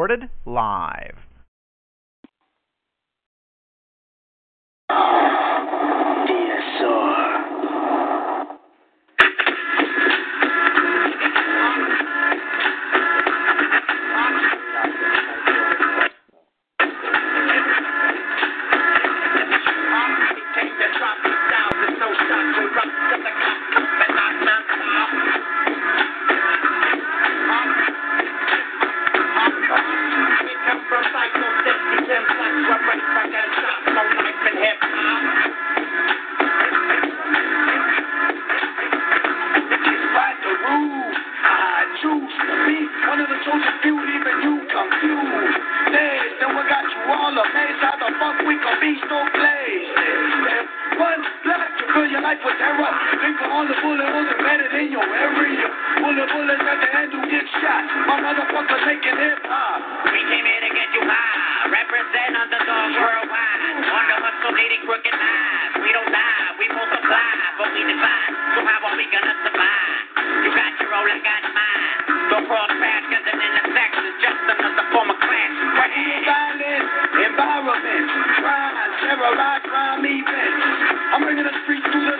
recorded live. life with terror. Think all the bullet was embedded in your area. Bullet bullets at the end who get shot. My motherfuckers making hip hop. We came here to get you high. Represent underdogs worldwide. On the hustle leading crooked lives. We don't die, we multiply, but we divide. So how are we gonna survive? You got your own, I got mine. Don't cross paths, cause an intersection is just another form of class clash. Violence, environment, crime, terror, crime, events. I'm bringing the streets to the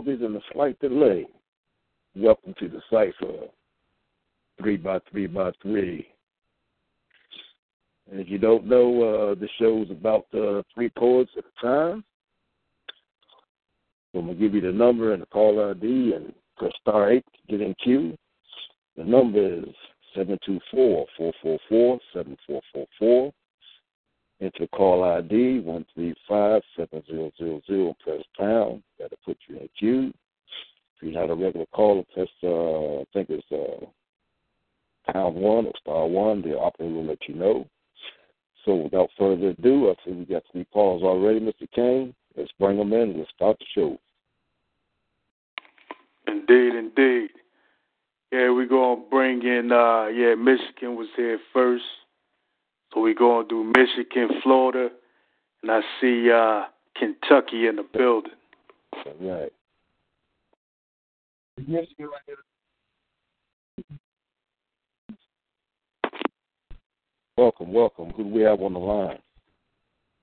difficulties and a slight delay, welcome to the cypher. Three by three by three. And if you don't know, uh, the show's about uh, three poets at a time. So I'm gonna give you the number and the call ID, and press star eight to get in queue. The number is seven two four four four four seven four four four. Enter call ID 135-7000 press pound. That'll put you in queue. If you're not a regular caller, press, uh, I think it's uh, pound 1 or star 1. The operator will let you know. So without further ado, I see we got three calls already, Mr. Kane. Let's bring them in. Let's start the show. Indeed, indeed. Yeah, we're gonna bring in uh yeah, Michigan was here first. So we're gonna do Michigan, Florida, and I see uh Kentucky in the building. All right. Michigan right here. Welcome, welcome. Who do we have on the line?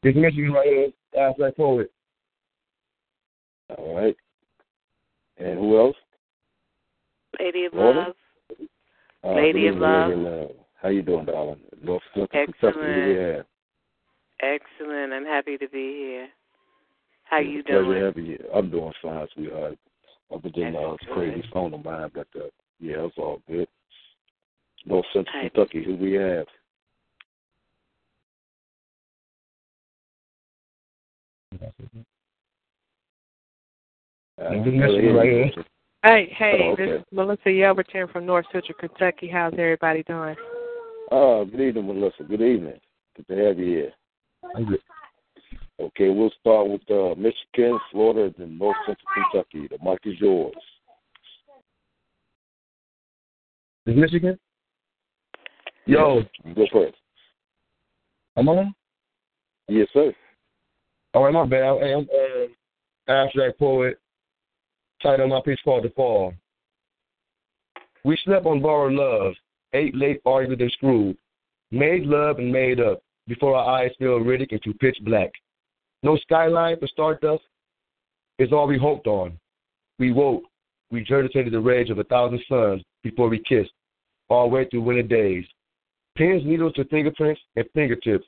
This Michigan right here. Ask that forward. All right. And who else? Lady of Florida? Love. Uh, Lady good of Love. Lady of Love. How you doing, darling? North Central Kentucky, who do we have? Excellent. I'm happy to be here. How you Pleasure doing? having you. I'm doing fine, sweetheart. Other than uh, That's this crazy good. phone of mine, but uh, yeah, it's all good. North Central Hi. Kentucky, who we have? Uh, This Michigan right here. Hey, hey, Oh, this is Melissa Yelverton from North Central Kentucky. How's everybody doing? Oh, good evening, Melissa. Good evening. Good to have you here. I'm good. Okay, we'll start with uh, Michigan, Florida, then North Central Kentucky. The mic is yours. Is Michigan? Yo, You go first. I'm on? Yes, sir. All right, my bad. I, I'm uh, abstract poet. Title of my piece called The Fall. We slept on borrowed love, ate late, argued and screwed, made love and made up before our eyes fell Riddick into pitch black. No skyline for stardust is all we hoped on. We woke, we regurgitated the rage of a thousand suns before we kissed, all the way through winter days. Pins, needles to fingerprints and fingertips.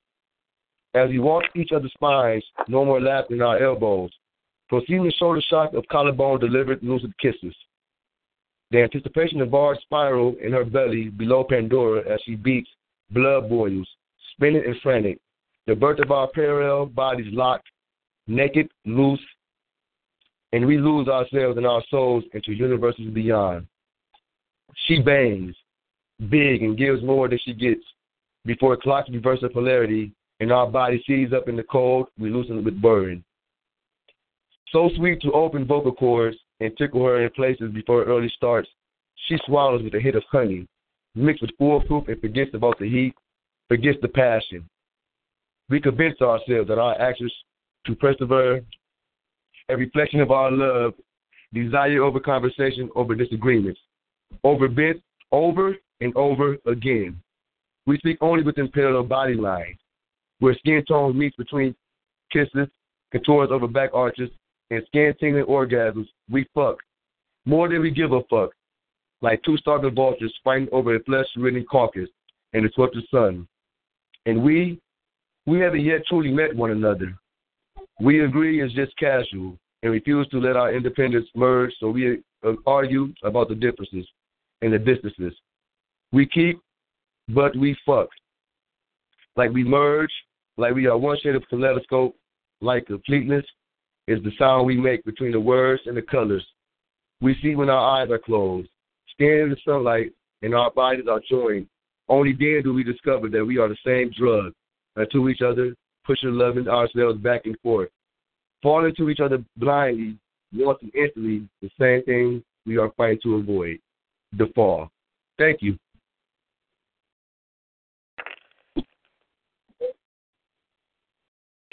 As we walked each other's spines, no more laughter in our elbows. Proceeding shoulder shock of collarbone delivered lucid kisses. The anticipation of our spiral in her belly below Pandora as she beats, blood boils, spinning and frantic. The birth of our parallel bodies locked, naked, loose, and we lose ourselves and our souls into universes beyond. She bangs, big, and gives more than she gets. Before clocks reverse of polarity, and our body sees up in the cold, we loosen with burden. So sweet to open vocal cords and tickle her in places before it early starts. She swallows with a hit of honey, mixed with foolproof and forgets about the heat, forgets the passion. We convince ourselves that our actions to persevere, a reflection of our love, desire over conversation, over disagreements, over bits, over and over again. We speak only within parallel body lines, where skin tone meets between kisses, contours over back arches, and skin orgasms. We fuck more than we give a fuck, like two starving vultures fighting over a flesh-ridden carcass in the sun. And we, we haven't yet truly met one another. We agree it's just casual and refuse to let our independence merge, so we uh, argue about the differences and the distances. We keep, but we fuck. Like we merge, like we are one shade of kaleidoscope, like completeness is the sound we make between the words and the colors. We see when our eyes are closed, stand in the sunlight, and our bodies are joined. Only then do we discover that we are the same drug, and to each other, pushing loving ourselves back and forth. Falling to each other blindly, wanting instantly the same thing we are fighting to avoid the fall. Thank you.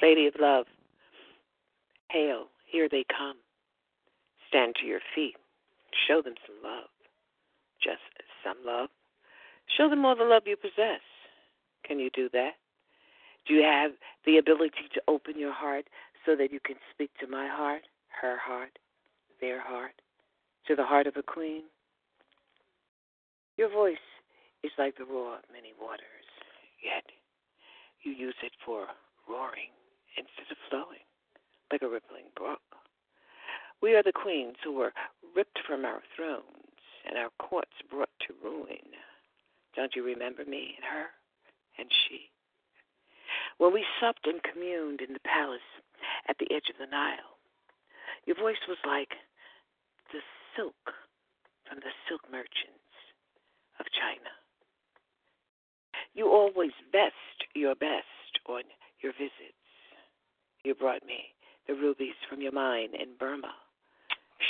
Lady of Love. Hail, here they come. Stand to your feet. Show them some love. Just some love. Show them all the love you possess. Can you do that? Do you have the ability to open your heart so that you can speak to my heart, her heart, their heart, to the heart of a queen? Your voice is like the roar of many waters, yet you use it for roaring instead of flowing like a rippling brook. We are the queens who were ripped from our thrones and our courts brought to ruin. Don't you remember me and her and she? When we supped and communed in the palace at the edge of the Nile, your voice was like the silk from the silk merchants of China. You always best your best on your visits. You brought me the rubies from your mine in Burma,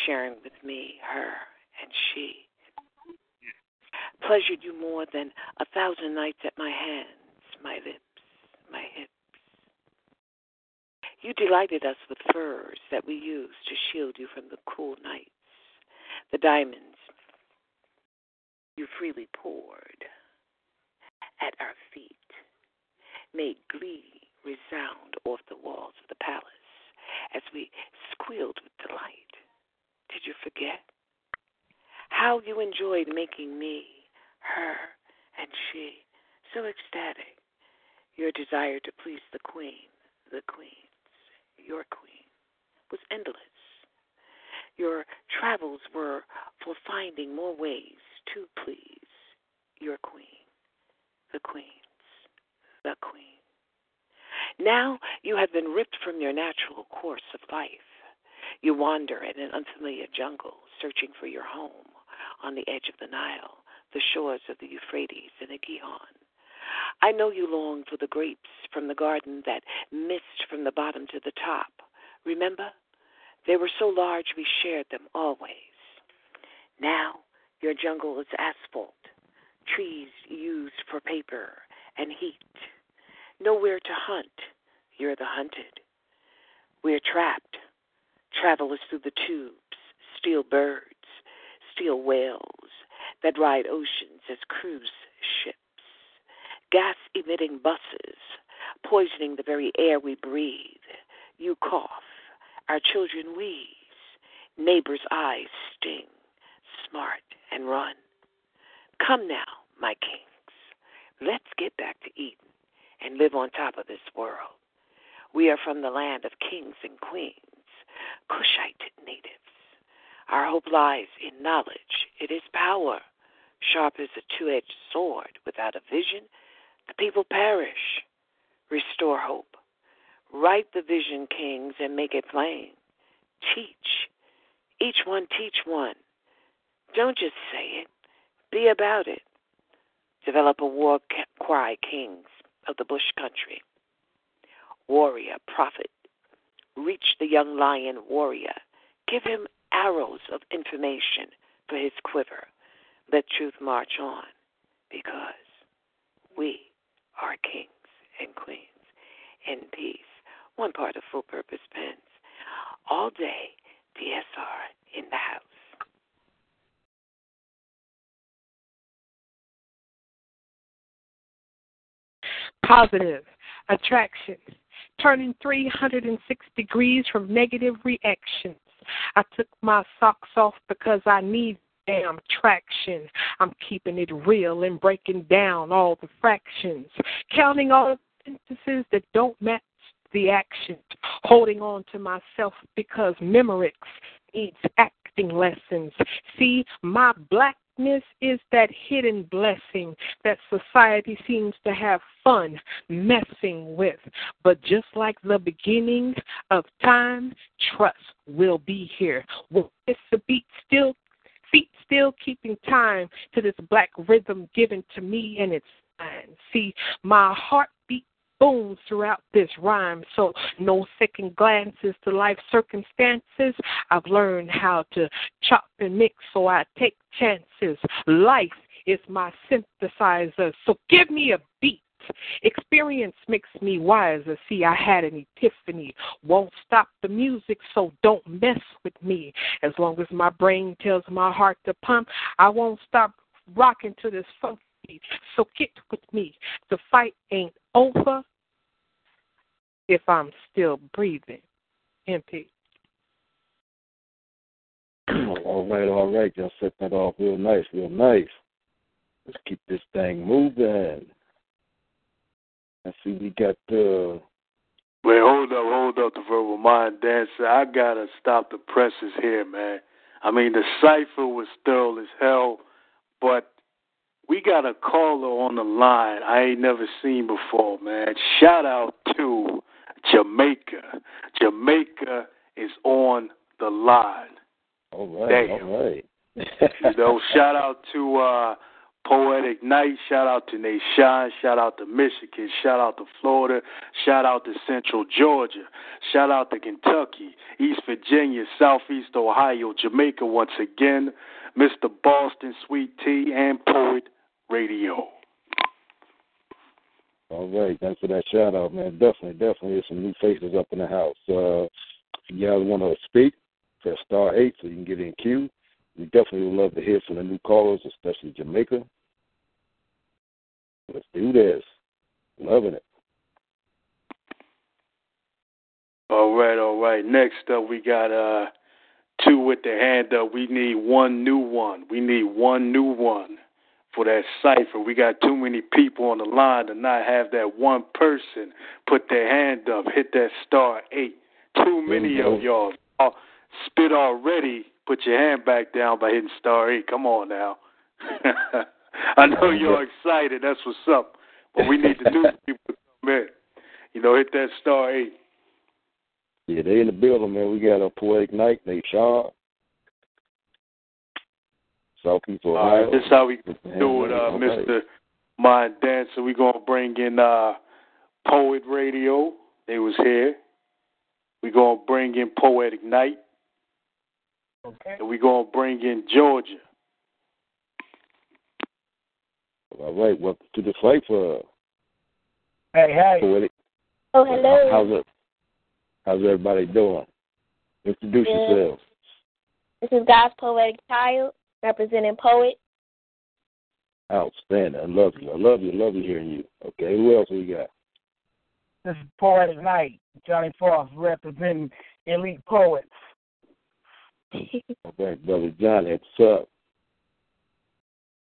sharing with me her and she. Pleasured you more than a thousand nights at my hands, my lips, my hips. You delighted us with furs that we used to shield you from the cool nights, the diamonds you freely poured at our feet made glee resound off the walls of the palace as we squealed with delight. Did you forget? How you enjoyed making me, her, and she so ecstatic. Your desire to please the queen, the queens, your queen, was endless. Your travels were for finding more ways to please your queen, the queens, the queen. Now you have been ripped from your natural course of life. You wander in an unfamiliar jungle, searching for your home on the edge of the Nile, the shores of the Euphrates and the Gihon. I know you long for the grapes from the garden that missed from the bottom to the top. Remember? They were so large we shared them always. Now your jungle is asphalt, trees used for paper and heat. Nowhere to hunt, you're the hunted. We're trapped, travelers through the tubes, steel birds, steel whales that ride oceans as cruise ships, gas emitting buses, poisoning the very air we breathe. You cough, our children wheeze, neighbors' eyes sting, smart and run. Come now, my kings, let's get back to Eden and live on top of this world. We are from the land of kings and queens, Cushite natives. Our hope lies in knowledge. It is power, sharp as a two edged sword. Without a vision, the people perish. Restore hope. Write the vision, kings, and make it plain. Teach. Each one teach one. Don't just say it, be about it. Develop a war cry, kings of the bush country. Warrior, prophet, reach the young lion warrior. Give him arrows of information for his quiver. Let truth march on because we are kings and queens in peace. One part of Full Purpose Pens. All day, DSR in the house. Positive attraction, turning 306 degrees from negative reactions. I took my socks off because I need damn traction. I'm keeping it real and breaking down all the fractions, counting all the sentences that don't match the actions, holding on to myself because Memorex needs acting lessons. See, my black Darkness is that hidden blessing that society seems to have fun messing with. But just like the beginning of time, trust will be here. Will the beat still feet still keeping time to this black rhythm given to me and it's mine. See, my heartbeat booms throughout this rhyme. So, no second glances to life circumstances. I've learned how to chop and mix, so I take chances. Life is my synthesizer, so give me a beat. Experience makes me wiser. See, I had an epiphany. Won't stop the music, so don't mess with me. As long as my brain tells my heart to pump, I won't stop rocking to this funk so get with me. The fight ain't over if I'm still breathing. MP. All right, all right. Y'all set that off real nice, real nice. Let's keep this thing moving. I see we got uh, Wait, hold up, hold up, the verbal mind dancer. I gotta stop the presses here, man. I mean, the cipher was thorough as hell, but we got a caller on the line I ain't never seen before, man. Shout out to Jamaica. Jamaica is on the line. All right, Damn. all right. You know, shout out to uh Poetic Night, shout out to Nation, shout out to Michigan, shout out to Florida, shout out to Central Georgia, shout out to Kentucky, East Virginia, Southeast Ohio, Jamaica once again, Mr. Boston Sweet Tea and Poet Radio. All right, thanks for that shout out, man. Definitely, definitely, there's some new faces up in the house. Uh, if you guys want to speak, press star eight so you can get in queue. We definitely would love to hear from the new callers, especially Jamaica. Let's do this. Loving it. All right, all right. Next up, we got uh two with the hand up. We need one new one. We need one new one for that cipher. We got too many people on the line to not have that one person put their hand up, hit that star eight. Too many of y'all uh, spit already. Put your hand back down by hitting star eight. Come on now. I know you're excited. That's what's up. But we need the new people to come in. You know, hit that star eight. Yeah, they in the building, man. We got a poetic night. They Shaw. Southeast Ohio. right, this is how we Put the hand do it, uh, All right. Mr. Mind Dancer. We're going to bring in uh, Poet Radio. They was here. We're going to bring in Poetic Night. Okay. And we're going to bring in Georgia. All right, welcome to the cypher. Hey, hey. Poetic. Oh, hello. How's it? How's everybody doing? Introduce Good. yourselves. This is God's poetic child, representing poet. Outstanding. I love you. I love you. I love you hearing you. Okay, who else we got? This is Poetic Night. Johnny Frost representing Elite Poets. Okay, brother Johnny, what's up?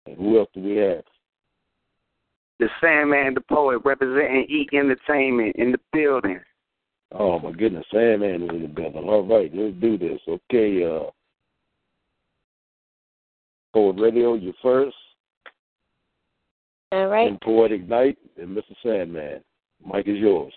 And who else do we have? The Sandman, the poet, representing Eek Entertainment in the building. Oh my goodness, Sandman is in the building. All right, let's do this. Okay, uh Poet Radio, you first. All right. And Poetic Night and Mr. Sandman. Mike is yours.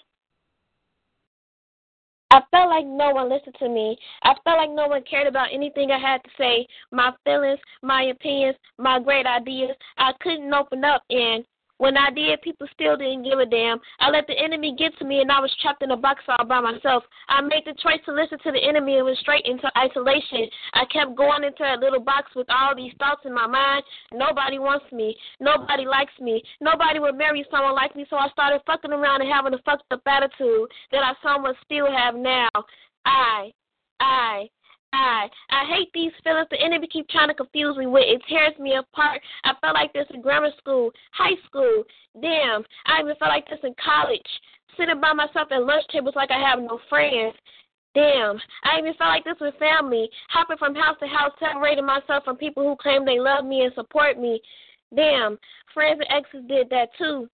I felt like no one listened to me. I felt like no one cared about anything I had to say. My feelings, my opinions, my great ideas. I couldn't open up and when I did, people still didn't give a damn. I let the enemy get to me and I was trapped in a box all by myself. I made the choice to listen to the enemy and went straight into isolation. I kept going into that little box with all these thoughts in my mind. Nobody wants me. Nobody likes me. Nobody would marry someone like me, so I started fucking around and having a fucked up attitude that I somewhat still have now. I, I, I, I hate these feelings the enemy keep trying to confuse me with. It tears me apart. I felt like this in grammar school, high school. Damn, I even felt like this in college. Sitting by myself at lunch tables like I have no friends. Damn, I even felt like this with family, hopping from house to house, separating myself from people who claim they love me and support me. Damn, friends and exes did that too.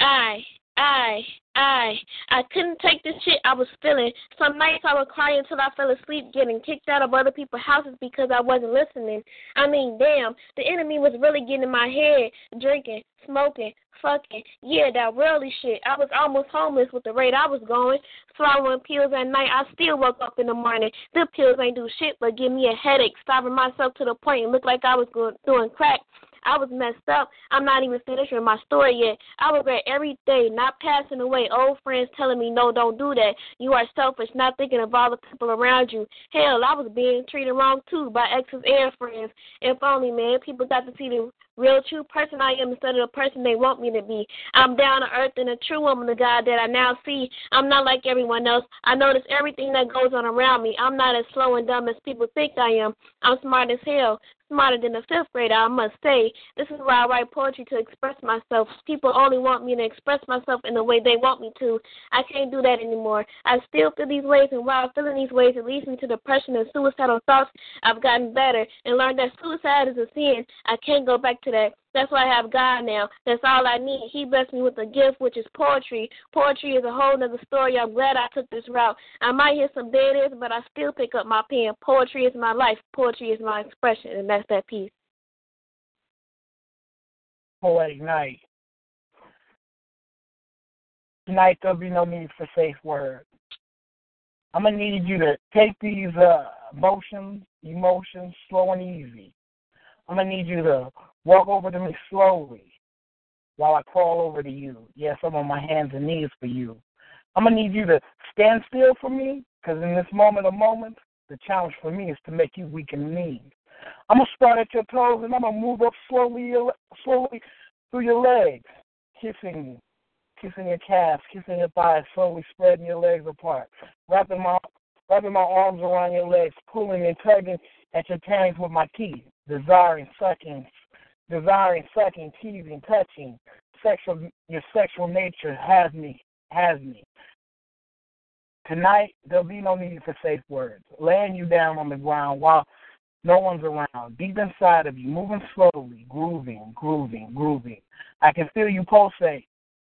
I, I, I, I couldn't take this shit I was feeling. Some nights I would cry until I fell asleep, getting kicked out of other people's houses because I wasn't listening. I mean, damn, the enemy was really getting in my head, drinking, smoking, fucking, yeah, that worldly shit. I was almost homeless with the rate I was going. Swallowing pills at night, I still woke up in the morning. The pills ain't do shit but give me a headache, starving myself to the point it looked like I was going, doing crack. I was messed up. I'm not even finished with my story yet. I regret every day not passing away. Old friends telling me, no, don't do that. You are selfish, not thinking of all the people around you. Hell, I was being treated wrong too by exes and friends. If only, man, people got to see the real true person I am instead of the person they want me to be. I'm down to earth and a true woman of God that I now see. I'm not like everyone else. I notice everything that goes on around me. I'm not as slow and dumb as people think I am. I'm smart as hell. Smarter than a fifth grader, I must say. This is why I write poetry to express myself. People only want me to express myself in the way they want me to. I can't do that anymore. I still feel these ways, and while feeling these ways, it leads me to depression and suicidal thoughts. I've gotten better and learned that suicide is a sin. I can't go back to that. That's why I have God now. That's all I need. He blessed me with a gift, which is poetry. Poetry is a whole other story. I'm glad I took this route. I might hear some dead but I still pick up my pen. Poetry is my life. Poetry is my expression, and that's that piece. Poetic night. Tonight there'll be no need for safe words. I'm gonna need you to take these uh, emotions, emotions, slow and easy. I'm gonna need you to walk over to me slowly while I crawl over to you. Yes, I'm on my hands and knees for you. I'm gonna need you to stand still for me, because in this moment of moments, the challenge for me is to make you weak in knees. I'm gonna start at your toes and I'm gonna move up slowly, slowly through your legs, kissing you, kissing your calves, kissing your thighs, slowly spreading your legs apart, wrapping my wrapping my arms around your legs, pulling and tugging at your panties with my teeth, desiring, sucking, desiring, sucking, teasing, touching. Sexual, your sexual nature has me, has me. Tonight there'll be no need for safe words. Laying you down on the ground while no one's around, deep inside of you, moving slowly, grooving, grooving, grooving. I can feel you pulsate.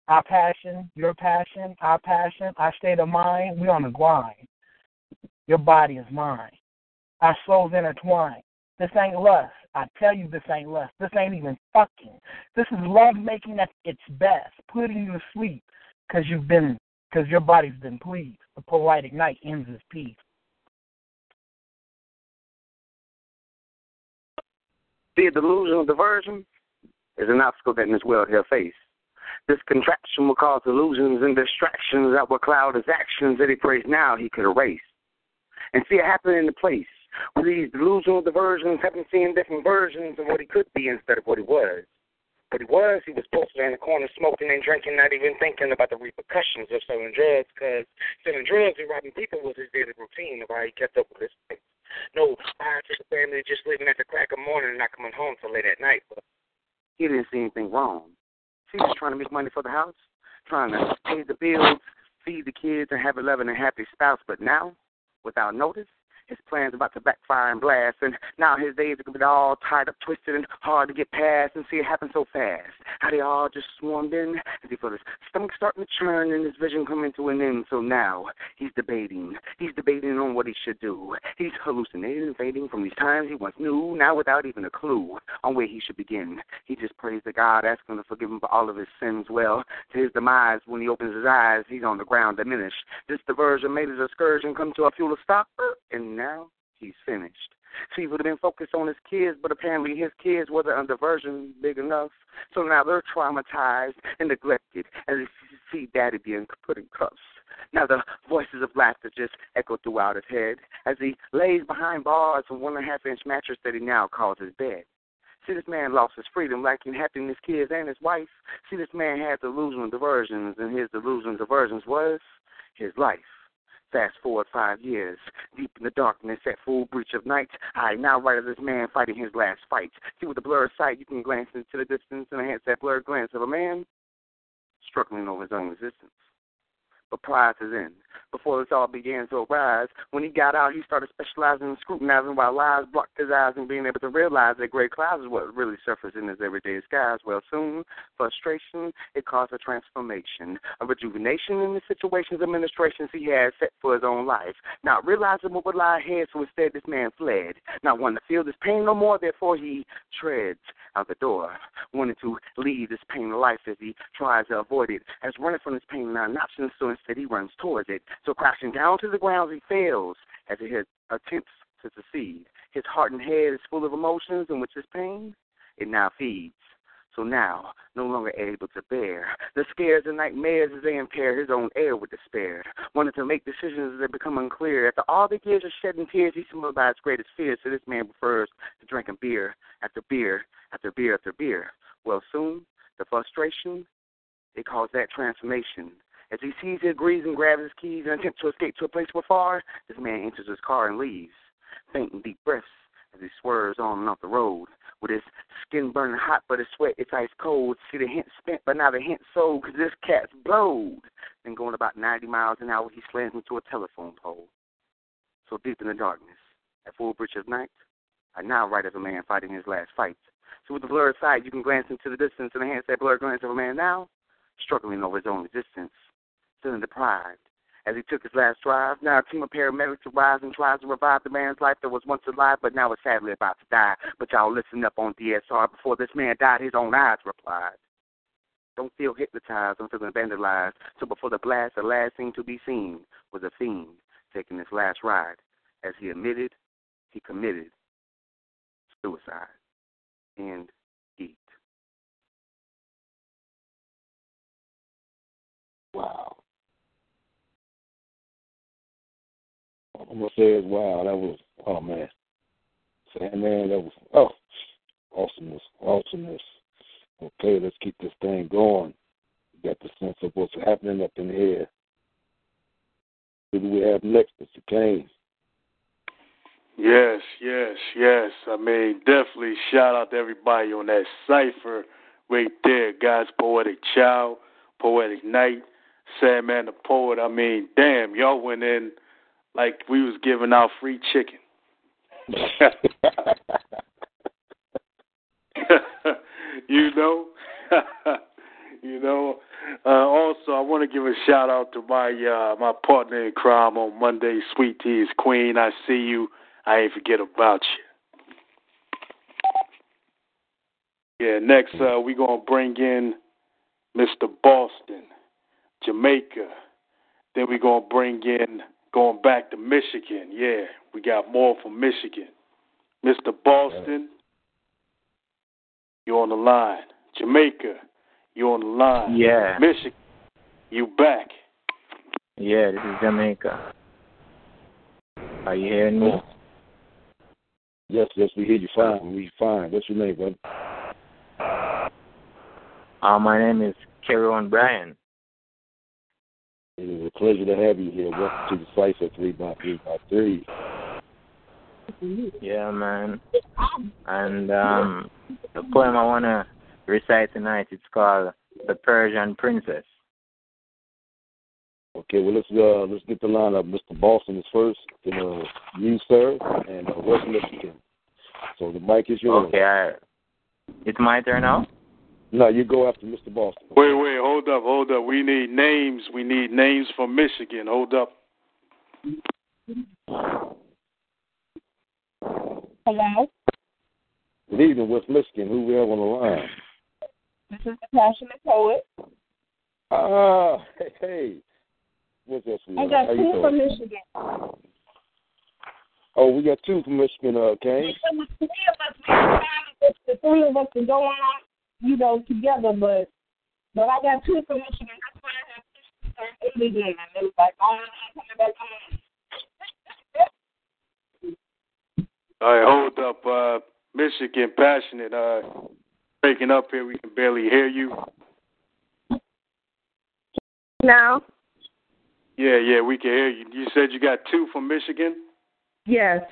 Our passion, your passion, our passion, our state of mind, we on the grind. Your body is mine. Our souls intertwined. This ain't lust. I tell you this ain't lust. This ain't even fucking. This is love making at its best, putting you to sleep because you've been, because your body's been pleased. The poetic night ends this piece. See, delusional diversion is an obstacle that this world he'll face. This contraction will cause illusions and distractions that will cloud his actions that he prays now he could erase. And see it happen in the place where these delusional diversions have been seeing different versions of what he could be instead of what he was. What he was, he was posted in the corner smoking and drinking, not even thinking about the repercussions of selling drugs, because selling drugs and robbing people was his daily routine of how he kept up with his things. No, prior to the family just living at the crack of morning and not coming home till late at night. But he didn't see anything wrong. He was trying to make money for the house, trying to pay the bills, feed the kids, and have a loving and happy spouse. But now, without notice, his plans about to backfire and blast, and now his days are gonna be all tied up, twisted, and hard to get past. And see it happen so fast. How they all just swarmed in, and he felt his stomach starting to churn, and his vision coming to an end. So now he's debating. He's debating on what he should do. He's hallucinating fading from these times he once knew, now without even a clue on where he should begin. He just prays to God, asking to forgive him for all of his sins. Well, to his demise, when he opens his eyes, he's on the ground diminished. This diversion made his excursion come to a fuel stop, and now he's finished. See, he would have been focused on his kids, but apparently his kids wasn't a diversion big enough. So now they're traumatized and neglected as they see daddy being put in cuffs. Now the voices of laughter just echo throughout his head as he lays behind bars of one and a half inch mattress that he now calls his bed. See, this man lost his freedom, lacking happiness, kids, and his wife. See, this man had delusional diversions, and his delusional diversions was his life. Fast forward five years, deep in the darkness, at full breach of night, I now write of this man fighting his last fight. See, with a blurred sight, you can glance into the distance and enhance that blurred glance of a man struggling over his own existence. But prior to then, before this all began to arise, when he got out, he started specializing in scrutinizing while lies blocked his eyes and being able to realize that gray clouds is what really surface in his everyday skies. Well, soon, frustration, it caused a transformation, a rejuvenation in the situations administrations he had set for his own life. Not realizing what would lie ahead, so instead this man fled. Not wanting to feel this pain no more, therefore he treads out the door, wanting to leave this pain of life as he tries to avoid it, as running from this pain not an option, so instead he runs towards it. So crashing down to the ground, he fails as he attempts to succeed. His heart and head is full of emotions in which his pain it now feeds. So now, no longer able to bear the scares and nightmares as they impair his own air with despair. Wanting to make decisions they become unclear. After all the years of shedding tears, he by his greatest fears. So this man prefers to drinking beer after beer after beer after beer. Well, soon, the frustration, it caused that transformation. As he sees it, agrees, and grabs his keys and attempts to escape to a place far, this man enters his car and leaves, fainting deep breaths as he swerves on and off the road. With his skin burning hot, but his sweat it's ice cold. See the hint spent, but now the hint sold, cause this cat's blowed. Then going about 90 miles an hour, he slams into a telephone pole. So deep in the darkness, at full breach of night, I now write as a man fighting his last fight. So with the blurred sight, you can glance into the distance, and hands that blurred glance of a man now, struggling over his own existence, feeling deprived. As he took his last drive, now a team of paramedics arrives and tries to revive the man's life that was once alive, but now is sadly about to die. But y'all listen up on DSR. Before this man died, his own eyes replied. Don't feel hypnotized, don't feel vandalized. So before the blast, the last thing to be seen was a fiend taking his last ride. As he admitted, he committed suicide. And eat. Wow. I'm gonna say is wow, that was oh man. Saying man, that was oh awesomeness, awesomeness. Okay, let's keep this thing going. We got the sense of what's happening up in here. Who do we have next, Mr. Kane? Yes, yes, yes. I mean, definitely shout out to everybody on that cipher right there. God's poetic child, poetic night, Sandman the poet. I mean, damn, y'all went in like we was giving out free chicken. you know, you know. Uh, also, I want to give a shout out to my uh, my partner in crime on Monday, Sweet Tea's Queen. I see you. I ain't forget about you. Yeah. Next, uh, we gonna bring in Mr. Boston, Jamaica. Then we gonna bring in going back to Michigan. Yeah, we got more from Michigan. Mr. Boston, you on the line. Jamaica, you on the line. Yeah. Michigan, you back. Yeah, this is Jamaica. Are you hearing me? Yes, yes, we hear you fine. We fine. What's your name, brother? Uh, my name is Keron Bryan. It is a pleasure to have you here. Welcome to the Cypher 3 by 3 by 3 Yeah, man. And um, the poem I want to recite tonight, it's called The Persian Princess. Okay, well let's uh let's get the line up. Mr. Boston is first, then uh, you sir, and uh, West Michigan. So the mic is yours. Okay, I, it's my turn now. No, you go after Mr. Boston. Wait, wait, hold up, hold up. We need names. We need names from Michigan. Hold up. Hello. Good evening, West Michigan. Who we have on the line? This is the passionate poet. Ah, hey, hey. What's up, I got How you two doing? from Michigan. Oh, we got two from Michigan, okay? Kane. Was three of us. We were trying to- The three of us were going on, you know, together, but but I got two from Michigan. That's why I have two from Michigan. And it was like, oh, I'm coming back home. All right, hold up. Uh, Michigan, passionate. Uh, breaking up here. We can barely hear you. Now, Yeah, yeah, we can hear you. You said you got two from Michigan. yes.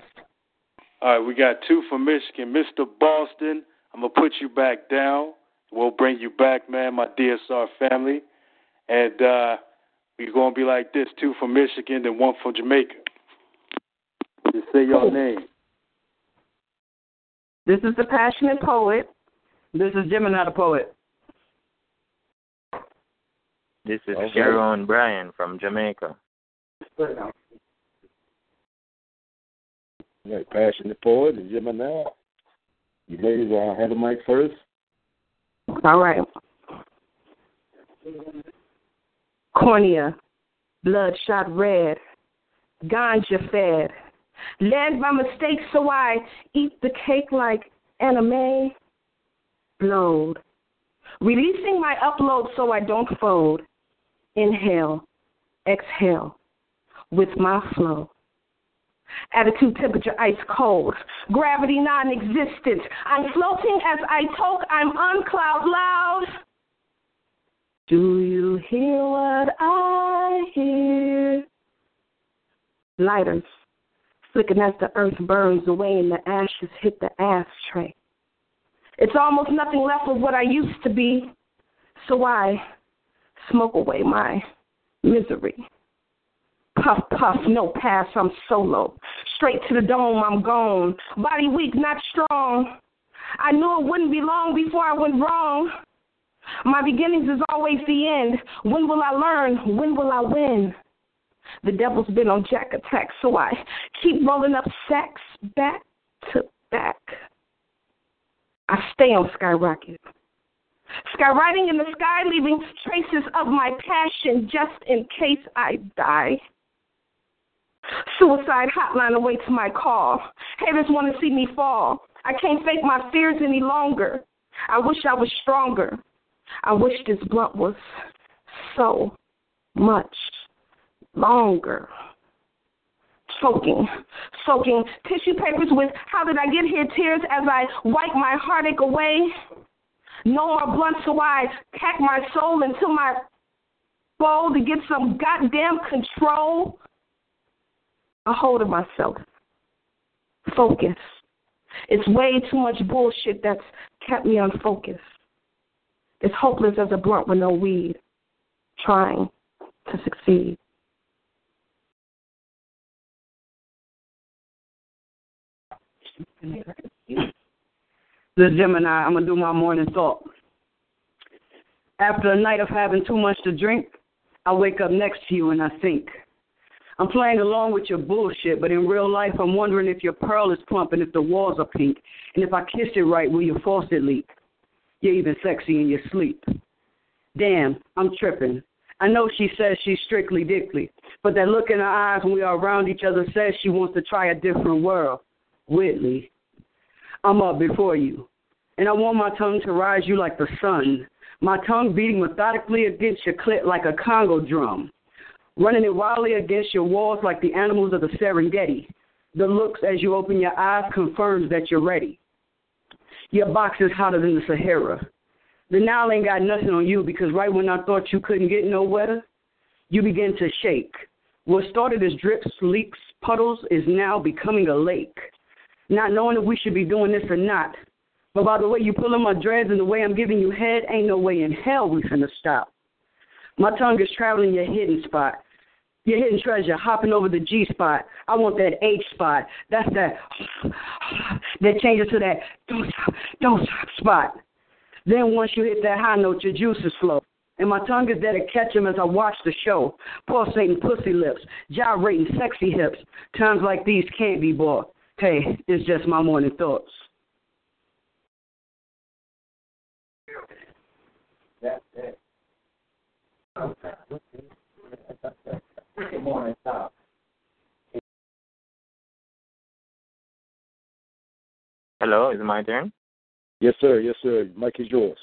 All right, we got two from Michigan. Mr. Boston, I'm gonna put you back down. We'll bring you back, man, my DSR family, and uh, we're gonna be like this: two from Michigan, then one from Jamaica. Just say your name. This is the passionate poet. This is Gemini the poet. This is Okay. Keron Bryan from Jamaica. Right, passionate poet and Gemini. You ladies uh, have the mic first. All right. Cornea, bloodshot red, ganja fed, led by mistake, so I eat the cake like anime, blowed, releasing my upload so I don't fold. Inhale, exhale, with my flow. Attitude temperature ice cold. Gravity non existent. I'm floating as I talk. I'm on cloud loud. Do you hear what I hear? Lighters flicking as the earth burns away and the ashes hit the ashtray. It's almost nothing left of what I used to be, so I smoke away my misery. Puff, puff, no pass, I'm solo. Straight to the dome, I'm gone. Body weak, not strong. I knew it wouldn't be long before I went wrong. My beginnings is always the end. When will I learn? When will I win? The devil's been on jack attack, so I keep rolling up sacks back to back. I stay on skyrocket. Skywriting in the sky, leaving traces of my passion just in case I die. Suicide hotline awaits my call. Haters want to see me fall. I can't fake my fears any longer. I wish I was stronger. I wish this blunt was so much longer. Choking, soaking tissue papers with how did I get here tears as I wipe my heartache away. No more blunt, so I pack my soul into my bowl to get some goddamn control. A hold of myself. Focus. It's way too much bullshit that's kept me unfocused. It's hopeless as a blunt with no weed, trying to succeed. The Gemini, I'm going to do my morning thought. After a night of having too much to drink, I wake up next to you and I think. I'm playing along with your bullshit, but in real life, I'm wondering if your pearl is plump and if the walls are pink. And if I kiss it right, will your faucet leak? You're even sexy in your sleep. Damn, I'm tripping. I know she says she's strictly dickly, but that look in her eyes when we are around each other says she wants to try a different world. Whitley, I'm up before you, and I want my tongue to rise you like the sun, my tongue beating methodically against your clit like a Congo drum, running it wildly against your walls like the animals of the Serengeti. The looks as you open your eyes confirms that you're ready. Your box is hotter than the Sahara. The Nile ain't got nothing on you because right when I thought you couldn't get no wetter, you begin to shake. What started as drips, leaks, puddles is now becoming a lake not knowing if we should be doing this or not. But by the way you pulling my dreads and the way I'm giving you head, ain't no way in hell we finna stop. My tongue is traveling your hidden spot. Your hidden treasure, hopping over the G spot. I want that H spot. That's that that changes to that don't stop, don't stop spot. Then once you hit that high note, your juices flow. And my tongue is there to catch him as I watch the show. Pulsating pussy lips, gyrating sexy hips. Times like these can't be bought. Hey, it's just my morning thoughts. That's it. Good morning, stop. Hello, is it my turn? Yes, sir. Yes, sir. Mike is yours.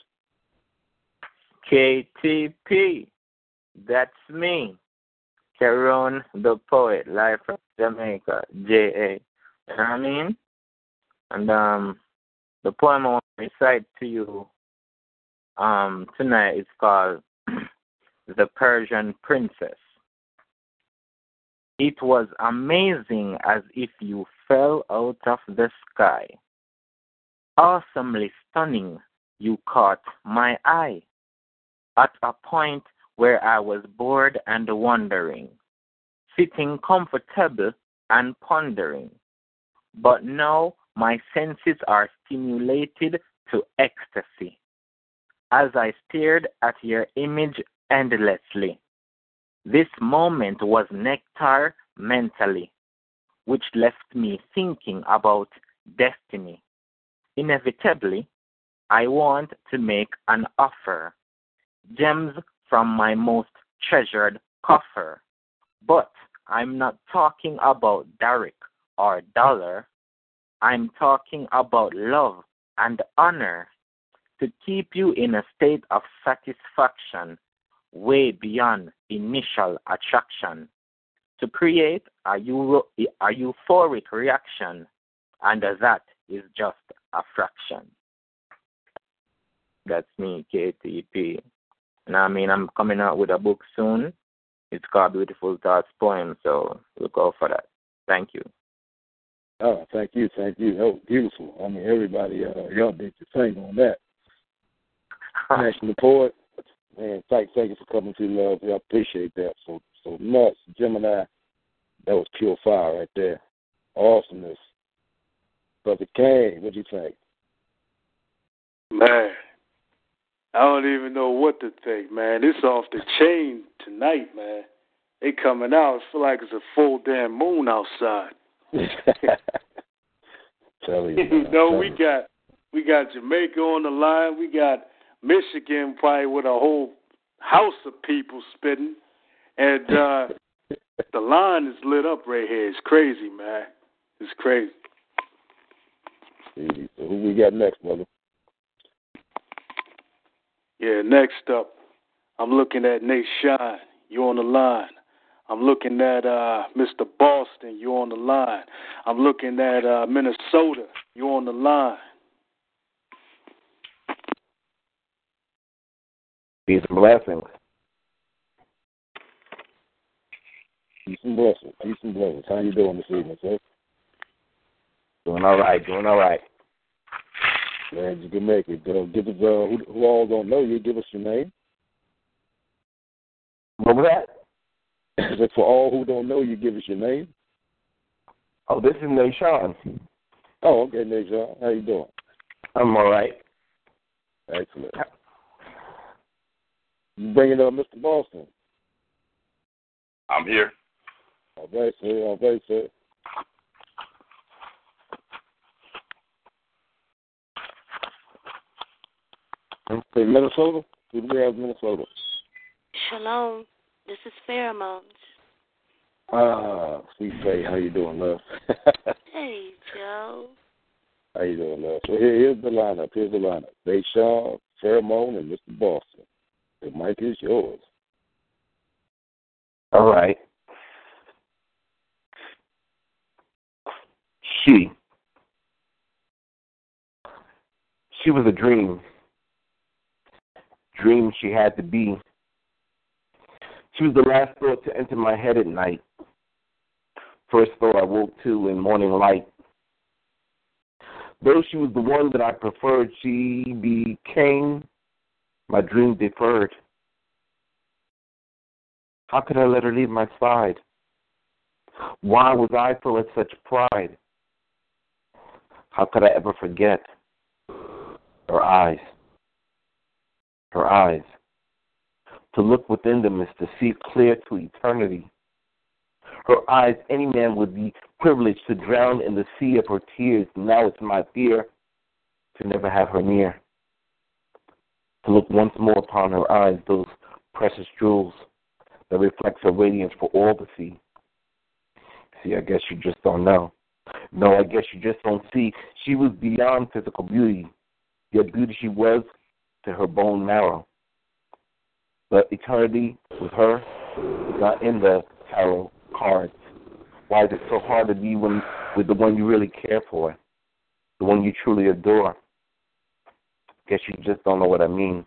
KTP. That's me. Caron the poet, live from Jamaica. J.A. You know what I mean? And um, the poem I want to recite to you um, tonight is called The Persian Princess. It was amazing as if you fell out of the sky. Awesomely stunning, you caught my eye at a point where I was bored and wondering, sitting comfortable and pondering but now my senses are stimulated to ecstasy as I stared at your image endlessly. This moment was nectar mentally, which left me thinking about destiny. Inevitably, I want to make an offer, gems from my most treasured coffer. But I'm not talking about Derek or dollar. I'm talking about love and honor to keep you in a state of satisfaction way beyond initial attraction, to create a, euro, a euphoric reaction, and that is just a fraction. That's me, KTP. And I mean, I'm coming out with a book soon. It's called Beautiful Thoughts Poem, so look out for that. Thank you. Oh, thank you, thank you. That was beautiful. I mean, everybody, uh, y'all did your thing on that. National Poet, man, thank, thank you for coming to love. I appreciate that so so much. Gemini, that was pure fire right there. Awesomeness. Brother Kane, what do you think? Man, I don't even know what to think, man. It's off the chain tonight, man. They coming out. It feel like it's a full damn moon outside. Tell you, you know, we you. got we got Jamaica on the line. We got Michigan probably with a whole house of people spitting, and uh the line is lit up right here. It's crazy, man. It's crazy. So who we got next, brother? Yeah, next up, I'm looking at Nate Shine. You on the line. I'm looking at uh, Mr. Boston. You on the line. I'm looking at uh, Minnesota. You on the line. Peace and blessings. Peace and blessings. Peace and blessings. How you doing this evening, sir? Doing all right. Doing all right. Glad you can make it. Uh, give us, uh, who, who all don't know you, give us your name. What was that? Is it for all who don't know you, give us your name? Oh, this is Nashawn. Oh, okay, Najon. How you doing? I'm all right. Excellent. You bringing up Mr. Boston? I'm here. All right, sir. All right, sir. Okay, Minnesota. Who do we have in Minnesota? Shalom. This is Pheromones. Ah, Sweet Faye, how you doing, love? Hey, Joe. how you doing, love? So here, here's the lineup. Here's the lineup. Deshaun, Pheromone, and Mr. Boston. The mic is yours. All right. She. She was a dream. Dream she had to be. She was the last thought to enter my head at night. First thought I woke to in morning light. Though she was the one that I preferred, she became my dream deferred. How could I let her leave my side? Why was I full of such pride? How could I ever forget her eyes? Her eyes. To look within them is to see clear to eternity. Her eyes, any man would be privileged to drown in the sea of her tears. Now it's my fear to never have her near. To look once more upon her eyes, those precious jewels that reflects her radiance for all to see. See, I guess you just don't know. No, I guess you just don't see. She was beyond physical beauty. Yet beauty she was to her bone marrow. But eternity with her is not in the tarot cards. Why is it so hard to be when, with the one you really care for, the one you truly adore? Guess you just don't know what I mean.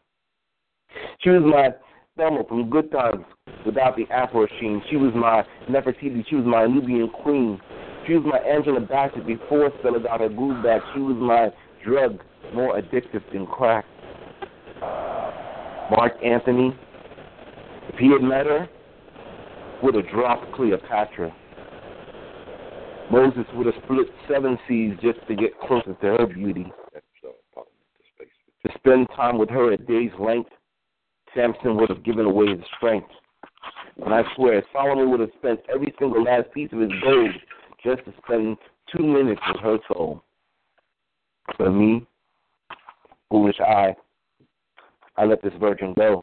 She was my Thelma from Good Times without the afro sheen. She was my Nefertiti. She was my Nubian queen. She was my Angela Bassett before Stella got her groove back. She was my drug, more addictive than crack. Mark Antony, if he had met her, would have dropped Cleopatra. Moses would have split seven seas just to get closer to her beauty. Spend time with her at day's length, Samson would have given away his strength. And I swear, Solomon would have spent every single last piece of his gold just to spend two minutes with her soul. But me, foolish I, I let this virgin go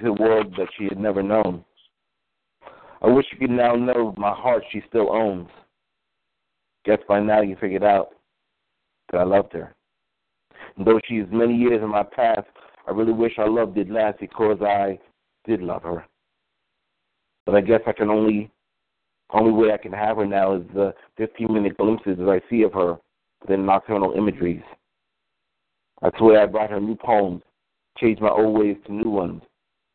to a world that she had never known. I wish you could now know my heart she still owns. Guess by now you figured out that I loved her. Though she is many years in my past, I really wish our love did last because I did love her. But I guess I can only only way I can have her now is the 15 minute glimpses that I see of her within nocturnal imageries. I swear I brought her new poems, changed my old ways to new ones,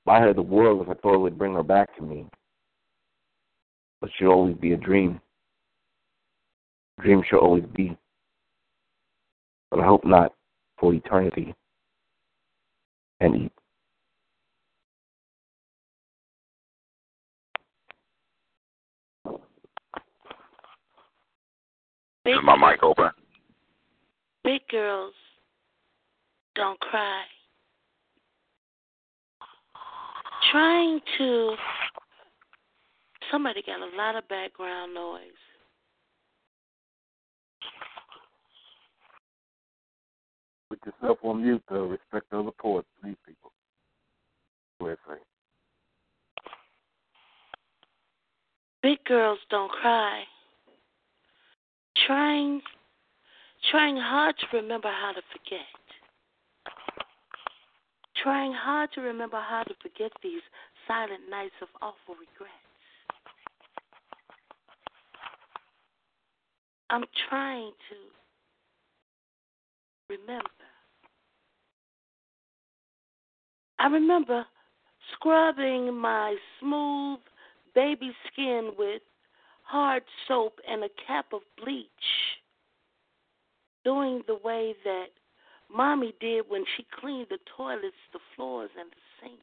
buy her the world if I thought it would bring her back to me. But she'll always be a dream. Dream she'll always be. But I hope not for eternity. And eat. Big, Is my mic open? big girls don't cry. Trying to. Somebody got a lot of background noise. Put yourself on mute, though. Respect other poets, please, people. Big girls don't cry. Trying, trying hard to remember how to forget. Trying hard to remember how to forget these silent nights of awful regrets. I'm trying to remember. I remember scrubbing my smooth baby skin with hard soap and a cap of bleach, doing the way that mommy did when she cleaned the toilets, the floors, and the sink.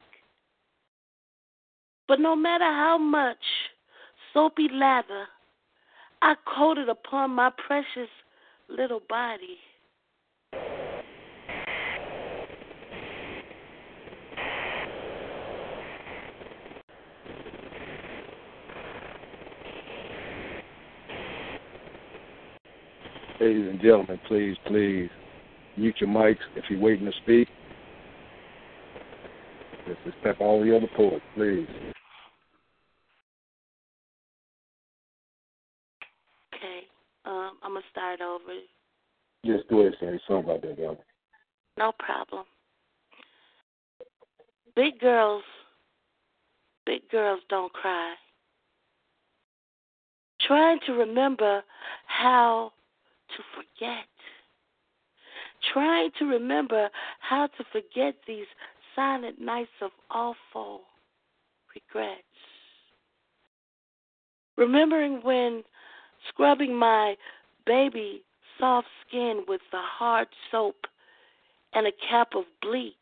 But no matter how much soapy lather I coated upon my precious little body, Ladies and gentlemen, please, please mute your mics if you're waiting to speak. Just respect all the other poets, please. okay, um, I'm going to start over. Just do it, Sandy. Sorry about that, y'all. No problem. Big girls, big girls don't cry. Trying to remember how to forget. Trying to remember how to forget these silent nights of awful regrets. Remembering when scrubbing my baby soft skin with the hard soap and a cap of bleach.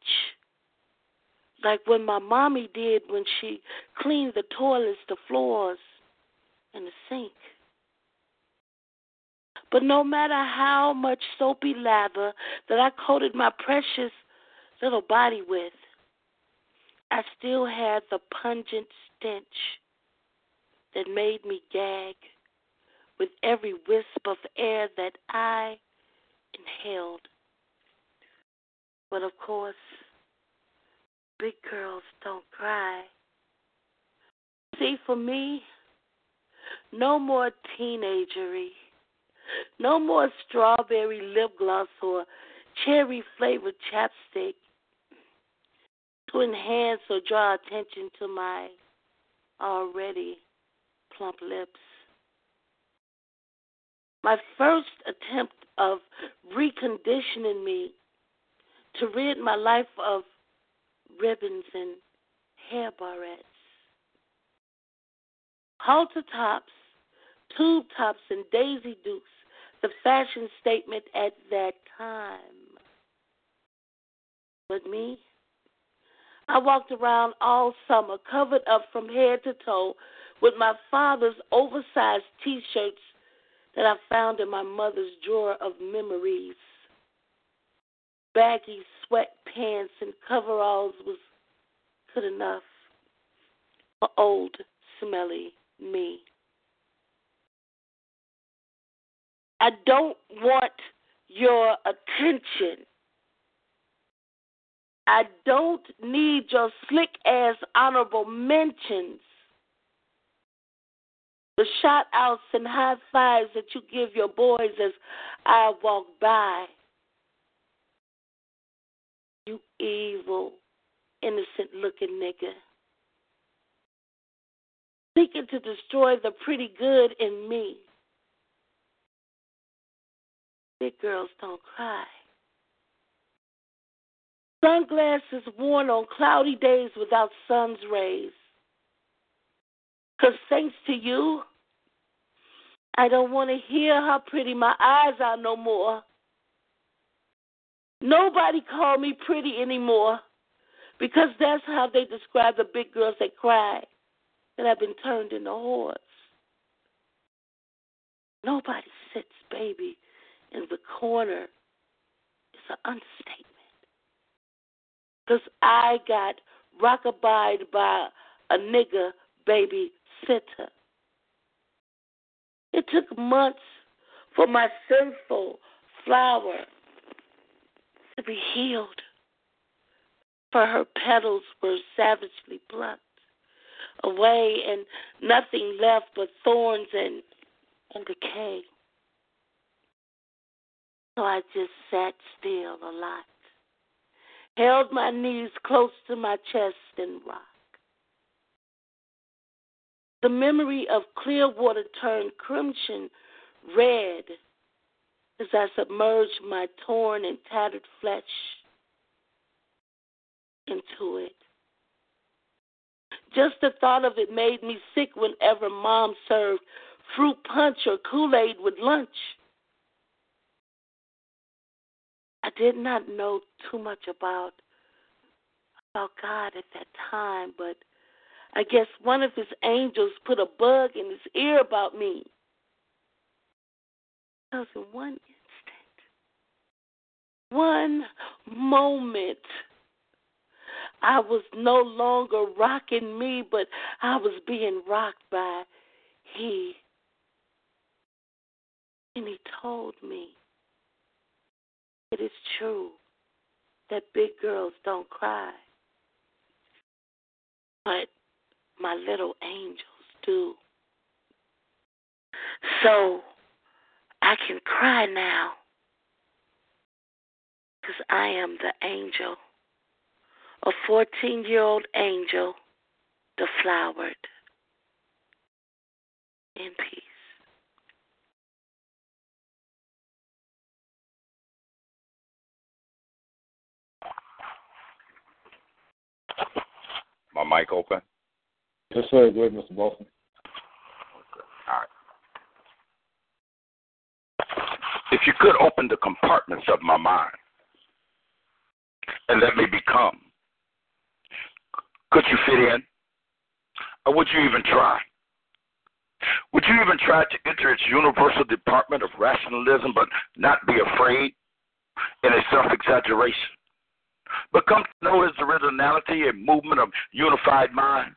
Like when my mommy did when she cleaned the toilets, the floors, and the sink. But no matter how much soapy lather that I coated my precious little body with, I still had the pungent stench that made me gag with every wisp of air that I inhaled. But of course, big girls don't cry. See, for me, no more teenagery, no more strawberry lip gloss or cherry flavored chapstick to enhance or draw attention to my already plump lips. My first attempt of reconditioning me to rid my life of ribbons and hair barrettes, halter tops, tube tops, and daisy dukes, the fashion statement at that time. But me, I walked around all summer covered up from head to toe with my father's oversized t shirts that I found in my mother's drawer of memories. Baggy sweatpants and coveralls was good enough for old, smelly me. I don't want your attention. I don't need your slick ass honorable mentions. The shout outs and high fives that you give your boys as I walk by. You evil, innocent looking nigga. Seeking to destroy the pretty good in me. Big girls don't cry. Sunglasses worn on cloudy days without sun's rays. Because thanks to you, I don't want to hear how pretty my eyes are no more. Nobody call me pretty anymore because that's how they describe the big girls that cry that have been turned into whores. Nobody sits baby in the corner. is an understatement. Because I got rockabied by a nigga baby sitter. It took months for my sinful flower to be healed, for her petals were savagely plucked away and nothing left but thorns and, and decay. So I just sat still a lot, held my knees close to my chest and rocked. The memory of clear water turned crimson red as I submerged my torn and tattered flesh into it. Just the thought of it made me sick whenever mom served fruit punch or Kool Aid with lunch. I did not know too much about about God at that time, but I guess one of his angels put a bug in his ear about me. Because in one instant, one moment, I was no longer rocking me, but I was being rocked by he. And he told me it is true that big girls don't cry, but my little angels do. So I can cry now because I am the angel, a 14 year old angel, deflowered in peace. My mic open? Yes, sir. Go ahead, Mr. Boston. All right. If you could open the compartments of my mind and let me become, could you fit in? Or would you even try? Would you even try to enter its universal department of rationalism but not be afraid in a self exaggeration? But come to know its originality and movement of unified mind.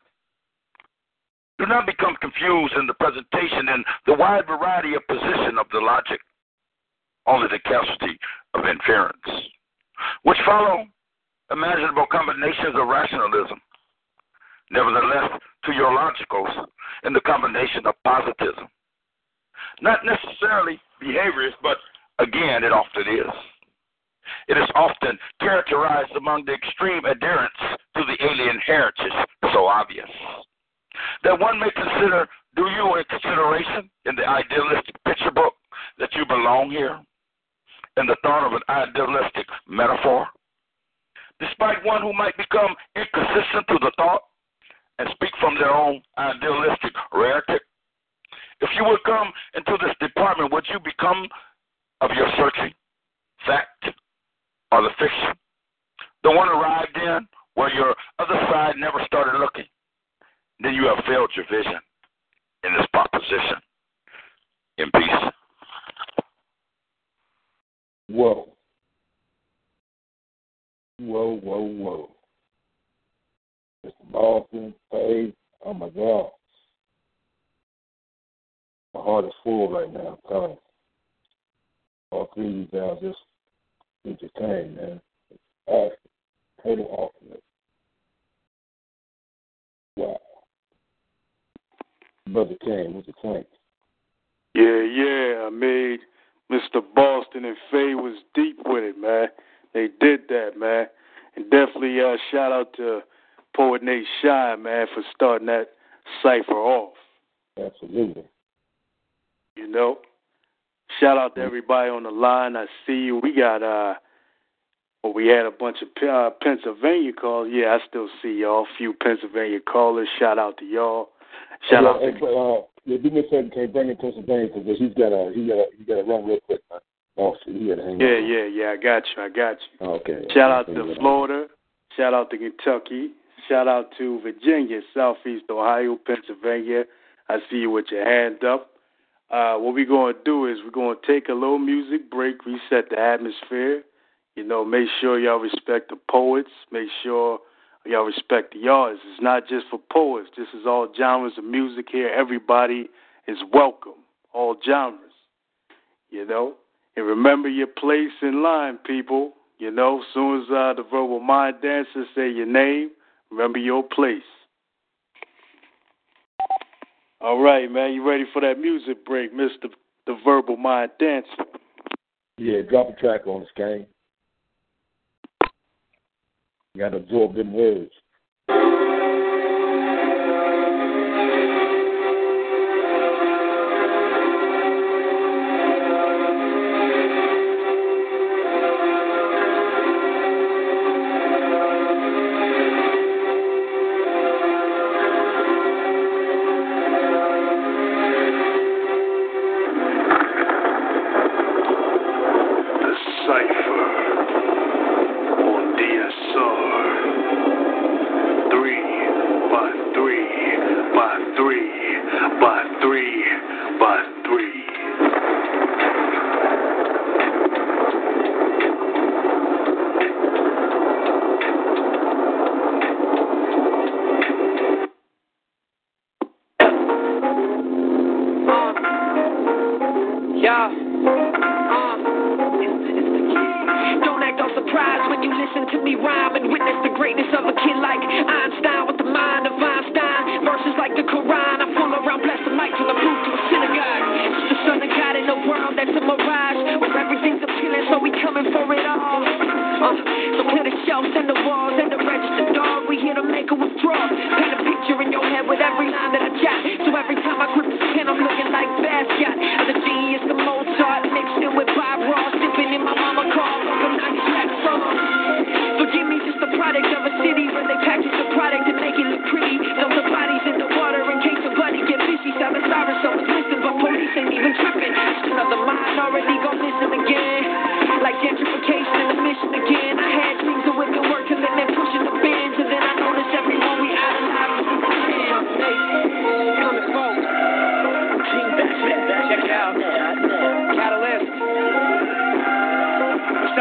Do not become confused in the presentation and the wide variety of position of the logic, only the casualty of inference, which follow imaginable combinations of rationalism. Nevertheless, to your logicals in the combination of positivism. Not necessarily behaviorist, but again, it often is. It is often characterized among the extreme adherents to the alien heritage, so obvious that one may consider do you in consideration in the idealistic picture book that you belong here? In the thought of an idealistic metaphor? Despite one who might become inconsistent to the thought and speak from their own idealistic rhetoric, if you would come into this department, would you become of your searching fact or the fiction? The one arrived in where your other side never started looking then you have failed your vision in this proposition. In peace. Whoa. Whoa, whoa, whoa. Mr. Boston, Faye, oh my God. My heart is full right now, I'm telling you. All three of you guys just entertained, man. It's awesome. Total awesomeness. Wow. Brother Kane, what you think? Yeah, yeah. I made Mr. Boston and Faye was deep with it, man. They did that, man. And definitely uh, shout out to Poet Nate Shy, man, for starting that cypher off. Absolutely. You know? Shout out to everybody on the line. I see you. We got uh well, we had a bunch of uh, Pennsylvania calls. Yeah, I still see y'all. A few Pennsylvania callers. Shout out to y'all. Shout out hey, to uh, yeah, do me a favor, can you bring him Pennsylvania because he's got a he got a he got to run real quick. Man. Oh, he got to hang Yeah, on. yeah, yeah. I got you. I got you. Okay. Shout out to. Florida. Shout out to Kentucky. Shout out to Virginia, Southeast Ohio, Pennsylvania. I see you with your hand up. Uh, what we're going to do is we're going to take a little music break, reset the atmosphere, You know, make sure y'all respect the poets. Make sure y'all respect the artists. It's not just for poets. This is all genres of music here. Everybody is welcome. All genres. You know, and remember your place in line, people. You know, as soon as uh, the verbal mind dancers say your name, remember your place. All right, man. You ready for that music break, Mister the Verbal Mind Dancer? Yeah, drop a track on us, Kane. You got to absorb them words.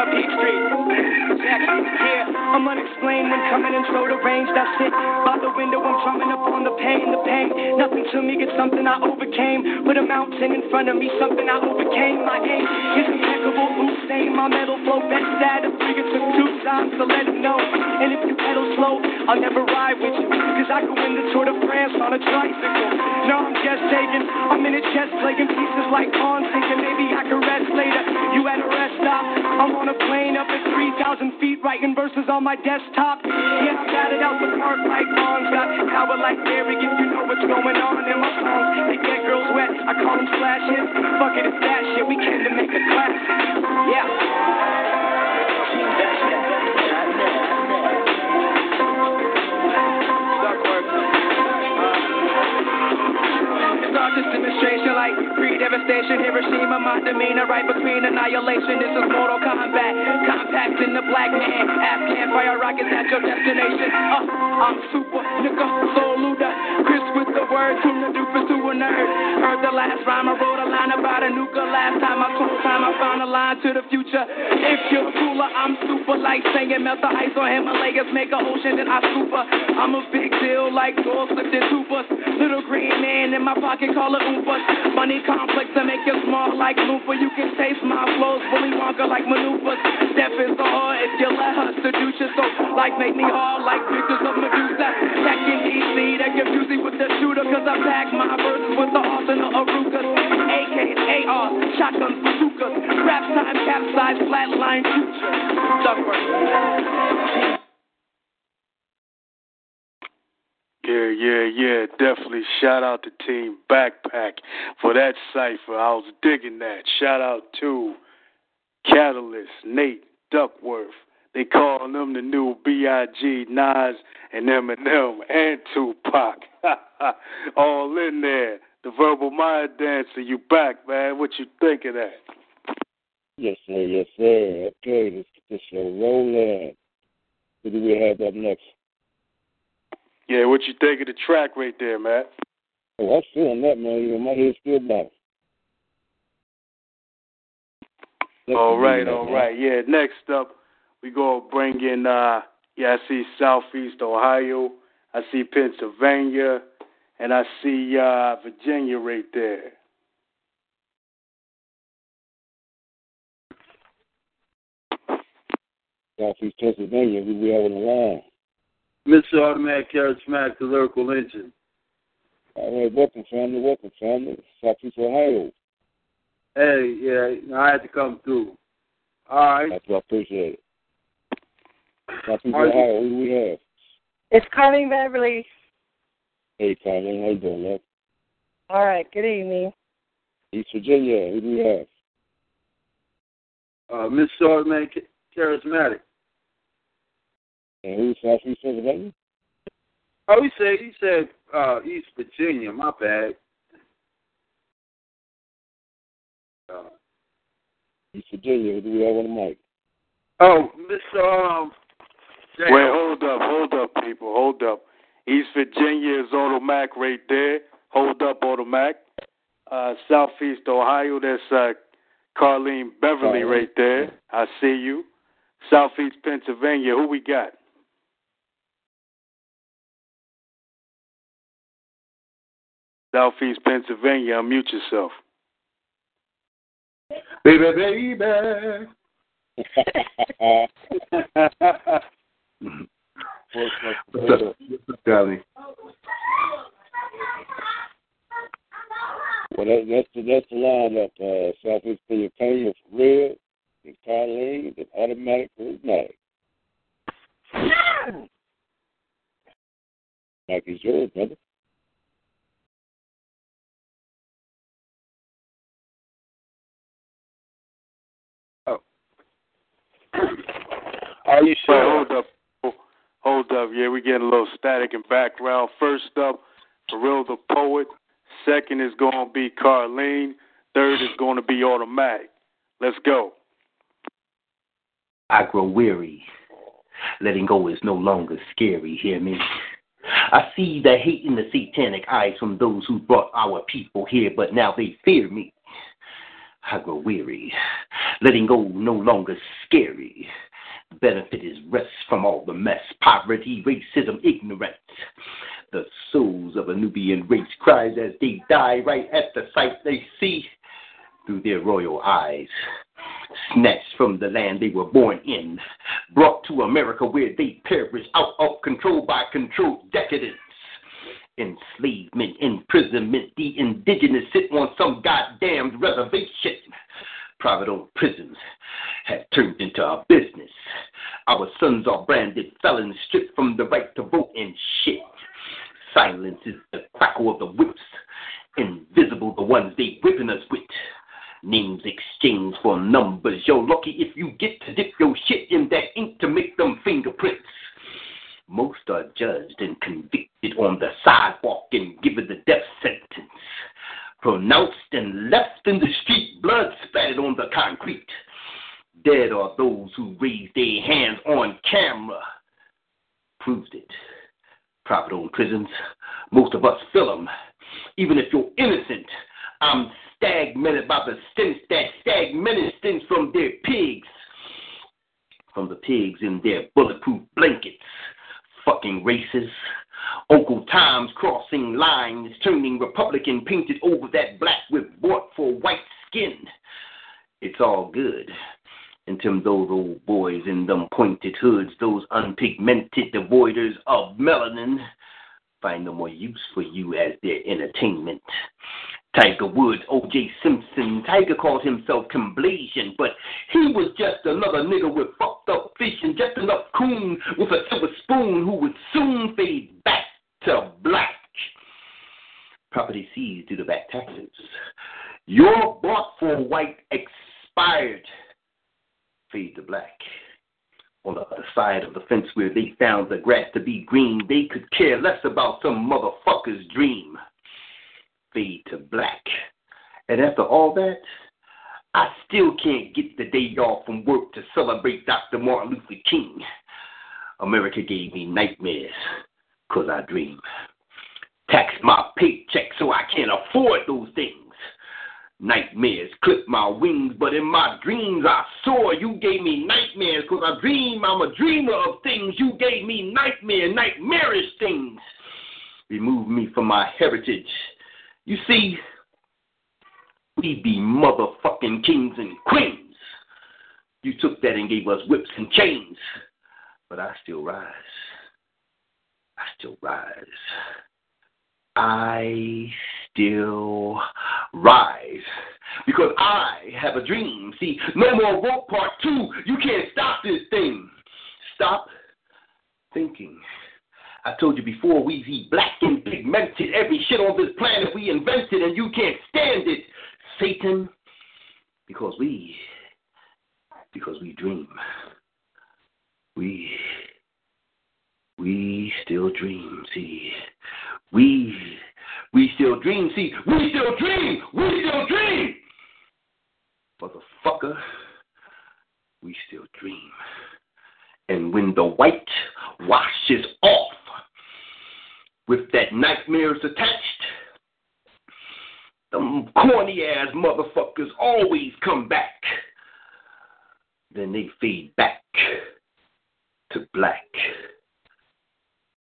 Up, Peach Street? Here. I'm unexplained when coming and throw the range. That's it. By the window, I'm drumming up on the pain, the pain. Nothing to me, it's something I overcame. Put a mountain in front of me, something I overcame. My aim is impeccable, Usain. My metal flow, best that figure took two times to let him know. And if you I'll never ride with you. Cause I could win the Tour de France on a tricycle. No, I'm just taking, I'm in a chest playing pieces like on thinking maybe I could rest later. You at a rest stop, I'm on a plane up at 3,000 feet writing verses on my desktop. Yeah, I got it out the park like Bonds, got power like Derrick if you know what's going on in my songs. They get girls wet, I call them slash hits. Fuck it, it's that shit, we came to make a class. Yeah. Just demonstration like pre-devastation. Hiroshima, my demeanor right between annihilation. This is Mortal Kombat. Compact in the black man. Afghan fire rockets at your destination. Uh, I'm super nigga, soul luda. Chris with the word, from the doofus to a nerd. Heard the last rhyme, I wrote a line about a nuka. Last time I told time, I found a line to the future. If you're cooler, I'm super like saying melt the ice on Himalayas, make an ocean, then I super. I'm a big deal like doors slipped in. Little green man in my pocket, call it oompas. Money complex to make you small like Loompa. You can taste my flows, fully Wonka like maneuvers. Death is hard if you let her seduce you. So life make me hard like pictures of Me with the shooter. Cause I pack my verses with the arsenal of Rukas. AKs, shotguns, bazookas. Rap time, capsize, flatline, future. Yeah, yeah, yeah. Definitely shout out to Team Backpack for that cypher. I was digging that. Shout out to Catalyst, Nate Duckworth. They call them the new B.I.G. Nas and Eminem and Tupac. All in there. The verbal mind dancer, you back, man. What you think of that? Yes, sir. Yes, sir. Okay, let's this this show rolling. Who do we have up next? Yeah, what you think of the track right there, man? Oh, I'm feeling that, man. You know, my head's still back. All right, all right. Yeah, next up, we go bring in. uh Yeah, I see Southeast Ohio. I see Pennsylvania, and I see uh Virginia right there. Southeast Pennsylvania, who we have on the line. Mr. Automatic Charismatic, the lyrical engine. All right, welcome, family. Welcome, family. Southeast Ohio. Hey, yeah, I had to come through. All right. That's what I appreciate it. Southeast Are you- who do we have? It's Colleen Beverly. Hey, Colleen, how you doing, love? All right, good evening. East Virginia, who do we have? Uh, Mr. Automatic Charismatic. And who's Southeast Pennsylvania? Oh, he said he said uh, East Virginia. My bad. Uh, East Virginia, who do we have on the mic? oh, Mr. Um, J- Wait, hold up, hold up, people, hold up. East Virginia is Automac right there. Hold up, Automac. Uh, Southeast Ohio, that's uh, Carlene Beverly Carlene. right there. I see you. Southeast Pennsylvania, who we got? Southeast Pennsylvania, unmute yourself. baby, baby. What's up, Golly. Well, that, that's the that's the lineup. Uh, Southeast Pennsylvania for real, and Carlene, and automatic automatic. Mike is yours, brother. Oh. Are you Wait, hold up. Hold up. Yeah, we're getting a little static in background. First up, Pharrell the Poet. Second is going to be Carlene. Third is going to be Automatic. Let's go. I grow weary. Letting go is no longer scary, hear me? I see the hate in the satanic eyes from those who brought our people here, but now they fear me. I grow weary. Letting go no longer scary. Benefit is rest from all the mess, poverty, racism, ignorance. The souls of a Nubian race cries as they die right at the sight they see through their royal eyes. Snatched from the land they were born in, brought to America where they perish out of control by controlled decadence. Enslavement, imprisonment, the indigenous sit on some goddamn reservation. Private owned prisons have turned into a business. Our sons are branded felons, stripped from the right to vote and shit. Silence is the crackle of the whips, invisible the ones they whipping us with. Names exchanged for numbers. You're lucky if you get to dip your shit in that ink to make them fingerprints. Most are judged and convicted on the sidewalk and given the death sentence. Pronounced and left in the street, blood spattered on the concrete. Dead are those who raised their hands on camera. Proved it. Private owned prisons, most of us fill them. Even if you're innocent, I'm stagnated by the stench that stagnated stems from their pigs. From the pigs in their bulletproof blankets. Fucking races. Uncle Tom's crossing lines, turning Republican painted over that black with bought for white skin. It's all good. Until those old boys in them pointed hoods, those unpigmented avoiders of melanin, find no more use for you as their entertainment. Tiger Woods, O.J. Simpson, Tiger called himself Cablinasian, but he was just another nigga with fucked up fish and just enough coon with a silver spoon who would soon fade back to black. Property seized due to back taxes. Your bought for white expired. Fade to black. On the other side of the fence where they found the grass to be green, they could care less about some motherfucker's dream. Fade to black. And after all that, I still can't get the day off from work to celebrate Dr. Martin Luther King. America gave me nightmares because I dream. Tax my paycheck so I can't afford those things. Nightmares clip my wings, but in my dreams I soar. You gave me nightmares because I dream I'm a dreamer of things. You gave me nightmare, nightmarish things. Remove me from my heritage. You see, we be motherfucking kings and queens. You took that and gave us whips and chains. But I still rise. I still rise. I still rise because I have a dream. See, no more rope part two. You can't stop this thing. Stop thinking. I told you before, we see black and pigmented. Every shit on this planet we invented, and you can't stand it, Satan, because we, because we dream. We, we still dream. See, we, we still dream. See, we still dream. We still dream. Motherfucker, we still dream. And when the white washes off with that nightmares attached, them corny ass motherfuckers always come back. Then they fade back to black.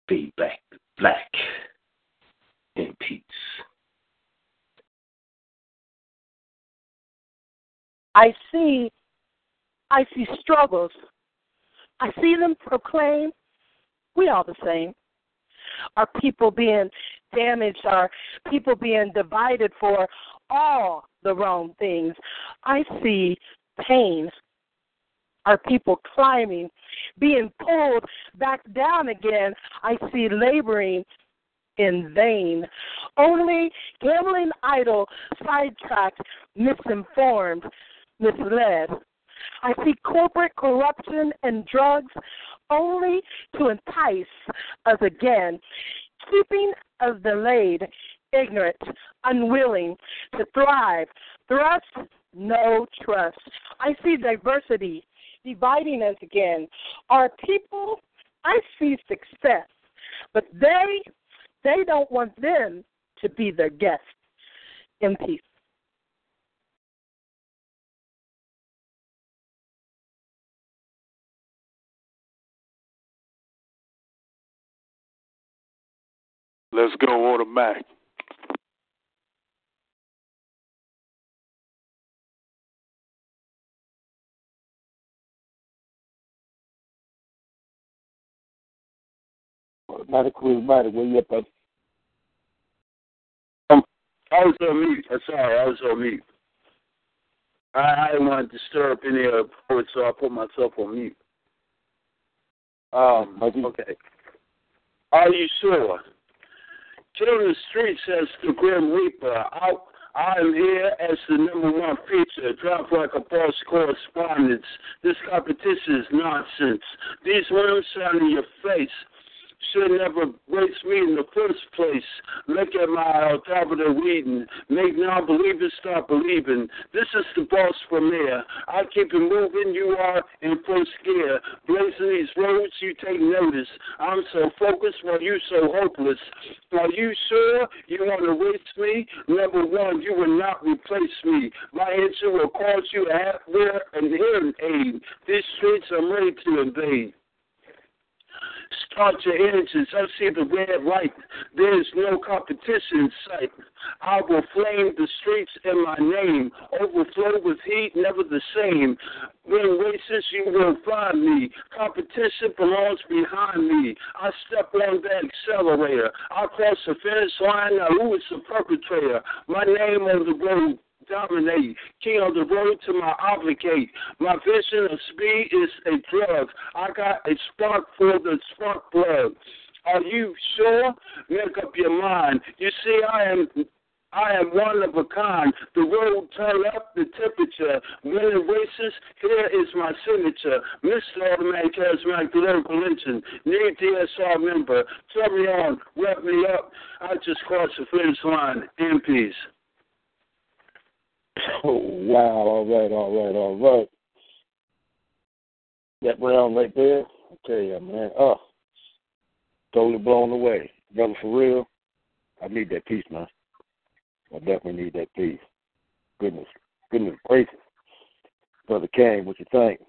Fade back to black in peace. I see I see struggles. I see them proclaim we all the same. Are people being damaged? Are people being divided for all the wrong things? I see pain. Are people climbing, being pulled back down again? I see laboring in vain. Only gambling idle, sidetracked, misinformed, misled. I see corporate corruption and drugs only to entice us again, keeping us delayed, ignorant, unwilling to thrive. Thrust, no trust. I see diversity dividing us again. Our people, I see success, but they, they don't want them to be their guests. In peace. Let's go automatic. Automatic, automatic. Where you up? At? Um, I was on mute. I'm sorry, I was on mute. I, I didn't want to disturb any of the poets, so I put myself on mute. Um, okay. Are you sure? The streets as the Grim Reaper. I, I am here as the number one feature, drop like a false correspondence. This competition is nonsense. These words sound in your face should never waste me in the first place. Look at my alphabet reading. Make non-believers start believing. This is the boss from there. I keep it moving. You are in first gear. Blazing these roads, you take notice. I'm so focused while you so hopeless. Are you sure you want to waste me? Number one, you will not replace me. My answer will cause you a half ear and hearing aid. These streets I'm ready to invade. Start your engines. I see the red light. There is no competition in sight. I will flame the streets in my name. Overflow with heat, never the same. When racist, you will find me. Competition belongs behind me. I step on the accelerator. I cross the finish line. Now, who is the perpetrator? My name on the road dominate. King of the road to my obligate. My vision of speed is a drug. I got a spark for the spark plug. Are you sure? Make up your mind. You see, I am I am one of a kind. The road turn up the temperature. Winning races, here is my signature. Mr. Automatic Charismatic Political Lynching. Need DSR member. Turn me on, wrap me up. I just crossed the finish line. In peace. Oh wow! All right, all right, all right. That round right there, I tell you, man, oh, totally blown away, brother. For real, I need that piece, man. I definitely need that piece. Goodness, goodness gracious. Brother Kane, what you think?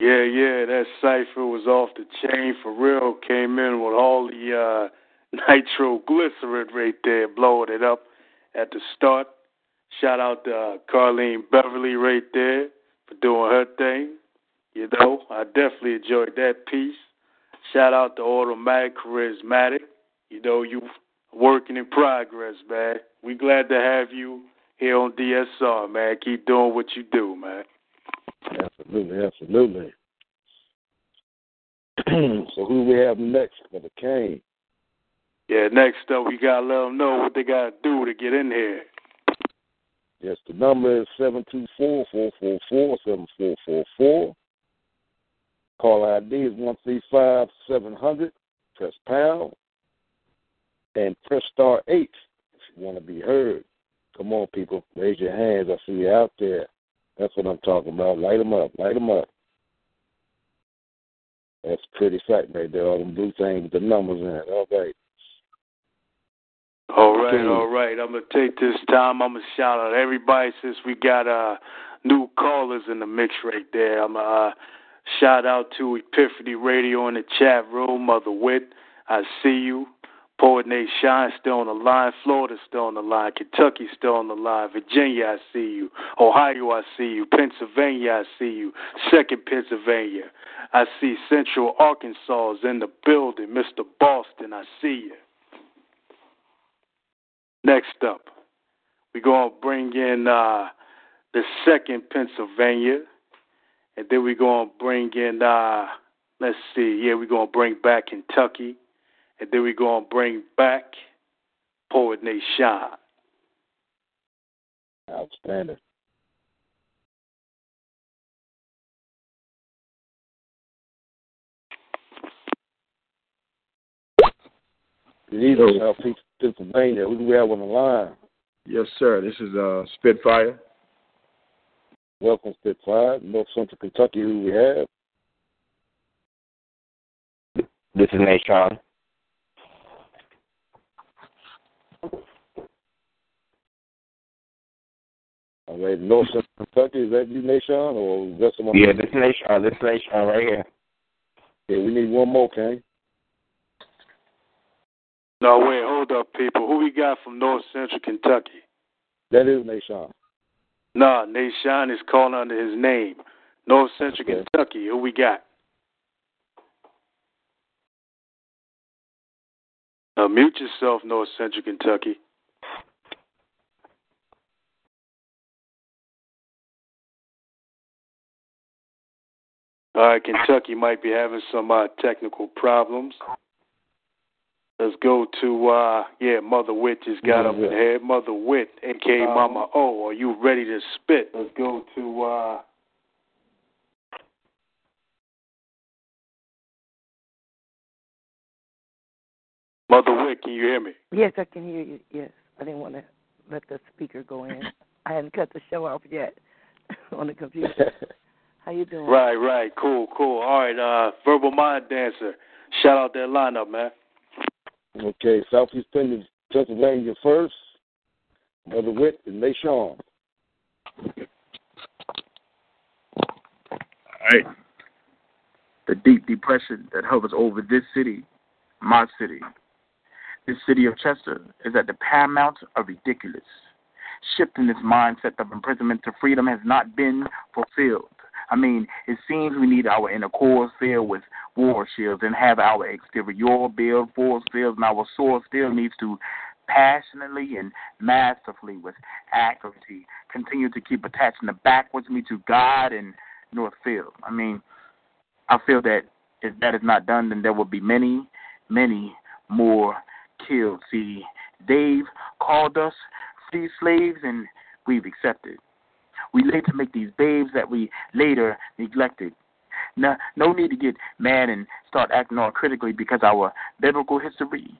Yeah, yeah, that cypher was off the chain for real. Came in with all the uh, nitroglycerin right there, blowing it up at the start. Shout out to uh, Carlene Beverly right there for doing her thing. You know, I definitely enjoyed that piece. Shout out to Automatic Charismatic. You know, you working in progress, man. We glad to have you here on DSR, man. Keep doing what you do, man. Absolutely, absolutely. so who we have next for the Kane? Yeah, next up we gotta let them know what they gotta do to get in here. Yes, the number is seven two four four four four seven four four four. Call ID is one three five seven hundred. Press pound and press star eight if you want to be heard. Come on, people, raise your hands. I see you out there. That's what I'm talking about. Light them up, light them up. That's pretty sight right there. All them blue things with the numbers in it. All right. All right, all right. I'm gonna take this time. I'm gonna shout out everybody since we got uh new callers in the mix right there. I'm uh shout out to Epiphany Radio in the chat room, Mother Wit. I see you. Poet Nate Shine still on the line. Florida still on the line. Kentucky still on the line. Virginia, I see you. Ohio, I see you. Pennsylvania, I see you. Second Pennsylvania. I see Central Arkansas is in the building. Mr. Boston, I see you. Next up, we're going to bring in uh, the second Pennsylvania. And then we're going to bring in, uh, let's see, yeah, we're going to bring back Kentucky. And then we're going to bring back Poet Nation. Outstanding. Good evening, Southeast Pennsylvania. Who do we have on the line? Yes, sir. This is uh, Spitfire. Welcome, Spitfire. North Central Kentucky, who we have? This is Nation. All right, North Central Kentucky, is that you, Nation, or is that someone? Yeah, this is Nation. This is Nation right here. Yeah, we need one more, Kane. No, wait, hold up, people. Who we got from North Central Kentucky? That is Nation. Nah, Nashawn is calling under his name. North Central Okay. Kentucky. Who we got? Now mute yourself, North Central Kentucky. All right, Kentucky might be having some uh, technical problems. Let's go to uh yeah, Mother Wit has got up in here. Mother Wit, aka Mama O, are you ready to spit? Let's go to uh Mother Wit, can you hear me? Yes, I can hear you. Yes, I didn't want to let the speaker go in. I hadn't cut the show off yet on the computer. How you doing? Right, right, cool, cool. All right, uh Verbal Mind Dancer. Shout out that lineup, man. Okay, Southeast Pen- Pennsylvania first. Mother Wit and Nation. All right. The deep depression that hovers over this city, my city, this city of Chester, is at the paramount of ridiculous. Shifting this mindset of imprisonment to freedom has not been fulfilled. I mean, it seems we need our inner core filled with war shields and have our exterior build force fields, and our sword still needs to passionately and masterfully with accuracy continue to keep attaching the backwards me to God and Northfield. I mean, I feel that if that is not done, then there will be many, many more killed. See, Dave called us free slaves, and we've accepted. We later make these babes that we later neglected. No, no need to get mad and start acting all critically because our biblical history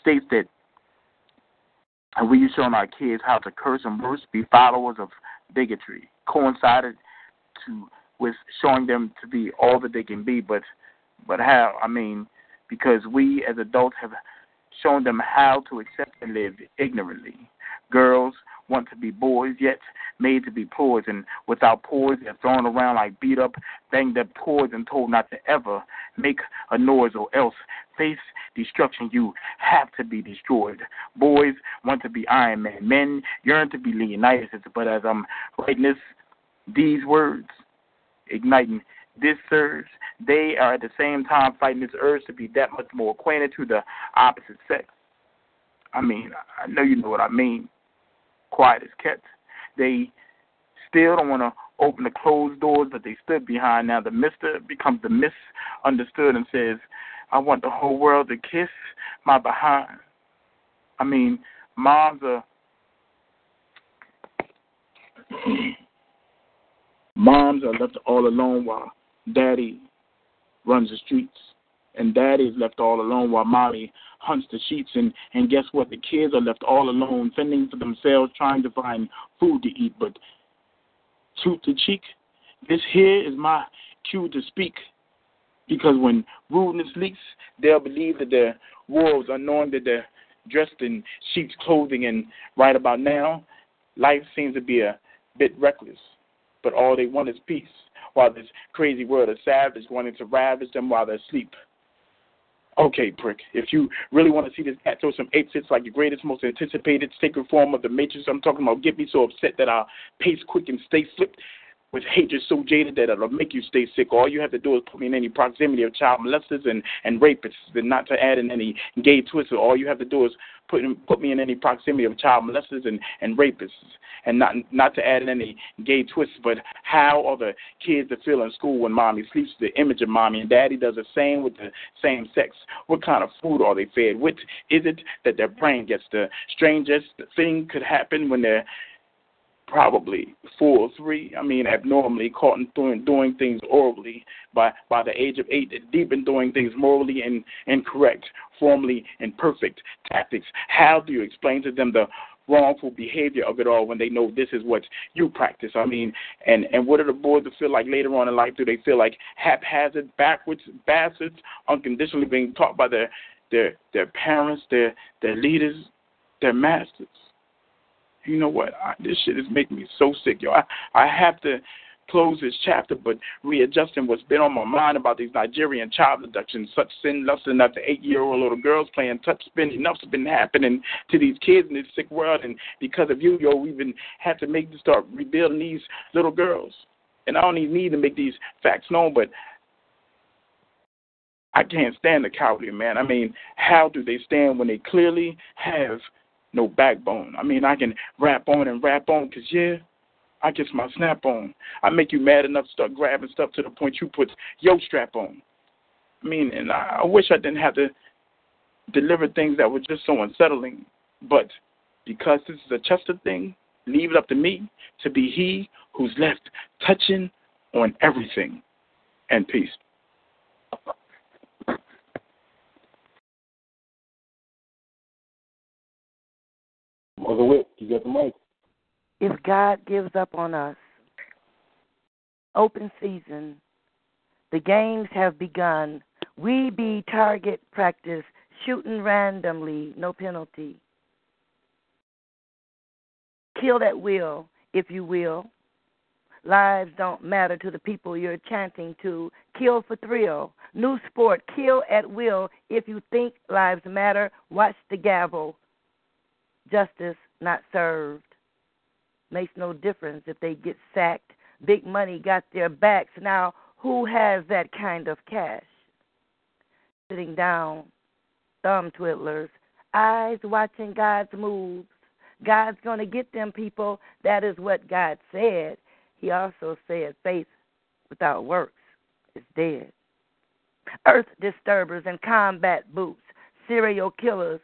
states that we are showing our kids how to curse and worse, be followers of bigotry, coincided to with showing them to be all that they can be, but but how? I mean, because we as adults have shown them how to accept and live ignorantly. Girls want to be boys, yet made to be poors, and without poise, they're thrown around like beat up, banged up toys, and told not to ever make a noise or else face destruction. You have to be destroyed. Boys want to be Iron Man. Men yearn to be Leonidas, but as I'm writing this, these words, igniting this surge, they are at the same time fighting this urge to be that much more acquainted to the opposite sex. I mean, I know you know what I mean. Quiet as kept. They still don't want to open the closed doors that they stood behind. Now the mister becomes the misunderstood and says, I want the whole world to kiss my behind. I mean, moms are moms are left all alone while daddy runs the streets. And daddy is left all alone while mommy hunts the sheets. And, and guess what? The kids are left all alone, fending for themselves, trying to find food to eat. But truth to cheek, this here is my cue to speak. Because when rudeness leaks, they'll believe that the wolves are unknowing that they're dressed in sheep's clothing. And right about now, life seems to be a bit reckless. But all they want is peace, while this crazy world of savage wanting to ravage them while they're asleep. Okay, prick. If you really want to see this cat throw some eight sits like the greatest, most anticipated sacred form of the Matrix, I'm talking about get me so upset that I'll pace quick and stay flipped with hatred so jaded that it'll make you stay sick. All you have to do is put me in any proximity of child molesters and, and rapists, and not to add in any gay twists. All you have to do is put put me in any proximity of child molesters and, and rapists, and not not to add in any gay twists. But how are the kids that feel in school when mommy sleeps the image of mommy and daddy does the same with the same sex? What kind of food are they fed? What is it that their brain gets? The strangest thing could happen when they're probably four or three. I mean, abnormally caught in doing doing things orally by by the age of eight, deep in doing things morally and incorrect, formally imperfect tactics. How do you explain to them the wrongful behavior of it all when they know this is what you practice. I mean, and and what do the boys feel like later on in life? Do they feel like haphazard, backwards bastards, unconditionally being taught by their their their parents, their their leaders, their masters? You know what? I, this shit is making me so sick, yo. I, I have to close this chapter, but readjusting what's been on my mind about these Nigerian child abductions, such sin, lusting after eight year old little girls playing touch spin. Enough's been happening to these kids in this sick world, and because of you, yo, we've been had to make to start rebuilding these little girls. And I don't even need to make these facts known, but I can't stand the cowardly man. I mean, how do they stand when they clearly have no backbone. I mean, I can rap on and rap on because, yeah, I get my snap on. I make you mad enough to start grabbing stuff to the point you put your strap on. I mean, and I, I wish I didn't have to deliver things that were just so unsettling. But because this is a Chester thing, leave it up to me to be he who's left touching on everything. And peace. Mother you got the mic. If God gives up on us, open season, the games have begun. We be target practice, shooting randomly, no penalty. Kill at will, if you will. Lives don't matter to the people you're chanting to. Kill for thrill. New sport, kill at will. If you think lives matter, watch the gavel justice not served. Makes no difference if they get sacked. Big money got their backs. Now, who has that kind of cash? Sitting down, thumb twiddlers, eyes watching God's moves. God's going to get them people. That is what God said. He also said faith without works is dead. Earth disturbers and combat boots, serial killers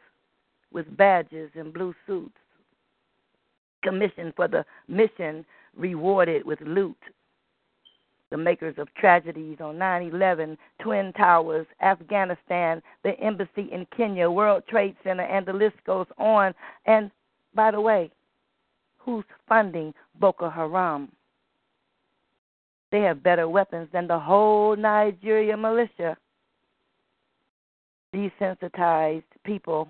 with badges and blue suits. Commissioned for the mission, rewarded with loot. The makers of tragedies on 9 11, Twin Towers, Afghanistan, the embassy in Kenya, World Trade Center, and the list goes on. And by the way, who's funding Boko Haram? They have better weapons than the whole Nigeria militia. Desensitized people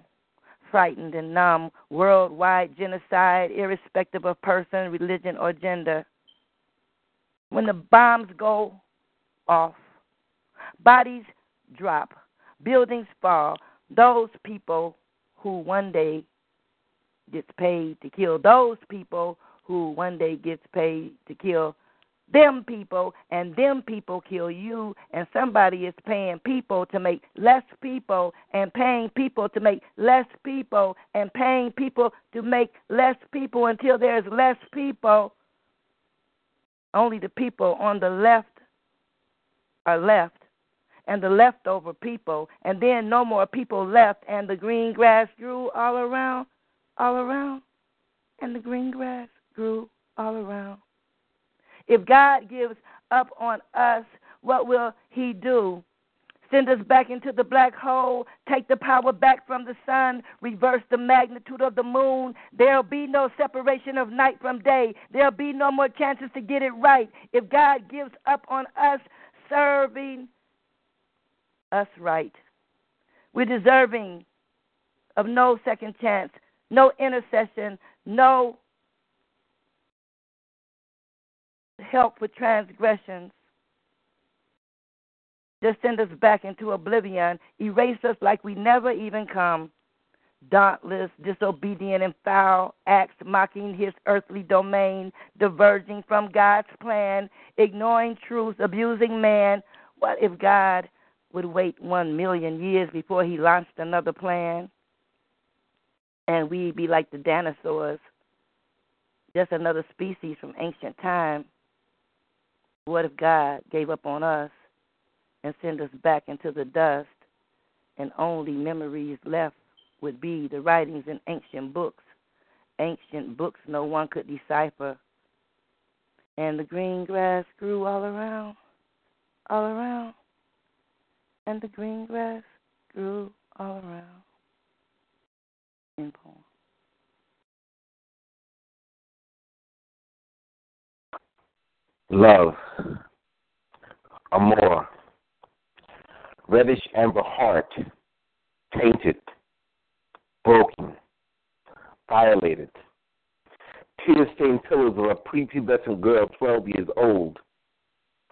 frightened and numb, worldwide genocide, irrespective of person, religion, or gender. When the bombs go off, bodies drop, buildings fall, those people who one day gets paid to kill those people who one day gets paid to kill them people and them people kill you and somebody is paying people to make less people and paying people to make less people and paying people to make less people until there's less people. Only the people on the left are left and the leftover people and then no more people left and the green grass grew all around all around and the green grass grew all around if God gives up on us, what will He do? Send us back into the black hole, take the power back from the sun, reverse the magnitude of the moon. There'll be no separation of night from day. There'll be no more chances to get it right. If God gives up on us serving us right, we're deserving of no second chance, no intercession, no help with transgressions. Just send us back into oblivion, erase us like we never even come. Dauntless, disobedient, and foul acts mocking his earthly domain, diverging from God's plan, ignoring truth, abusing man. What if God would wait one million years before he launched another plan? And we'd be like the dinosaurs, just another species from ancient time what if God gave up on us and sent us back into the dust, and only memories left would be the writings in ancient books, ancient books no one could decipher. And the green grass grew all around, all around, and the green grass grew all around. In poem. Love, amor, reddish amber heart, tainted, broken, violated, tear stained pillows of a prepubescent girl 12 years old,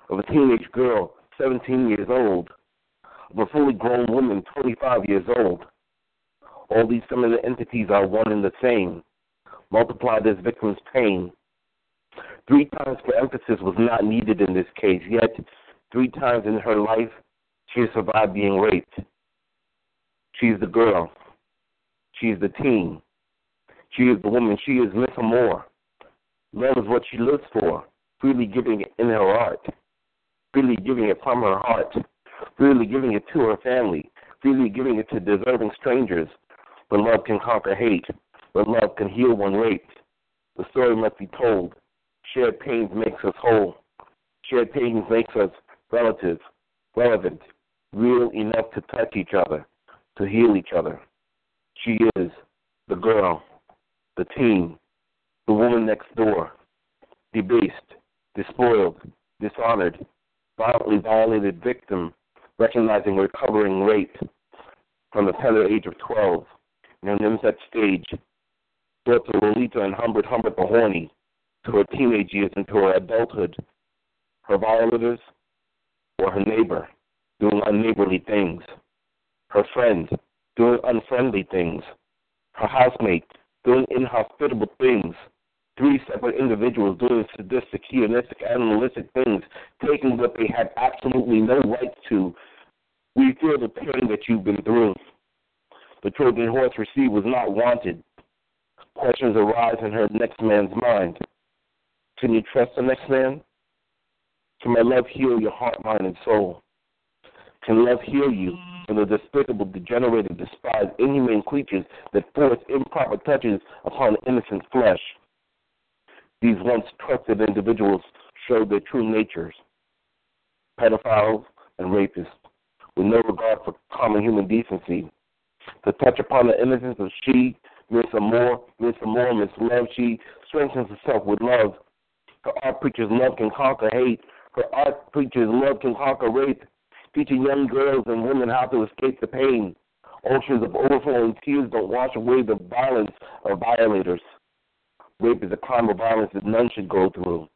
of a teenage girl 17 years old, of a fully grown woman 25 years old. All these similar entities are one and the same, Multiply this victim's pain Three times for emphasis was not needed in this case, yet, three times in her life, she has survived being raped. She is the girl. She is the teen. She is the woman. She is Miss Amore. Love is what she lives for, freely giving it in her heart, freely giving it from her heart, freely giving it to her family, freely giving it to deserving strangers. But love can conquer hate. But love can heal one raped. The story must be told. Shared pains makes us whole. Shared pains makes us relative, relevant, real enough to touch each other, to heal each other. She is the girl, the teen, the woman next door, debased, despoiled, dishonored, violently violated victim, recognizing recovering rape from the tender age of 12, in her nymphet stage, brought to Lolita and Humbert Humbert the Horny, to her teenage years into her adulthood, her violators or her neighbor doing unneighborly things, her friend doing unfriendly things, her housemate doing inhospitable things, three separate individuals doing sadistic, hedonistic, animalistic things, taking what they had absolutely no right to. We feel the pain that you've been through. The Trojan horse received was not wanted. Questions arise in her next man's mind. Can you trust the next man? Can my love heal your heart, mind, and soul? Can love heal you from the despicable, degenerated, despised, inhumane creatures that force improper touches upon innocent flesh? These once trusted individuals showed their true natures pedophiles and rapists, with no regard for common human decency. To touch upon the innocence of she, Miss Amore, Miss Amore, Miss Love, she strengthens herself with love her art preaches love can conquer hate. Her art preaches love can conquer rape, teaching young girls and women how to escape the pain. Oceans of overflowing tears don't wash away the violence of violators. Rape is a crime of violence that none should go through.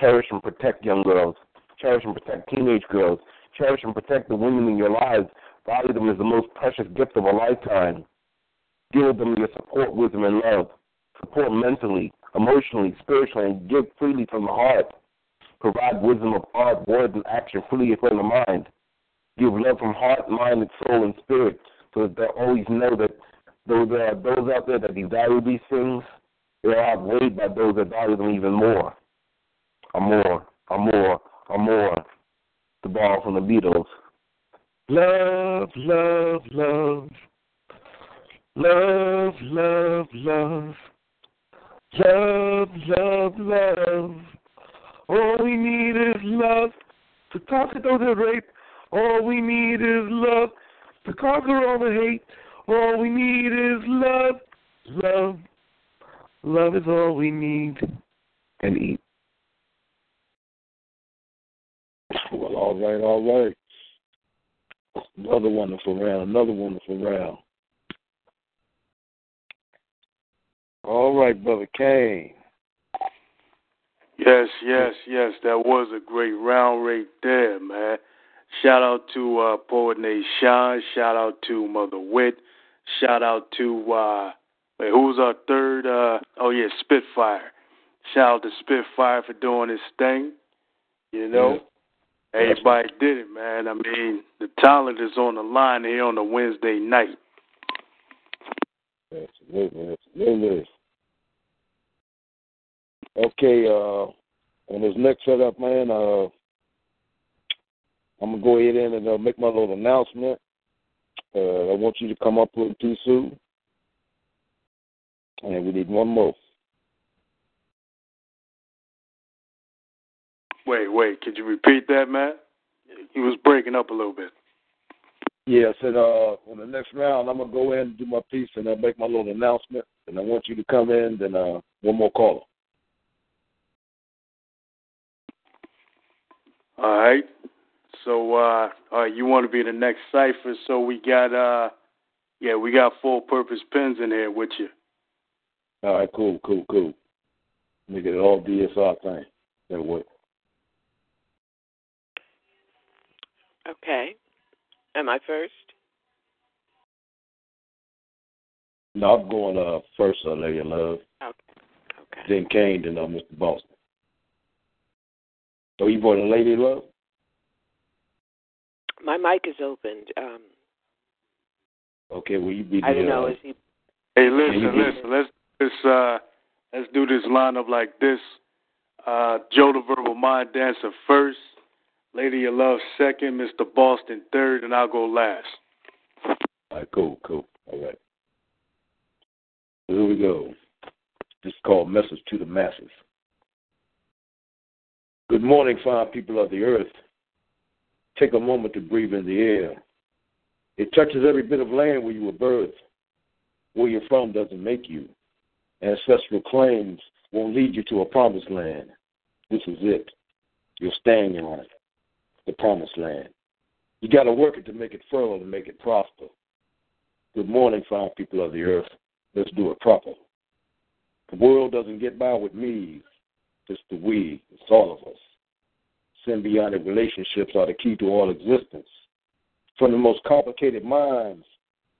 Cherish and protect young girls. Cherish and protect teenage girls. Cherish and protect the women in your lives. Value them as the most precious gift of a lifetime. Give them your support, wisdom, and love. Support mentally, emotionally, spiritually, and give freely from the heart. Provide wisdom of art, words, and action freely from the mind. Give love from heart, mind, and soul and spirit, so that they always know that those are those out there that desire these things, they are outweighed by those that value them even more. Or more, or more, or more. The ball from the Beatles. Love, love, love. Love, love, love. Love, love, love. All we need is love to conquer those that rape. All we need is love to conquer all the hate. All we need is love. Love. Love is all we need. And eat. Well, all right, all right. Another wonderful round, another wonderful round. All right, Brother Kane. Yes, yes, yes. That was a great round right there, man. Shout out to uh, Poet Nate Sean. Shout out to Mother Wit. Shout out to uh, wait, who was our third? Uh, oh yeah, Spitfire. Shout out to Spitfire for doing his thing. You know, Yeah. everybody did it, man. I mean, the talent is on the line here on a Wednesday night. Absolutely, absolutely. Okay, uh, on this next setup, man, uh, I'm gonna go ahead in and uh, make my little announcement. Uh, I want you to come up with too soon, and we need one more. Wait, wait. Could you repeat that, man? He was breaking up a little bit. Yeah, I said uh, on the next round, I'm gonna go in and do my piece, and I'll make my little announcement, and I want you to come in. Then uh, one more caller. All right. So, uh, all right, you want to be the next cypher? So we got, uh, yeah, we got full purpose pens in here with you. All right, cool, cool, cool. Make it all DSR thing. That work. Okay. Am I first? No, I'm going uh first, uh, Lady Love. Okay. Okay. Then Kane, then uh, Mr. Boston. So you for the Lady Love? My mic is opened. Um, Okay, well you be the I don't know. uh, Is he? Hey, listen, you listen. Let's let's uh let's do this lineup like this. Uh, Joe the Verbal Mind Dancer first, Lady of Love second, Mr. Boston third, and I'll go last. All right, cool, cool. All right. Here we go. This is called Message to the Masses. Good morning, fine people of the earth. Take a moment to breathe in the air. It touches every bit of land where you were birthed. Where you're from doesn't make you. Ancestral claims won't lead you to a promised land. This is it. You're standing on it. The promised land. You got to work it to make it fertile and make it prosper. Good morning, fine people of the earth. Let's do it proper. The world doesn't get by with me. It's the we. It's all of us. Symbiotic relationships are the key to all existence. From the most complicated minds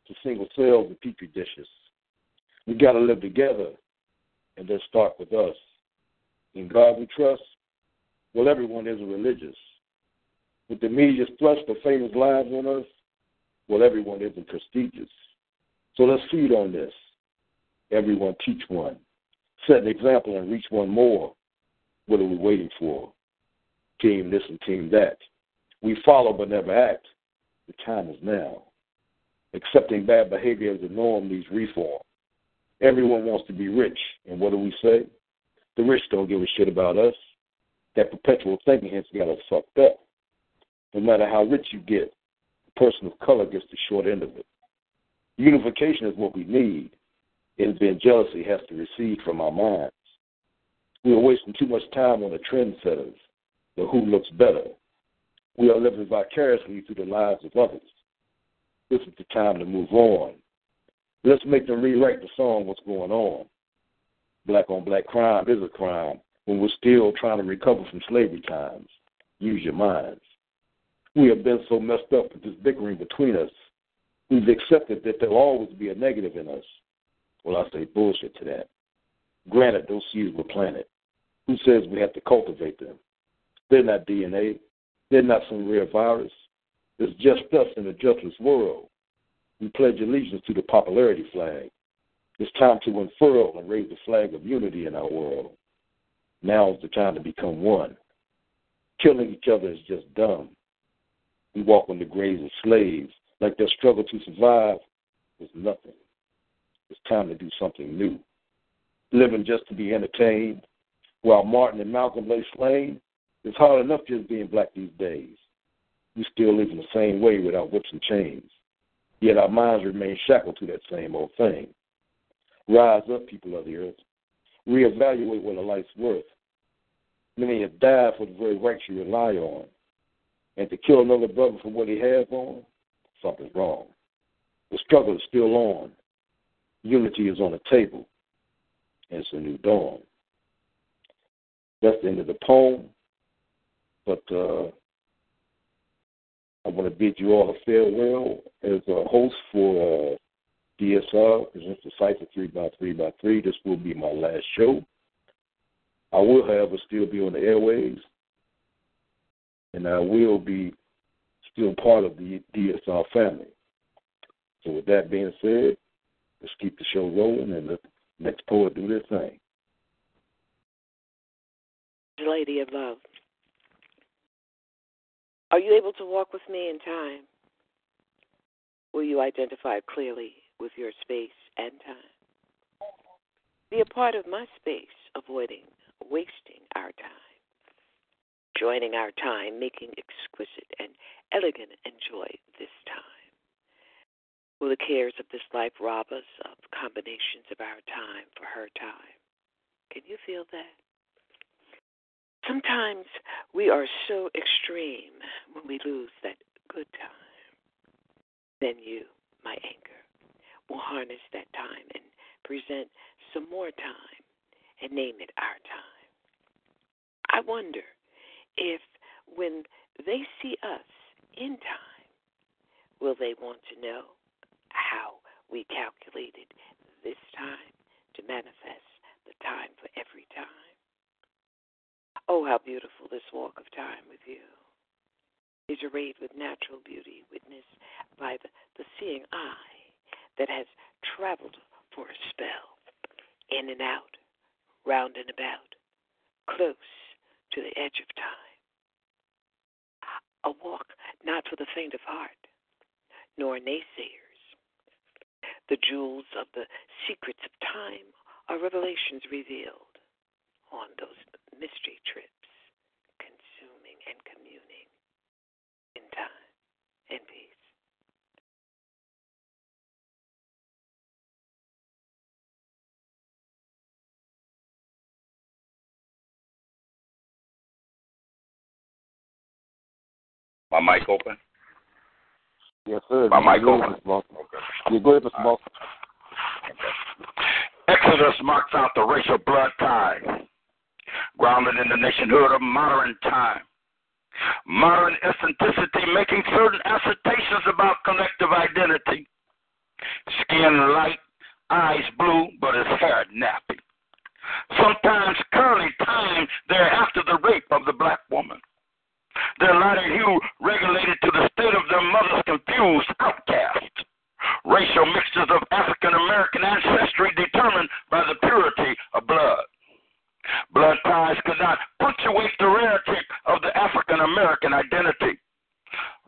to single cells and petri dishes. We got to live together and then start with us. In God we trust. Well, everyone is religious. With the media's thrust of famous lives on us, well, everyone isn't prestigious. So let's feed on this. Everyone teach one. Set an example and reach one more. What are we waiting for? Team this and team that. We follow but never act. The time is now. Accepting bad behavior as a norm needs reform. Everyone wants to be rich, and what do we say? The rich don't give a shit about us. That perpetual thinking has got us fucked up. No matter how rich you get, the person of color gets the short end of it. Unification is what we need. Envy and jealousy has to recede from our minds. We are wasting too much time on the trendsetters, the who looks better. We are living vicariously through the lives of others. This is the time to move on. Let's make them rewrite the song, What's Going On. Black on black crime is a crime when we're still trying to recover from slavery times. Use your minds. We have been so messed up with this bickering between us. We've accepted that there'll always be a negative in us. Well, I say bullshit to that. Granted, those seeds were planted. Who says we have to cultivate them? They're not DNA. They're not some rare virus. It's just us in a justless world. We pledge allegiance to the popularity flag. It's time to unfurl and raise the flag of unity in our world. Now is the time to become one. Killing each other is just dumb. We walk on the graves of slaves like their struggle to survive was nothing. It's time to do something new. Living just to be entertained while Martin and Malcolm lay slain, it's hard enough just being black these days. We still live in the same way without whips and chains. Yet our minds remain shackled to that same old thing. Rise up, people of the earth. Reevaluate what a life's worth. Many have died for the very rights you rely on. And to kill another brother for what he has on, something's wrong. The struggle is still on. Unity is on the table. And it's a new dawn. That's the end of the poem. But uh, I want to bid you all a farewell as a host for uh, DSR, presents the Cypher 3 by 3 by 3 This will be my last show. I will, however, still be on the airways, and I will be still part of the DSR family. So, with that being said, let's keep the show rolling and let the next poet do their thing. Lady of Love. Are you able to walk with me in time? Will you identify clearly with your space and time? Be a part of my space, avoiding wasting our time. Joining our time, making exquisite and elegant enjoy this time. Will the cares of this life rob us of combinations of our time for her time? Can you feel that? Sometimes we are so extreme when we lose that good time. Then you, my anger, will harness that time and present some more time and name it our time. I wonder if when they see us in time, will they want to know how we calculated this time to manifest the time for every time? Oh, how beautiful this walk of time with you is arrayed with natural beauty, witnessed by the, the seeing eye that has traveled for a spell, in and out, round and about, close to the edge of time. A walk not for the faint of heart, nor naysayers. The jewels of the secrets of time are revelations revealed on those mystery trips, consuming and communing in time and peace. My mic open? Yes, sir. My mic Go open. ahead, Mr. Moss. Yeah, go ahead, Mr. Moss. Exodus marks out the racial blood tie, grounded in the nationhood of modern time. Modern eccentricity making certain assertions about collective identity. Skin light, eyes blue, but his hair nappy. Sometimes curly time thereafter the rape of the black woman. Their lighter hue regulated to the state of their mother's confused outcast. Racial mixtures of African American ancestry determined by the purity of blood. Blood ties could not punctuate the rarity of the African American identity.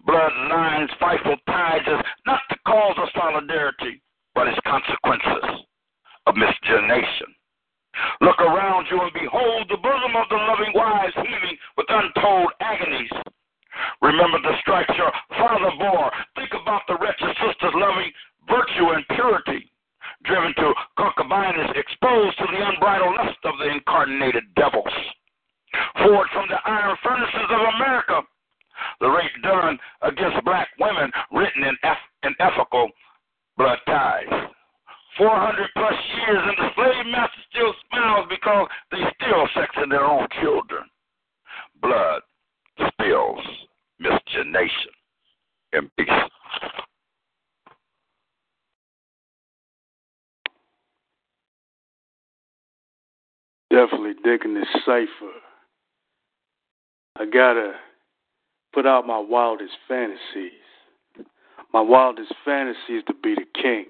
Bloodlines, FIFO ties is not the cause of solidarity, but its consequences of miscegenation. Look around you and behold the bosom of the loving wives heaving with untold agonies. Remember the stripes your father bore. Think about the wretched sisters loving virtue and purity, driven to concubinage, exposed to the unbridled lust of the incarnated devils. Forward from the iron furnaces of America, the rape done against black women written in, in ethical blood ties. 400 plus years, and the slave master still smiles because they still sexing their own children. Blood spills miscegenation and peace. Definitely digging this cypher. I gotta put out my wildest fantasies. My wildest fantasy is to be the king.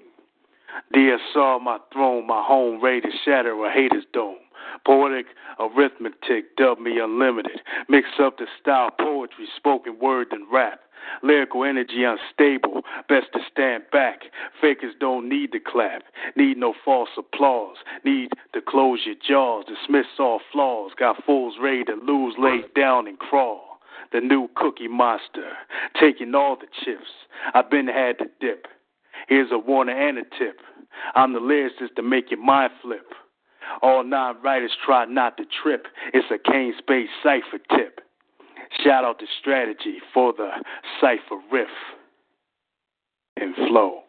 DSR, my throne, my home, ready to shatter a hater's dome. Poetic arithmetic, dub me unlimited. Mix up the style, poetry, spoken word, and rap. Lyrical energy unstable, best to stand back. Fakers don't need to clap, need no false applause. Need to close your jaws, dismiss all flaws. Got fools ready to lose, lay down and crawl. The new cookie monster, taking all the chips. I've been had to dip. Here's a warning and a tip. I'm the lyricist to make your mind flip. All non writers try not to trip. It's a Kane Space cipher tip. Shout out to Strategy for the cipher riff and flow.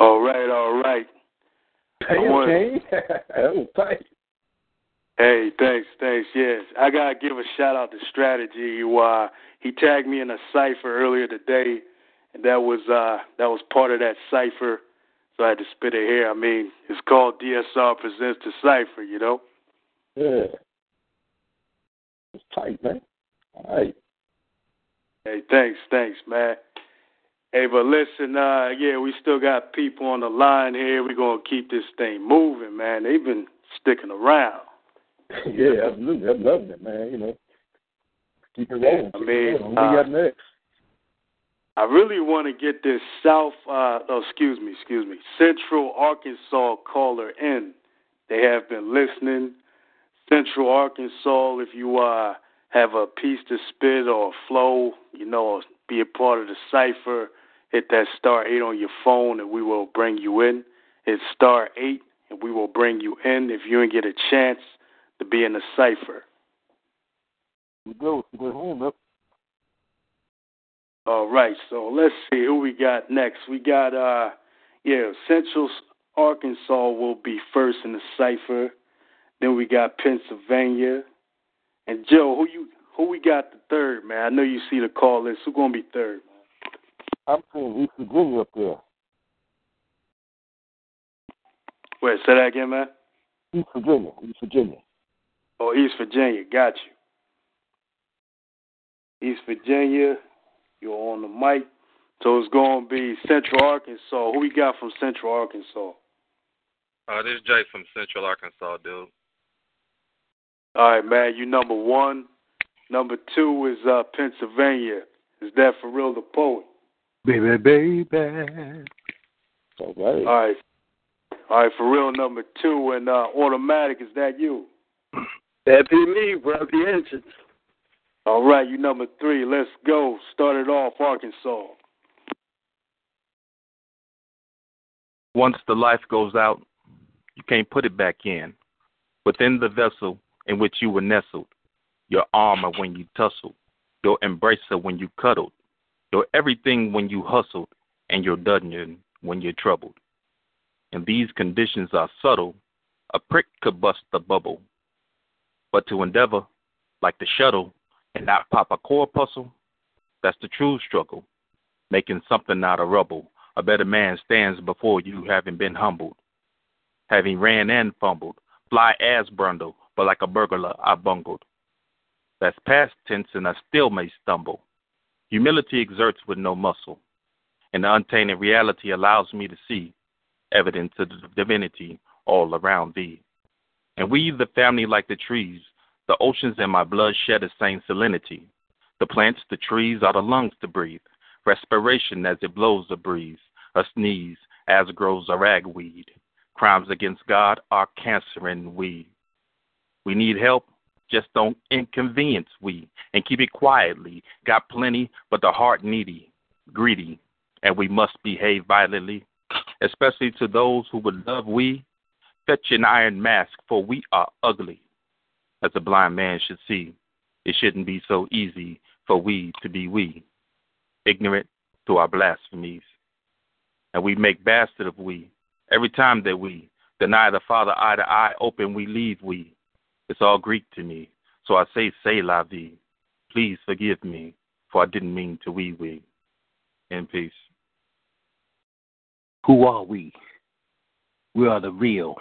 All right, all right. Hey, okay. that was tight. Hey, thanks, thanks. Yes, I gotta give a shout out to Strategy. Uh, he tagged me in a cipher earlier today, and that was uh, that was part of that cipher. So I had to spit it here. I mean, it's called DSR presents the cipher. You know. Yeah. It's tight, man. All right. Hey, thanks, thanks, man. Hey, but listen, uh, yeah, we still got people on the line here. We're gonna keep this thing moving, man. They've been sticking around. yeah, absolutely. I'm loving it, man. You know, keep it rolling. I mean, What we got uh, next? I really want to get this South, uh, oh, excuse me, excuse me, Central Arkansas caller in. They have been listening. Central Arkansas, if you uh, have a piece to spit or flow, you know, be a part of the cipher, hit that star 8 on your phone and we will bring you in. It's star 8 and we will bring you in if you didn't get a chance to be in the cipher. We go. We go home up. All right, so let's see who we got next. We got uh yeah, Central Arkansas will be first in the cipher. Then we got Pennsylvania. And Joe, who you who we got the third, man? I know you see the call list. Who gonna be third? man? I'm saying East Virginia up there. Wait, say that again, man. East Virginia. East Virginia. Oh, East Virginia, got you. East Virginia, you're on the mic. So it's gonna be Central Arkansas. Who we got from Central Arkansas? Uh, this is Jay from Central Arkansas, dude. All right, man. You number one. Number two is uh, Pennsylvania. Is that for real the poet? Baby, baby. All right. All right. All right, for real number two and uh, automatic, is that you? That be me, bro. The engine. All right, you number three. Let's go. Start it off, Arkansas. Once the life goes out, you can't put it back in. Within the vessel in which you were nestled, your armor when you tussled, your embracer when you cuddled, your everything when you hustled, and your dungeon when you're troubled. And these conditions are subtle. A prick could bust the bubble. But to endeavor, like the shuttle, and not pop a corpuscle, that's the true struggle. Making something out of rubble. A better man stands before you having been humbled. Having ran and fumbled, fly as brundle, but like a burglar I bungled. That's past tense and I still may stumble. Humility exerts with no muscle, and the untainted reality allows me to see evidence of the divinity all around thee. And we, the family, like the trees, the oceans in my blood shed the same salinity. The plants, the trees are the lungs to breathe, respiration as it blows a breeze, a sneeze as grows a ragweed. Crimes against God are cancer and we. We need help, just don't inconvenience we, and keep it quietly. Got plenty, but the heart needy, greedy, and we must behave violently, especially to those who would love we. Fetch an iron mask, for we are ugly, as a blind man should see. It shouldn't be so easy for we to be we, ignorant to our blasphemies. And we make bastard of we, Every time that we deny the Father eye to eye, open we leave we. It's all Greek to me. So I say, say la vie. Please forgive me, for I didn't mean to wee wee. In peace. Who are we? We are the real.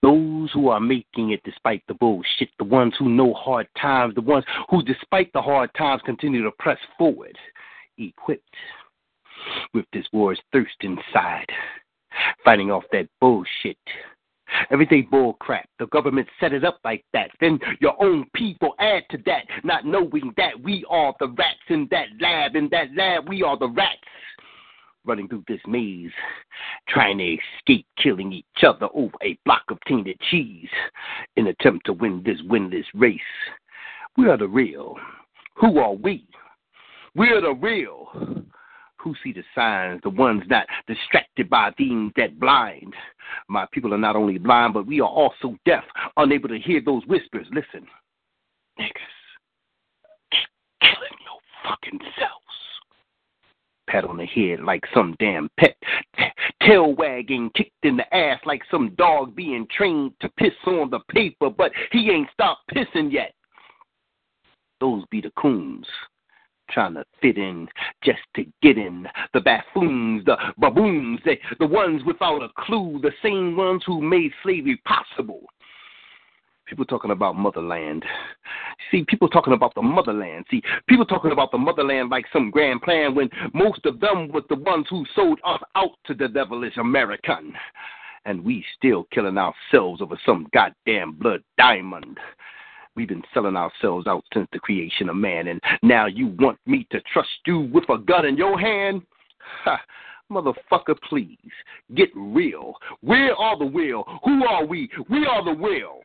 Those who are making it despite the bullshit, the ones who know hard times, the ones who, despite the hard times, continue to press forward, equipped with this war's thirst inside, fighting off that bullshit. Everything bull crap. The government set it up like that. Then your own people add to that, not knowing that we are the rats in that lab. In that lab, we are the rats running through this maze, trying to escape killing each other over a block of tainted cheese in attempt to win this winless race. We are the real. Who are we? We are the real. Who see the signs, the ones not distracted by things that blind. My people are not only blind, but we are also deaf, unable to hear those whispers. Listen, niggas, keep killing your fucking self pat on the head like some damn pet, tail wagging, kicked in the ass like some dog being trained to piss on the paper, but he ain't stopped pissing yet. Those be the coons trying to fit in just to get in. The buffoons, the baboons, the, the ones without a clue, the same ones who made slavery possible. People talking about motherland. See, people talking about the motherland. See, people talking about the motherland like some grand plan when most of them were the ones who sold us out to the devilish American. And we still killing ourselves over some goddamn blood diamond. We've been selling ourselves out since the creation of man, and now you want me to trust you with a gun in your hand? Ha, motherfucker, please, get real. Where are the will? Who are we? We are the will.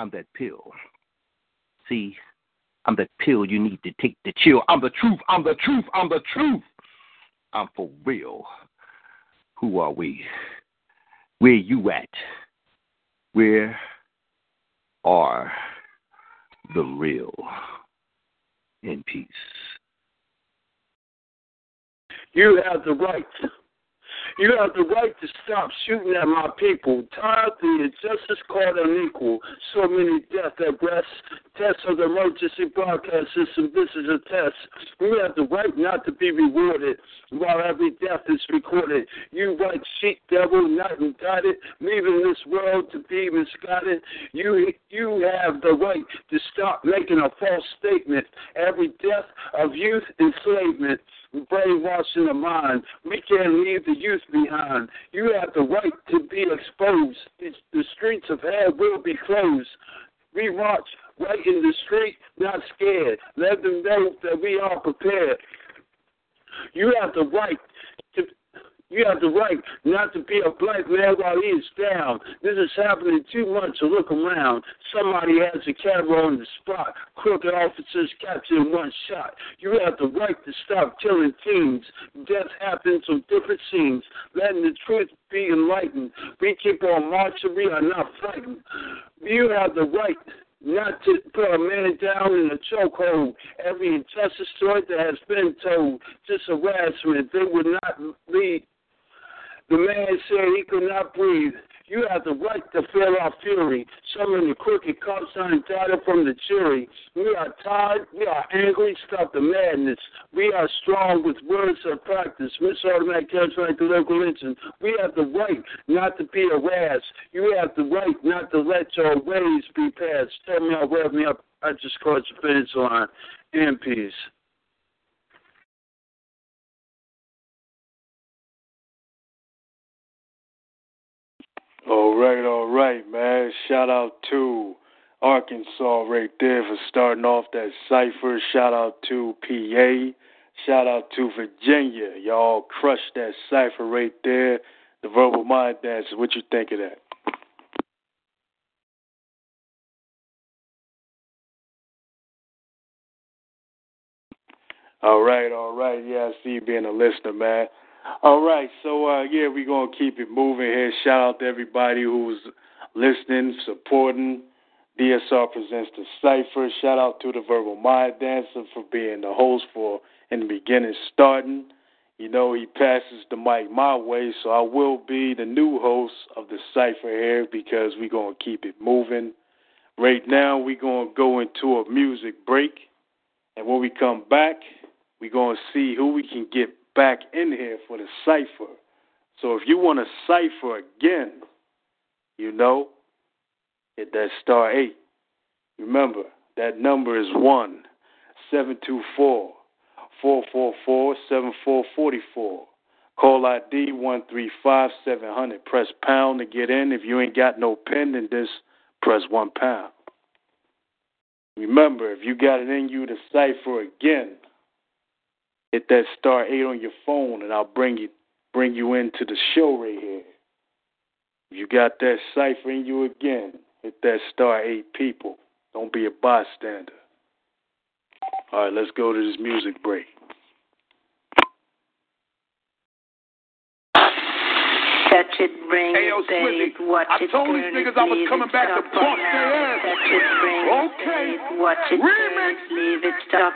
I'm that pill. See, I'm that pill you need to take to chill. I'm the truth. I'm the truth. I'm the truth. I'm for real. Who are we? Where you at? Where are the real? In peace. You have the right you have the right to stop shooting at my people. Tired the injustice called unequal. So many deaths at rest. Tests of the emergency broadcast system. This is a test. You have the right not to be rewarded while every death is recorded. You white sheep devil, not indicted, leaving this world to be misguided. You you have the right to stop making a false statement. Every death of youth enslavement brainwashing the mind. We can't leave the youth behind. You have the right to be exposed. The streets of hell will be closed. We march right in the street, not scared. Let them know that we are prepared. You have the right to you have the right not to be a black man while he is down. This is happening too much to look around. Somebody has a camera on the spot. Crooked officers captured in one shot. You have the right to stop killing teens. Death happens on different scenes. Letting the truth be enlightened. We keep on marching. We are not frightened. You have the right not to put a man down in a chokehold. Every injustice story that has been told, just harassment, they would not lead the man said he could not breathe. You have the right to feel our fury. Some of the crooked cops are indicted from the jury. We are tired. We are angry. Stop the madness. We are strong with words of practice. Miss Automatic Contract local Lynching. We have the right not to be harassed. You have the right not to let your ways be passed. Tell me, I'll rev me up. I just crossed the finish line. In peace. All right, all right, man. Shout out to Arkansas right there for starting off that cipher. Shout out to PA. Shout out to Virginia. Y'all crushed that cipher right there. The verbal mind dance. What you think of that? All right, all right. Yeah, I see you being a listener, man. All right, so uh, yeah, we're gonna keep it moving here. Shout out to everybody who's listening, supporting. DSR presents the cipher. Shout out to the Verbal Mind Dancer for being the host for in the beginning, starting. you know, he passes the mic my way, so I will be the new host of the Cypher here because we're to keep it moving. Right now, we're to go into a music break. And when we come back, we're to see who we can get back in here for the Cypher. So if you want to Cypher again, you know, hit that star 8. Remember, that number is 1 724 444 7444. Call ID 135 700. Press pound to get in. If you ain't got no pen, then just press one pound. Remember, if you got it in you to cipher again, hit that star eight on your phone, and I'll bring you bring you into the show right here. If you got that cipher in you again, hit that star eight people. Don't be a bystander. All right, let's go to this music break. Touch it, bring hey, yo, it, babe. Watch I it, told these niggas I was coming back to stop bust it their ass. Touch it, bring Okay. it, babe. Watch it, turn it, leave it, stop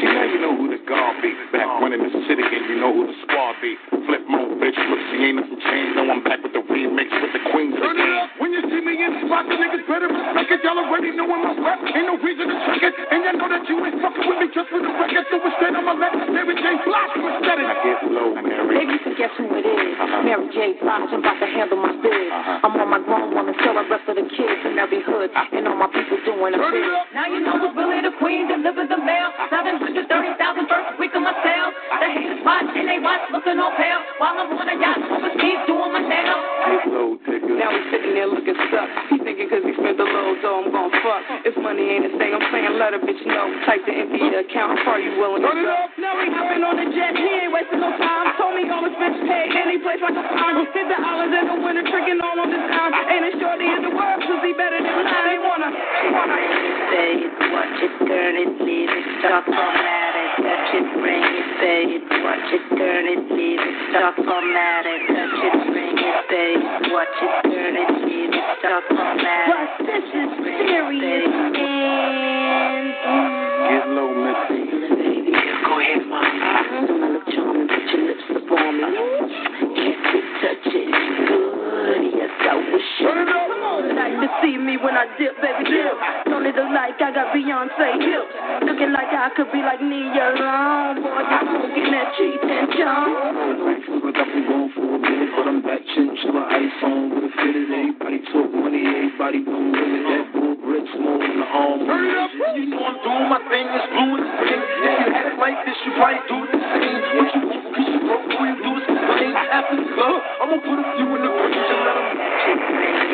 silaagna ugu See, now you know who the guard be. Back running the city, and you know who the squad be. Flip mode, bitch. Look, see, ain't nothing changed. No, I'm back with the remix with the queens Turn it up when you see me in the spot. The niggas better respect it. Y'all already know I'm a rap. Ain't no reason to check it. And y'all know that you ain't fucking with me just for the record. So instead, I'ma let Mary J. Blige instead it. I get low, Mary. Baby, you can guess who it is. Uh-huh. Mary J. Blige, I'm about to handle my biz. Uh-huh. I'm on my grown woman, tell the rest of the kids in every hood. Uh-huh. And all my people doing a bit. Now you know who's really the queen, deliver the mail. 730,000 first week of my sales. The haters watch and they watch, looking all pale. While I'm on a yacht overseas doing my nails. Now he's sitting there looking stuck. He thinking cause he spent the low dough, I'm gon' fuck. If money ain't a thing, I'm saying let a bitch know. Type to empty your account, how far you willing to go? up. Now he hopping on the jet, he ain't wasting no time. Told me all his bitch pay any place like a farm. Hit the islands in the winter, tricking all on this time. Ain't a shorty in the world, cause he better than mine. They wanna, wanna. Say it, watch it, turn it, leave it, stop formatted. Touch it, bring it, say it, watch it, turn it, leave it, stop formatted. Touch it, bring it, say it, watch it, turn it, leave it, stop formatted. But this is serious and Get low, Missy. Go ahead, mama. Uh-huh. Don't I look charming? Put your lips up on me. Kiss it, touch it, good. Yes, I wish it. Like to see me when I dip, baby dip. Don't it look like I got Beyonce hips? Looking like I could be like Nia Long. Boy, you smoking that cheap and John. Going for but I'm back chinchilla ice on with a fitted. Everybody talk money, everybody don't limit that bull bricks more in the arm. Turn it up. You know I'm doing my thing, it's blue and green. If you had it like this, you probably do the same. What you want, cause you broke, all you do is complain. After the club, I'ma put a few in the fridge and let 'em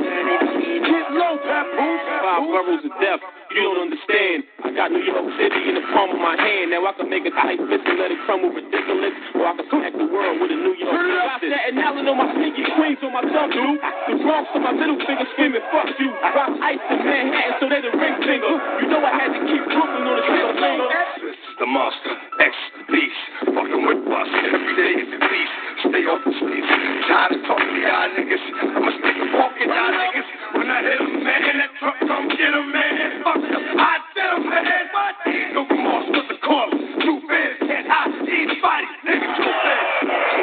turn it, leave it. Get low, papoose. Five boroughs of death. You don't understand. I got New York City in the palm of my hand. Now I can make a tight fist and let it crumble ridiculous. Or I can smack the world with a New York Turn it up. Staten Island on my pinky, Queens on my thumb, dude. The Bronx on my middle finger screaming, fuck you. Rock ice in Manhattan, so they the ring finger. You know I had to keep Brooklyn on the trigger finger. This is the monster, X the beast. Fucking with us every day is at least. Stay off the streets. Tired of talking to y'all niggas. I'ma stick a y'all niggas. When I hit 'em, man, that truck come get 'em, man. Fuck 'em, I tell 'em, man. What? No remorse, what the call. Two feds can't hide anybody. Niggas, two feds.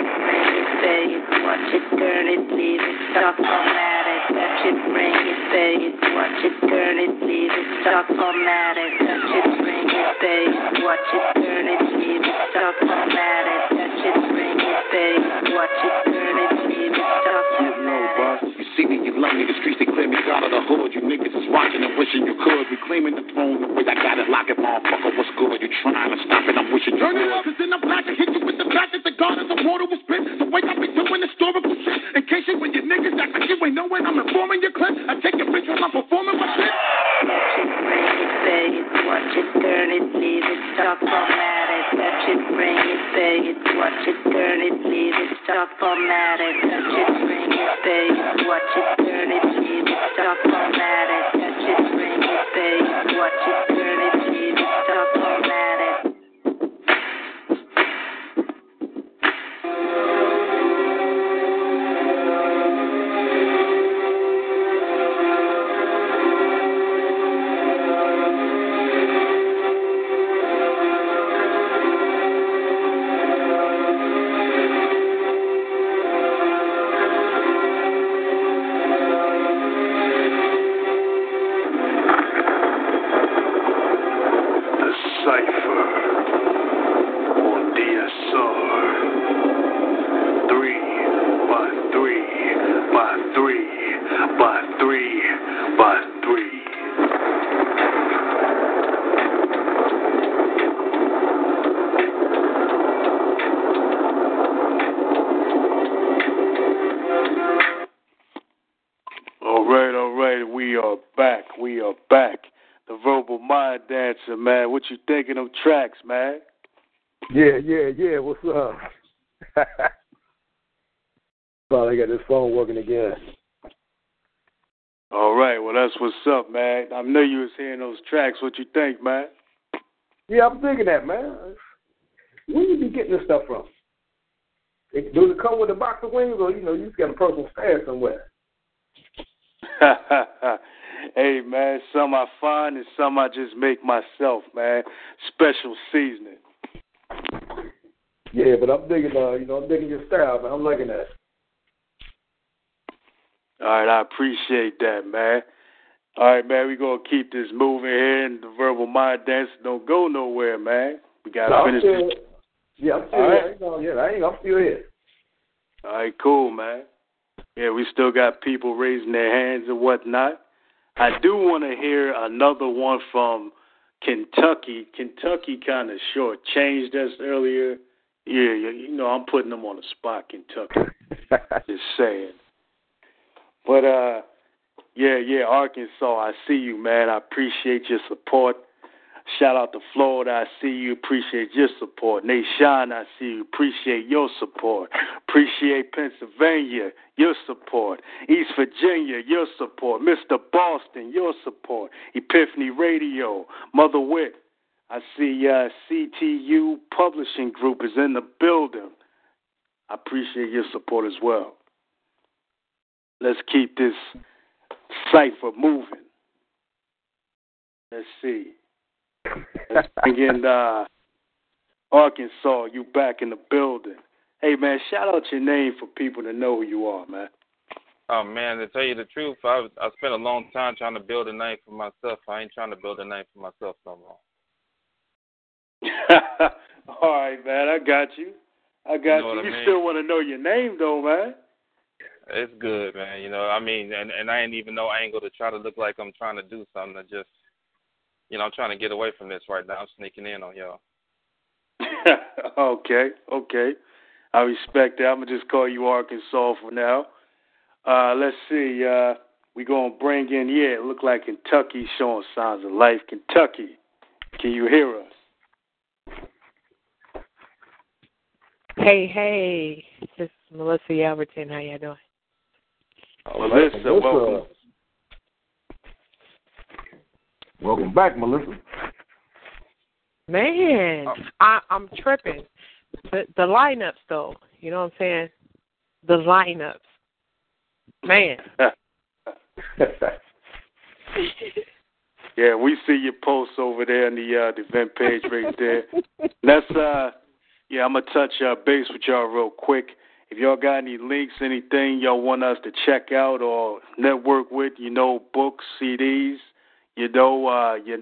It, watch it, turn it, leave it, stop formatted. Touch it, bring it, it, watch it, turn it, leave it, stop formatted. Touch it, bring it, it, watch it, turn it, leave it, stop formatted. Touch it, bring it, it, watch it, turn it, leave it, stop formatted. You see me, you love me. The streets, they clear me out of the hood. You niggas is watching and wishing you could. Reclaiming the throne the way I got it. Lock it, motherfucker. What's good? You trying to stop it? I'm wishing you Turn it up, cause in the black, I hit you with the fact that the God of the water was spit. The way I be doing historical shit. In case you when your niggas act like you ain't know it, I'm informing your clip. I take your bitch when I'm performing my shit. Say it, watch it, turn it, leave it, stop formatted. Touch it, bring it, say it, watch it, turn it, leave it, stop formatted. Touch it, bring it, it, watch it, turn it, leave it, stop formatted. Touch it, bring it, it, watch it, think of them tracks, man? Yeah, yeah, yeah. What's up? Finally got this phone working again. All right, well that's what's up, man. I know you was hearing those tracks. What you think, man? Yeah, I'm thinking that, man. Where you be getting this stuff from? It, does it come with a box of wings, or you know, you just got a personal stand somewhere? hey, man, some I find and some I just make myself, man. Special seasoning. Yeah, but I'm digging, uh, you know, I'm digging your style, man. I'm liking that. All right, I appreciate that, man. All right, man, we gonna keep this moving here, and the verbal mind dance don't go nowhere, man. We gotta No, finish still- this. Yeah, I'm still All here. right. Ain't. I ain't, I'm still here. All right, cool, man. Yeah, we still got people raising their hands and whatnot. I do want to hear another one from Kentucky. Kentucky kind of short changed us earlier. Yeah, you you know, I'm putting them on the spot, Kentucky. Just saying. But uh, yeah, yeah, Arkansas, I see you, man. I appreciate your support. Shout out to Florida, I see you. Appreciate your support. Nation, I see you. Appreciate your support. Appreciate Pennsylvania, your support. East Virginia, your support. Mr. Boston, your support. Epiphany Radio, Mother Wit. I see uh, CTU Publishing Group is in the building. I appreciate your support as well. Let's keep this cipher moving. Let's see. Let's in uh, Arkansas. You back in the building. Hey man, shout out your name for people to know who you are, man. Oh man, to tell you the truth, I was, I spent a long time trying to build a name for myself. I ain't trying to build a name for myself no more. All right, man. I got you. I got You know you. what I mean? still want to know your name, though, man? It's good, man. You know, I mean, and and I ain't even no angle to try to look like I'm trying to do something. I just, you know, I'm trying to get away from this right now. I'm sneaking in on y'all. okay, okay. I respect that. I'm gonna just call you Arkansas for now. Uh, let's see. Uh, we gonna bring in. Yeah, it look like Kentucky showing signs of life. Kentucky, can you hear us? Hey, hey, this is Melissa Yalberton. How y'all doing? Melissa, welcome. Welcome back, Melissa. Man, I, I'm tripping. The the lineups though, you know what I'm saying? The lineups. Man. Yeah, we see your posts over there on the uh, the event page right there. Let's uh, yeah, I'm gonna touch uh, base with y'all real quick. If y'all got any links, anything y'all want us to check out or network with, you know, books, CDs, you know, uh, your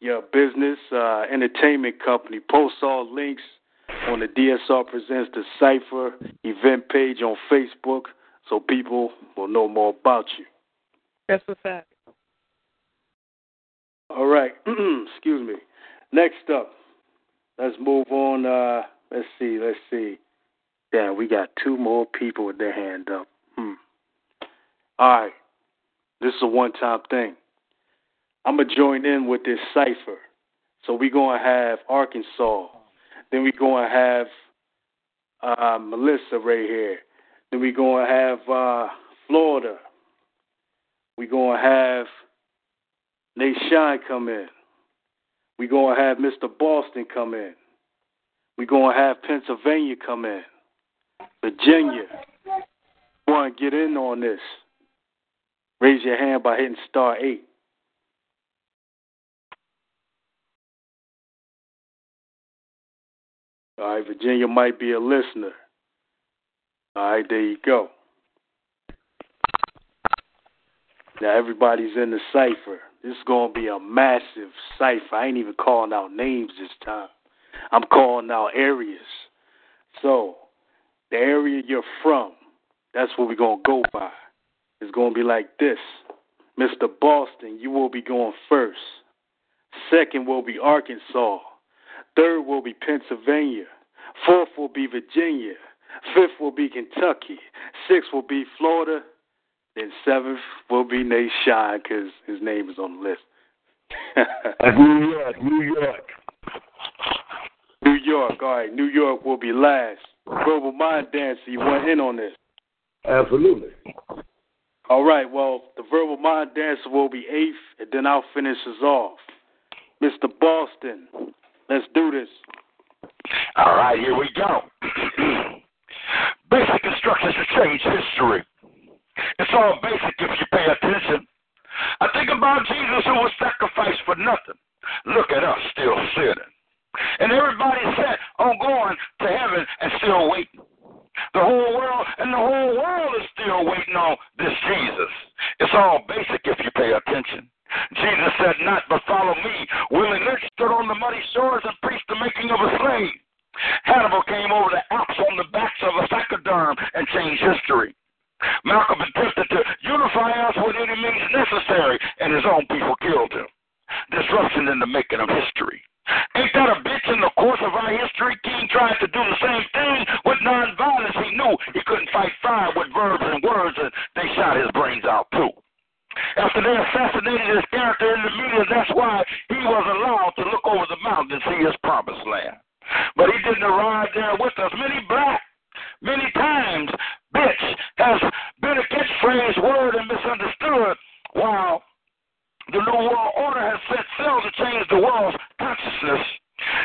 your business, uh, entertainment company, post all links on the DSR Presents the Cipher event page on Facebook, so people will know more about you. That's what's fact. All right. Excuse me. Next up, let's move on. Uh, let's see. Let's see. Damn, we got two more people with their hand up. Hmm. All right. This is a one-time thing. I'm gonna join in with this cipher. So we're gonna have Arkansas. Then we're gonna have uh, Melissa right here. Then we're gonna have uh, Florida. We're gonna have Nation come in. Going to have Mr. Boston come in. Going to have Pennsylvania come in. Virginia. Want to get in on this? Raise your hand by hitting star 8. All right, Virginia might be a listener. All right, there you go. Now everybody's in the cipher. This is to be a massive cipher. I ain't even calling out names this time. I'm calling out areas. So, the area you're from, that's what we're to go by. It's to be like this Mr. Boston, you will be going first. Second will be Arkansas. Third will be Pennsylvania. Fourth will be Virginia. Fifth will be Kentucky. Sixth will be Florida. Then seventh will be Nate Shine because his name is on the list. New York, New York. New York, all right. New York will be last. Verbal Mind Dancer, you want in on this? Absolutely. All right, well, the Verbal Mind Dancer will be eighth, and then I'll finish us off. Mr. Boston, let's do this. All right, here we go. basic instructions to change history. It's all basic if you pay attention. I think about Jesus who was sacrificed for nothing. Look at us still sinning. And everybody set on going to heaven and still waiting. The whole world and the whole world is still waiting on this Jesus. It's all basic if you pay attention. Jesus said, Not but follow me. Willie Lynch stood on the muddy shores and preached the making of a slave. Hannibal came over the Alps on the backs of a pachyderm and changed history. Malcolm attempted to unify us with any means necessary, and his own people killed him. Disruption in the making of history. Ain't that a bitch in the course of our history? King tried to do the same thing with nonviolence. He knew he couldn't fight fire with verbs and words, and they shot his brains out too. After they assassinated his character in the media, that's why he was allowed to look over the mountain and see his promised land. But he didn't arrive there with us. Many black, many times, bitch has been a catchphrase, word, and misunderstood, while the New World Order has set sail to change the world's consciousness.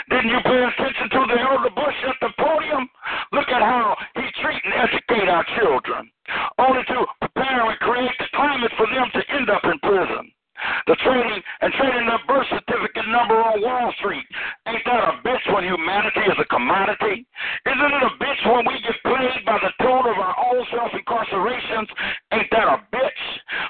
Didn't you pay attention to the elder Bush at the podium? Look at how treat and educate our children, only to prepare and create the climate for them to end up in prison. The trading and trading their birth certificate number on Wall Street. Ain't that a bitch when humanity is a commodity? Isn't it a bitch when we get played by the tone of our own self incarcerations? Ain't that a bitch?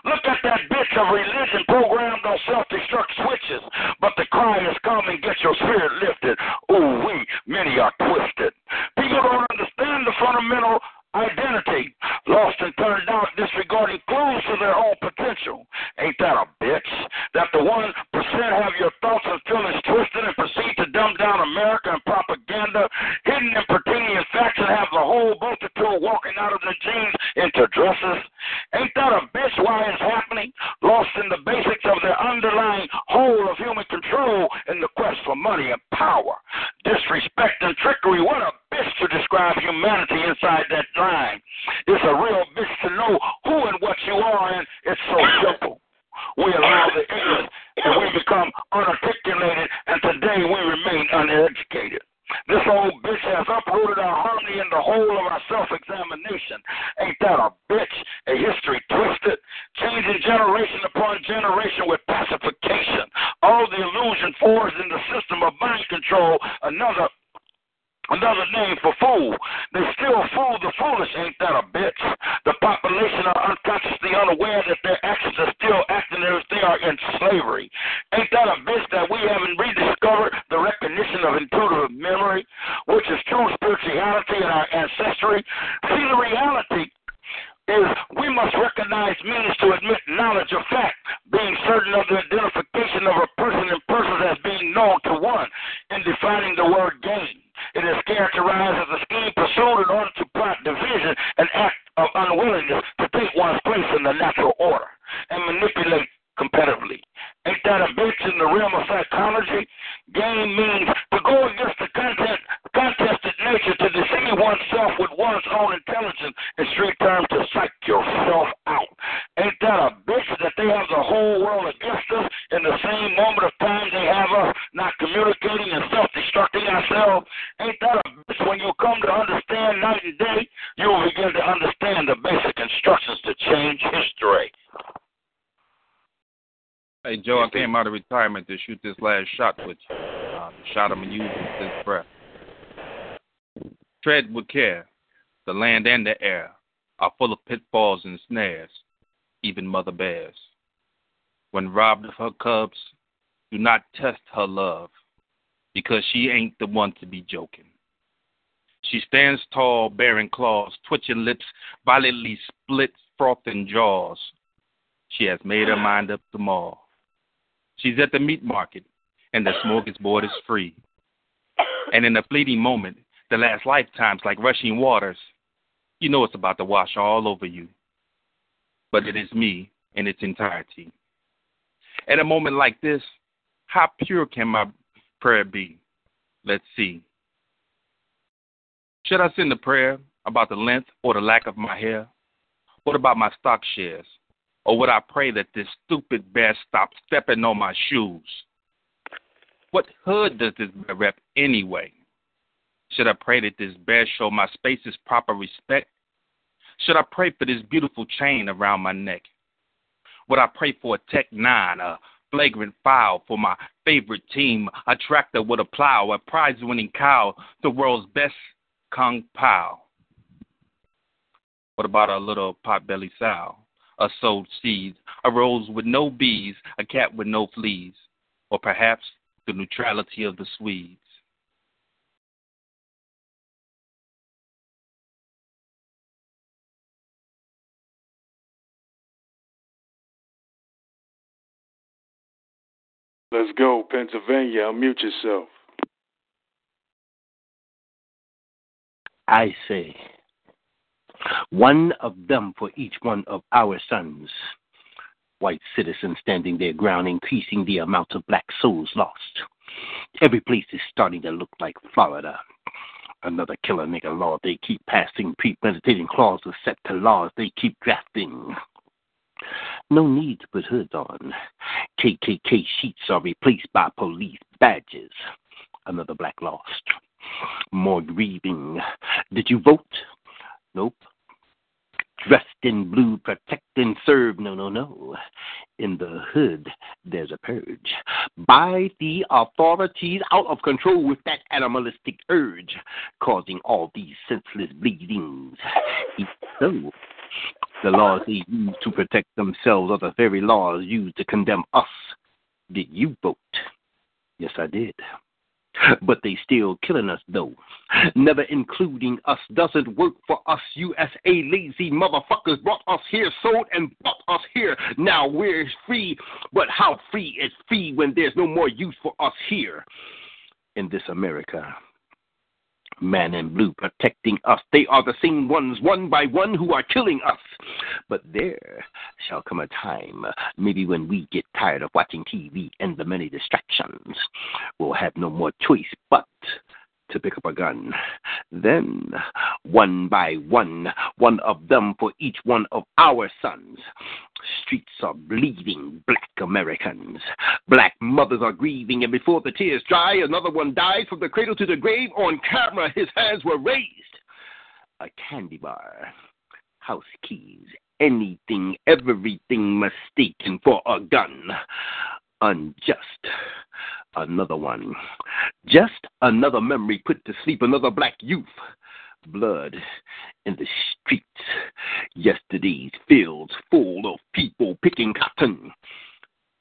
Look at that bitch of religion programmed on self destruct switches. But the cry is come and get your spirit lifted. Ooh, we, many are twisted. People don't understand the fundamental identity, lost and turned out, disregarding clues to their own potential. Ain't that a bitch? That the one percent have your thoughts and feelings twisted and proceed to dumb down America and propaganda, hidden and pretending facts and have the whole multitude walking out of their jeans into dresses. Ain't that a bitch why it's happening? Lost in the basics of their underlying whole of human control in the quest for money and power. Disrespect and trickery. What a bitch to describe humanity inside that line. It's a real bitch to know who and what you are, and it's so simple. We allow the ignorance and we become unarticulated, and today we remain uneducated. This old bitch has uprooted our harmony in the whole of our self examination. Ain't that a bitch? A history twisted, changing generation upon generation with pacification. All the illusion forged in the system of mind control, another Another name for fool. They still fool the foolish, ain't that a bitch? The population are unconsciously unaware that their actions are still acting as they are in slavery. Ain't that a bitch that we haven't rediscovered the recognition of intuitive memory, which is true spirituality in our ancestry? See, the reality is we must recognize means to admit knowledge of fact, out of retirement to shoot this last shot with you. Uh, shot I'm using this breath. Tread with care. The land and the air are full of pitfalls and snares, even mother bears. When robbed of her cubs, do not test her love, because she ain't the one to be joking. She stands tall, bearing claws, twitching lips, violently split, frothing jaws. She has made her mind up to maul. She's at the meat market, and the smorgasbord is free. And in a fleeting moment, the last lifetime's like rushing waters. You know it's about to wash all over you. But it is me in its entirety. At a moment like this, How pure can my prayer be? Let's see. Should I send a prayer about the length or the lack of my hair? What about my stock shares? Or would I pray that this stupid bear stop stepping on my shoes? What hood does this bear rep anyway? Should I pray that this bear show my spaces proper respect? Should I pray for this beautiful chain around my neck? Would I pray for a Tech 9, a flagrant foul for my favorite team, a tractor with a plow, a prize winning cow, the world's best Kung Pao? What about a little potbelly sow, a sowed seed, a rose with no bees, a cat with no fleas, or perhaps the neutrality of the Swedes? Let's go, Pennsylvania. Unmute yourself. I say, one of them for each one of our sons. White citizens standing their ground, increasing the amount of black souls lost. Every place is starting to look like Florida. Another killer nigga law they keep passing, premeditating clauses set to laws they keep drafting. No need to put hoods on. KKK sheets are replaced by police badges. Another black lost. More grieving. Did you vote? Nope. Dressed in blue, protect and serve. No, no, no. In the hood, there's a purge. By the authorities out of control with that animalistic urge, causing all these senseless bleedings. So, the laws they use to protect themselves are the very laws used to condemn us. Did you vote? Yes, I did. But they still killing us though. Never including us doesn't work for us. USA lazy motherfuckers brought us here, sold and bought us here. Now we're free, but how free is free when there's no more use for us here in this America? Man in blue protecting us. They are the same ones, one by one, who are killing us. But there shall come a time, maybe when we get tired of watching TV and the many distractions, we'll have no more choice but to pick up a gun. Then, one by one, one of them for each one of our sons. Streets are bleeding, black Americans. Black mothers are grieving, and before the tears dry, another one dies from the cradle to the grave. On camera, his hands were raised. A candy bar, house keys, anything, everything mistaken for a gun. Unjust another one. Just another memory put to sleep, another black youth. Blood in the streets. Yesterday's fields full of people picking cotton.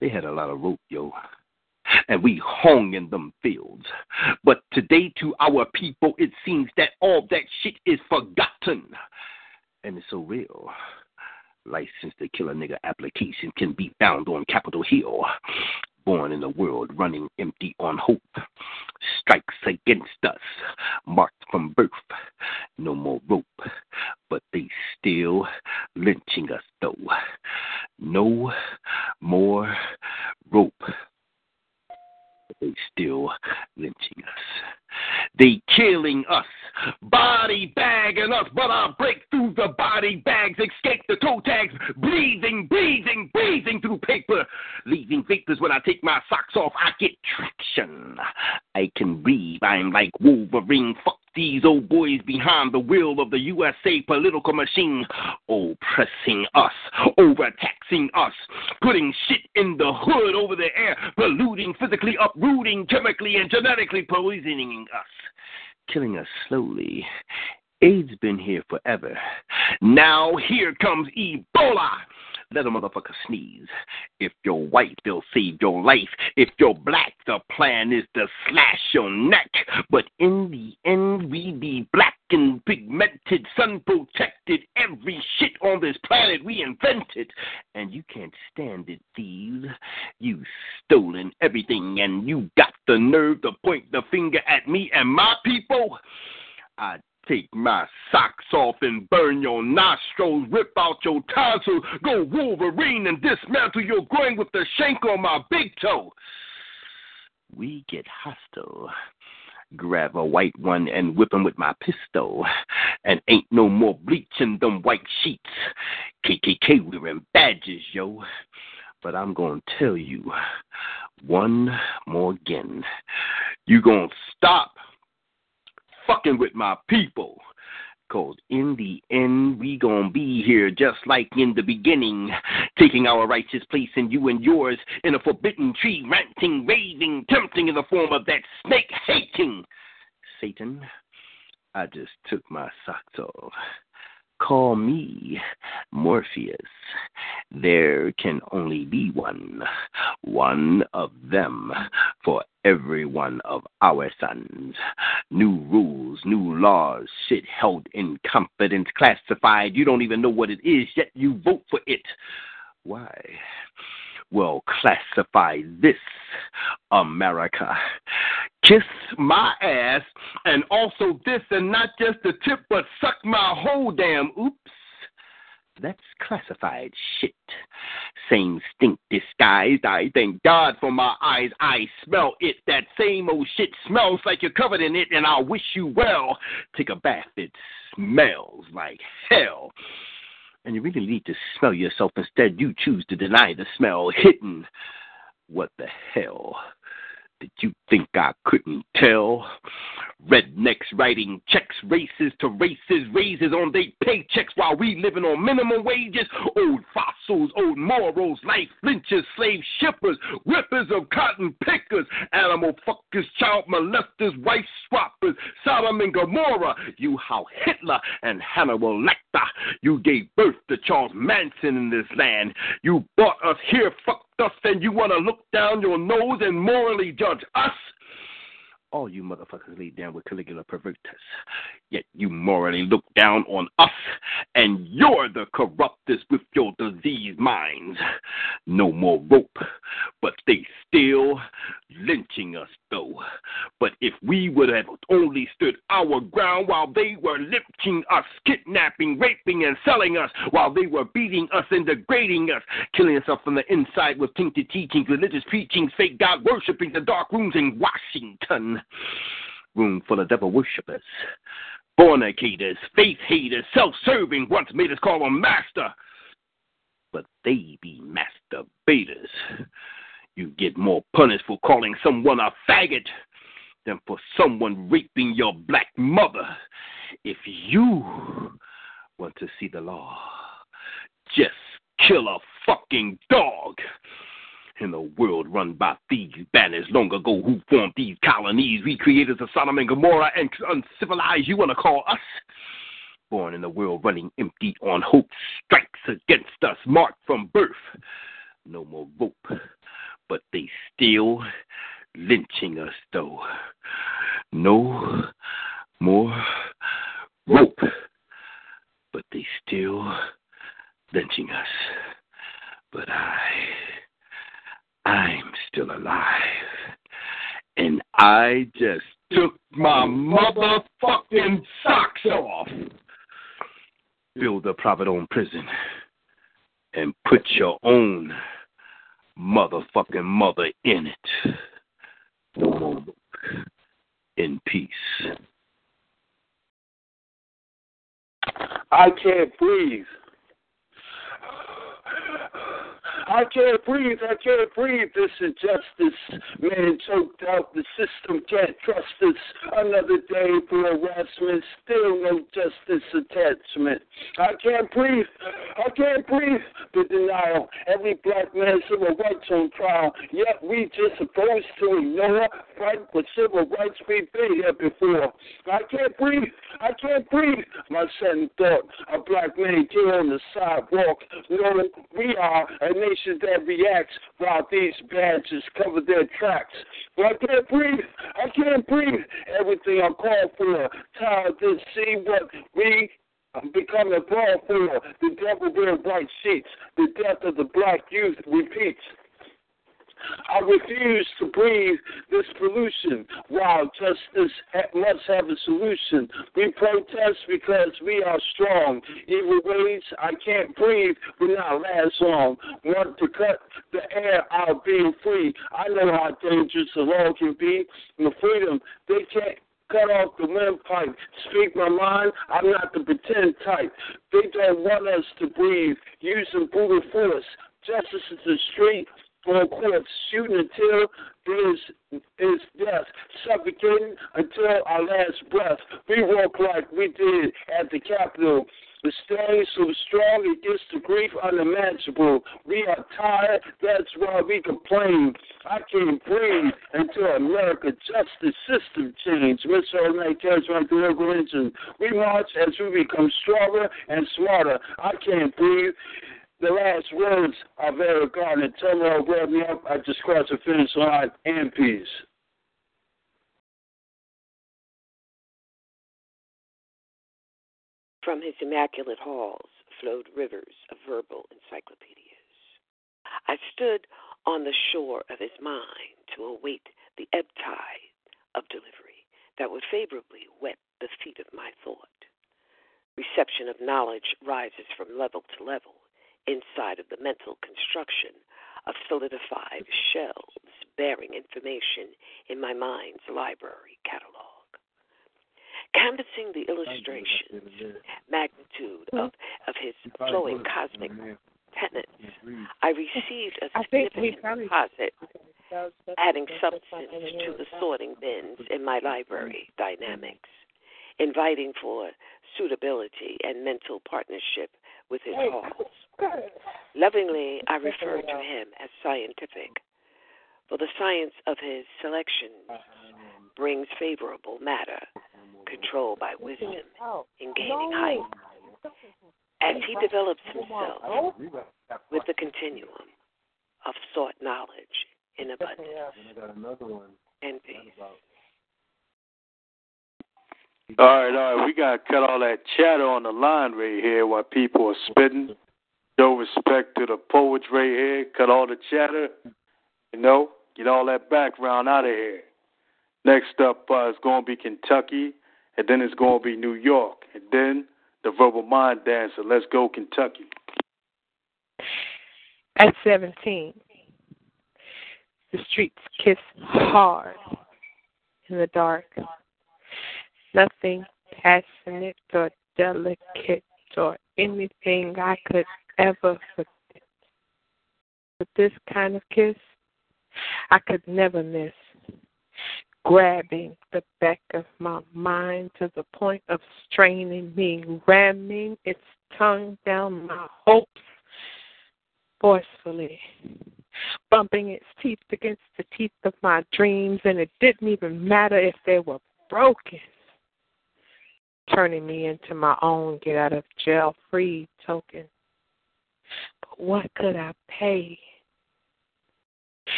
They had a lot of rope, yo. And we hung in them fields. But today, to our people, it seems that all that shit is forgotten. And it's so real license to kill a nigga application can be found on Capitol Hill born in a world running empty on hope. Strikes against us, marked from birth. No more rope, but they still lynching us though. No more rope, but they still lynching us. They killing us, body bagging us, but I break through the body bags, escape the toe tags, breathing, breathing, breathing through paper, leaving vapors when I take my socks off. I get traction. I can breathe. I'm like Wolverine. Fuck these old boys behind the wheel of the USA political machine, oppressing us, overtaxing us, putting shit in the hood over the air, polluting, physically uprooting, chemically and genetically poisoning us, killing us slowly. AIDS been here forever. Now here comes Ebola. Let a motherfucker sneeze. If you're white, they'll save your life. If you're black, the plan is to slash your neck. But in the end, we be black and pigmented, sun protected. Every shit on this planet we invented. And you can't stand it, thieves. You stolen everything, and you got the nerve to point the finger at me and my people. I take my socks off and burn your nostrils, rip out your tonsils, go Wolverine and dismantle your groin with the shank on my big toe. we get hostile. Grab a white one and whip him with my pistol. And ain't no more bleaching them white sheets. KKK wearing badges, yo. But I'm gonna tell you one more again. You gonna stop fucking with my people. Cause in the end, we gonna be here just like in the beginning, taking our righteous place in you and yours in a forbidden tree, ranting, raving, tempting in the form of that snake hating. Satan, I just took my socks off. Call me Morpheus. There can only be one, one of them for every one of our sons. New rules, new laws, shit held in confidence, classified. You don't even know what it is, yet you vote for it. Why? Well, classify this, America. Kiss my ass, and also this, and not just the tip, but suck my whole damn. Oops. That's classified shit. Same stink disguised. I thank God for my eyes. I smell it. That same old shit smells like you're covered in it, and I wish you well. Take a bath. It smells like hell. And you really need to smell yourself. Instead, you choose to deny the smell. Hidden. What the hell? Did you think I couldn't tell? Rednecks writing checks, races to races, raises on their paychecks while we living on minimum wages. Old fossils, old morals, life lynchers, slave shippers, whippers of cotton pickers, animal fuckers, child molesters, wife swappers, Sodom and Gomorrah. You how Hitler and Hannibal Lecter. You gave birth to Charles Manson in this land. You brought us here, fucked us, and you want to look down your nose and morally judge us? All you motherfuckers laid down with Caligula perverters. Yet you morally look down on us, and you're the corruptest with your diseased minds. No more rope, but they still lynching us though. But if we would have only stood our ground while they were lynching us, kidnapping, raping, and selling us, while they were beating us and degrading us, killing us up from the inside with tainted teachings, religious preachings, fake God worshiping, the dark rooms in Washington. Room full of devil worshippers, fornicators, faith haters, self serving, once made us call them master. But they be masturbators. You get more punished for calling someone a faggot than for someone raping your black mother. If you want to see the law, just kill a fucking dog. In a world run by thieves, banners long ago, who formed these colonies, we creators of Sodom and Gomorrah and uncivilized, you want to call us? Born in a world running empty on hope, strikes against us, marked from birth. No more rope, but they still lynching us, though. No more rope, but they still lynching us. But I, I'm still alive. And I just took my motherfucking socks off. Build a private owned prison and put your own motherfucking mother in it. No more in peace. I can't breathe. I can't breathe. I can't breathe. This injustice, man, choked out. The system can't trust us. Another day for harassment. Still no justice attachment. I can't breathe. I can't breathe. The denial. Every black man civil rights on trial. Yet we just supposed to ignore. Fight for civil rights we've been here before. I can't breathe. I can't breathe. My sudden thought. A black man here on the sidewalk. Knowing we are a nation that reacts while these badges cover their tracks. But I can't breathe. I can't breathe. Everything I call for. Tired to see what we become a brawl for. The devil wear white sheets. The death of the black youth repeats. I refuse to breathe this pollution. While justice must have a solution. We protest because we are strong. Evil ways, I can't breathe, will not last long. Want to cut the air out being free. I know how dangerous the law can be. The freedom, they can't cut off the windpipe. Speak my mind, I'm not the pretend type. They don't want us to breathe, using brutal force. Justice is the street, on courts, shooting until is is death, suffocating until our last breath. We walk like we did at the Capitol. The stain so strong gets the grief unimaginable. We are tired, that's why we complain. I can't breathe until America justice system change. Mr. Carries my political engine. We march as we become stronger and smarter. I can't breathe. The last words of Eric Garner. Tell I'll grab me up. I just crossed the finish line and peace. From his immaculate halls flowed rivers of verbal encyclopedias. I stood on the shore of his mind to await the ebb tide of delivery that would favorably wet the feet of my thought. Reception of knowledge rises from level to level inside of the mental construction of solidified shelves bearing information in my mind's library catalog canvassing the illustrations, magnitude of, of his flowing cosmic tenets, I received a significant deposit, adding substance to the sorting bins in my library dynamics, inviting for suitability and mental partnership with his halls. Lovingly, I refer to him as scientific, for the science of his selection brings favorable matter controlled by wisdom in gaining height. As he develops himself with the continuum of sought knowledge in abundance and peace. All right, all right. We got to cut all that chatter on the line right here while people are spitting. Show respect to the poets right here. Cut all the chatter. You know, get all that background out of here. Next up uh, is going to be Kentucky and then it's going to be New York, and then the Verbal Mind Dancer. Let's go, Kentucky. At 17, the streets kiss hard in the dark. Nothing passionate or delicate or anything I could ever forget. But this kind of kiss, I could never miss grabbing the back of my mind to the point of straining me, ramming its tongue down my hopes forcefully, bumping its teeth against the teeth of my dreams, and it didn't even matter if they were broken, turning me into my own get out of jail free token. What could I pay?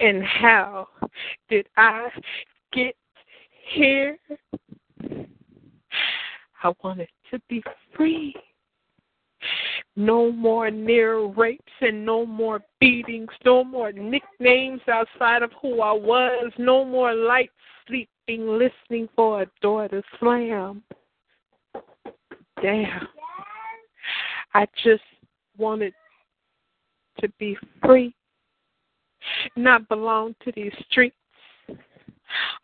And how did I get here. I wanted to be free. No more near rapes and no more beatings, no more nicknames outside of who I was, no more light sleeping, listening for a door to slam. Damn. I just wanted to be free, not belong to these streets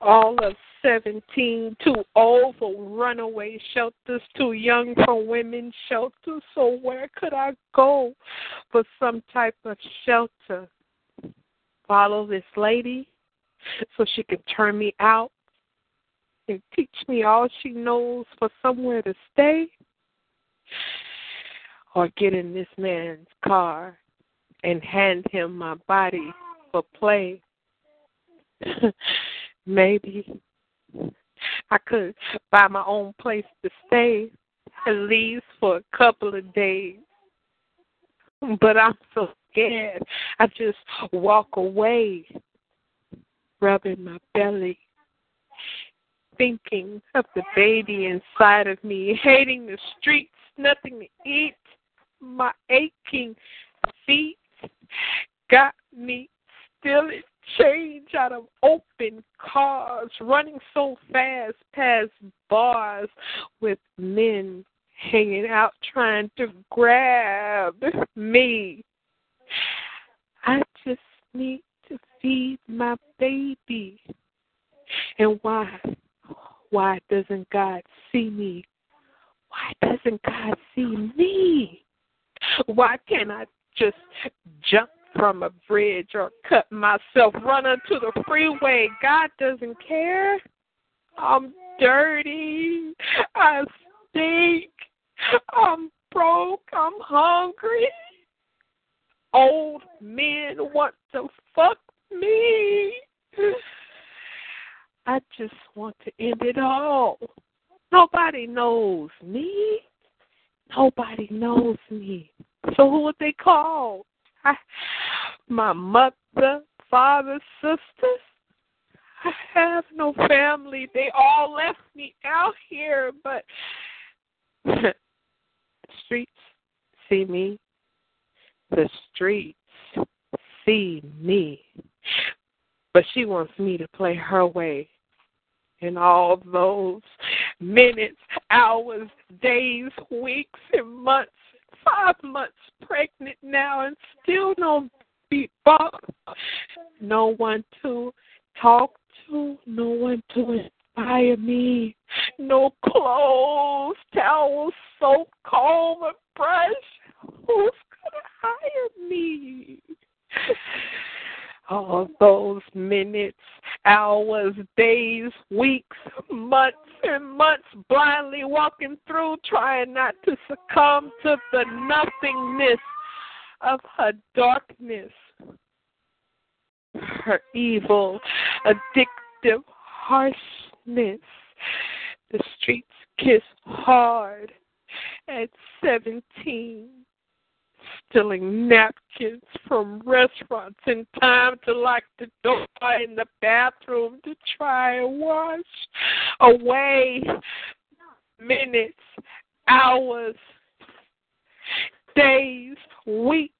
all of 17, too old for runaway shelters, too young for women's shelters. So, where could I go for some type of shelter? Follow this lady so she can turn me out and teach me all she knows for somewhere to stay? Or get in this man's car and hand him my body for play? maybe I could buy my own place to stay at least for a couple of days. But I'm so scared. I just walk away, rubbing my belly, thinking of the baby inside of me, hating the streets, nothing to eat. My aching feet got me stealing change out of open cars, running so fast past bars with men hanging out trying to grab me. I just need to feed my baby. And why? Why doesn't God see me? Why doesn't God see me? Why can't I just jump from a bridge or cut myself, run onto the freeway? God doesn't care. I'm dirty. I stink. I'm broke. I'm hungry. Old men want to fuck me. I just want to end it all. Nobody knows me. Nobody knows me. So who would they call? My mother, father, sisters. I have no family. They all left me out here, but streets see me. The streets see me. But she wants me to play her way. And all those minutes, hours, days, weeks, and months, five months pregnant now, and still no beat no one to talk to, no one to inspire me, no clothes, towels, soap, comb, and brush. Who's gonna hire me? All those minutes, hours, days, weeks, months, and months blindly walking through, trying not to succumb to the nothingness of her darkness, her evil, addictive harshness. The streets kiss hard at 17 stealing napkins from restaurants in time to lock the door in the bathroom to try and wash away minutes, hours, days, weeks,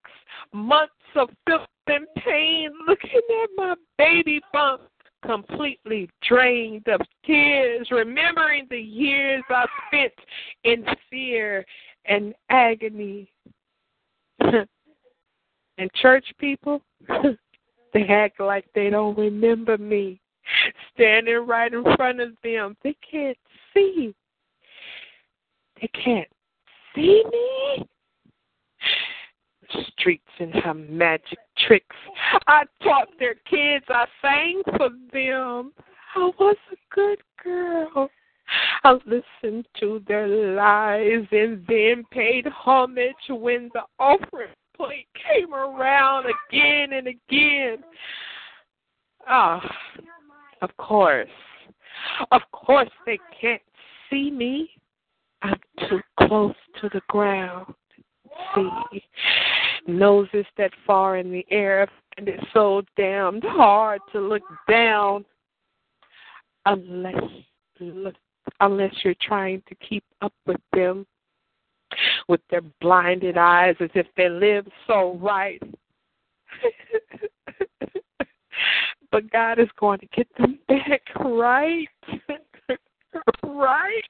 months of filth and pain, looking at my baby bump completely drained of tears, remembering the years I spent in fear and agony and church people, they act like they don't remember me. Standing right in front of them. They can't see. They can't see me. Streets and her magic tricks. I taught their kids, I sang for them. I was a good girl. I listened to their lies and then paid homage when the offering plate came around again and again. Ah, of course. Of course they can't see me. I'm too close to the ground. See, noses that far in the air, and it's so damned hard to look down unless look unless you're trying to keep up with them with their blinded eyes as if they live so right. but God is going to get them back right. right?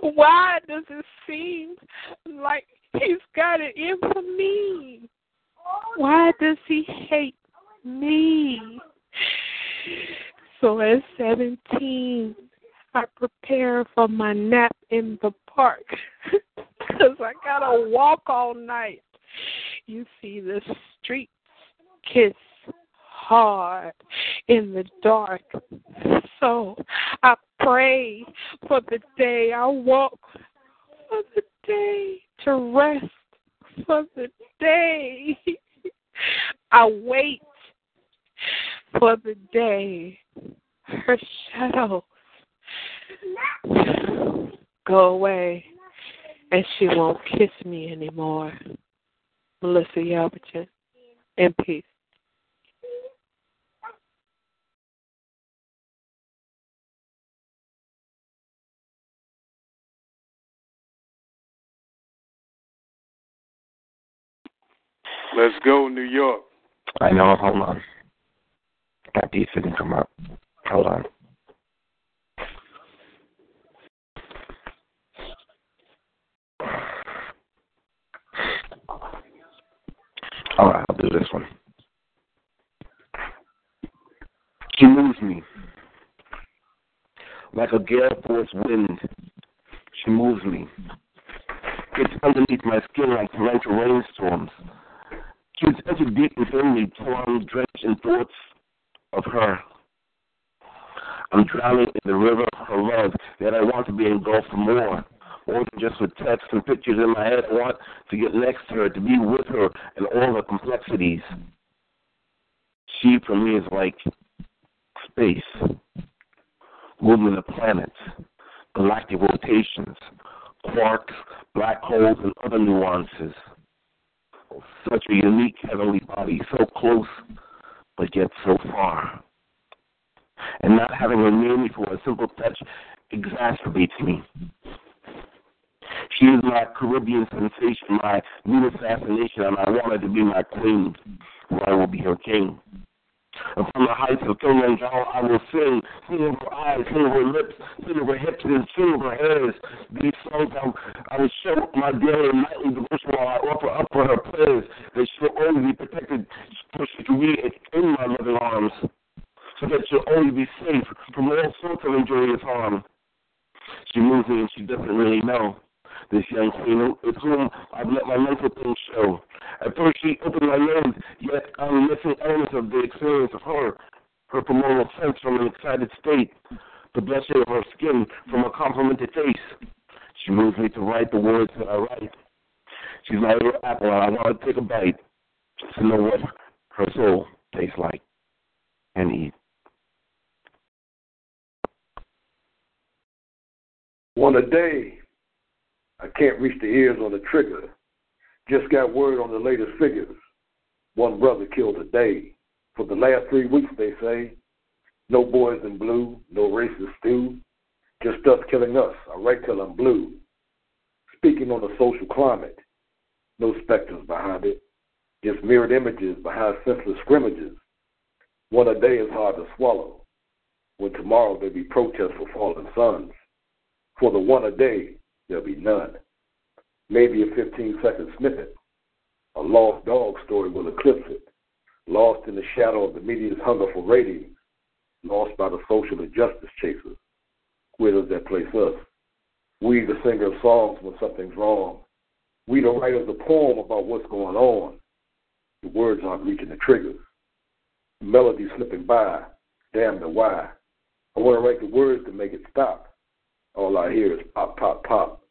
Why does it seem like He's got it in for me? Why does He hate me? So at 17, I prepare for my nap in the park because I gotta walk all night. You see, the streets kiss hard in the dark. So I pray for the day I walk, for the day to rest, for the day I wait for the day her shadow go away and she won't kiss me anymore. Melissa Yelverton, in peace. Let's go, New York. I know. Hold on. Got these didn't come up. Hold on. All right, I'll do this one. She moves me like a gale force wind. She moves me. Gets underneath my skin like torrential rainstorms. She's entered deep within me, torn, drenched in thoughts of her. I'm drowning in the river of her love, yet I want to be engulfed more. More than just with texts and pictures in my head, I want to get next to her, to be with her in all her complexities. She, for me, is like space, movement of planets, galactic rotations, quarks, black holes, and other nuances. Such a unique heavenly body, so close, but yet so far. And not having her near me for a simple touch exacerbates me. She is my Caribbean sensation, my new fascination, and I want her to be my queen, where I will be her king. And from the heights of Kilimanjaro, I will sing, sing of her eyes, sing of her lips, sing of her hips, and sing of her hairs. These songs I, will show my daily and nightly devotion while I offer up for her prayers that she will always be protected, she can be in my loving arms, so that she'll always be safe from all sorts of injurious harm. She moves me and she doesn't really know this young queen with whom I've let my mental things show. At first she opened my nose, yet I'm missing elements of the experience of her, her hormonal sense from an excited state, the blushing of her skin from a complimented face. She moves me to write the words that I write. She's my little apple, and I want to take a bite to know what her soul tastes like and eat. One a day I can't reach the ears on the trigger. Just got word on the latest figures. One brother killed a day. For the last three weeks, they say. No boys in blue, no racist stew. Just us killing us. I write till I'm blue. Speaking on the social climate. No specters behind it. Just mirrored images behind senseless scrimmages. One a day is hard to swallow. When tomorrow there be protests for fallen sons. For the one a day, there'll be none. Maybe a 15 second snippet. A lost dog story will eclipse it. Lost in the shadow of the media's hunger for ratings. Lost by the social injustice chasers. Where does that place us? We, the singer of songs when something's wrong. We, the writers of poem about what's going on. The words aren't reaching the triggers. The melody slipping by. Damn the why. I want to write the words to make it stop. All I hear is pop, pop, pop.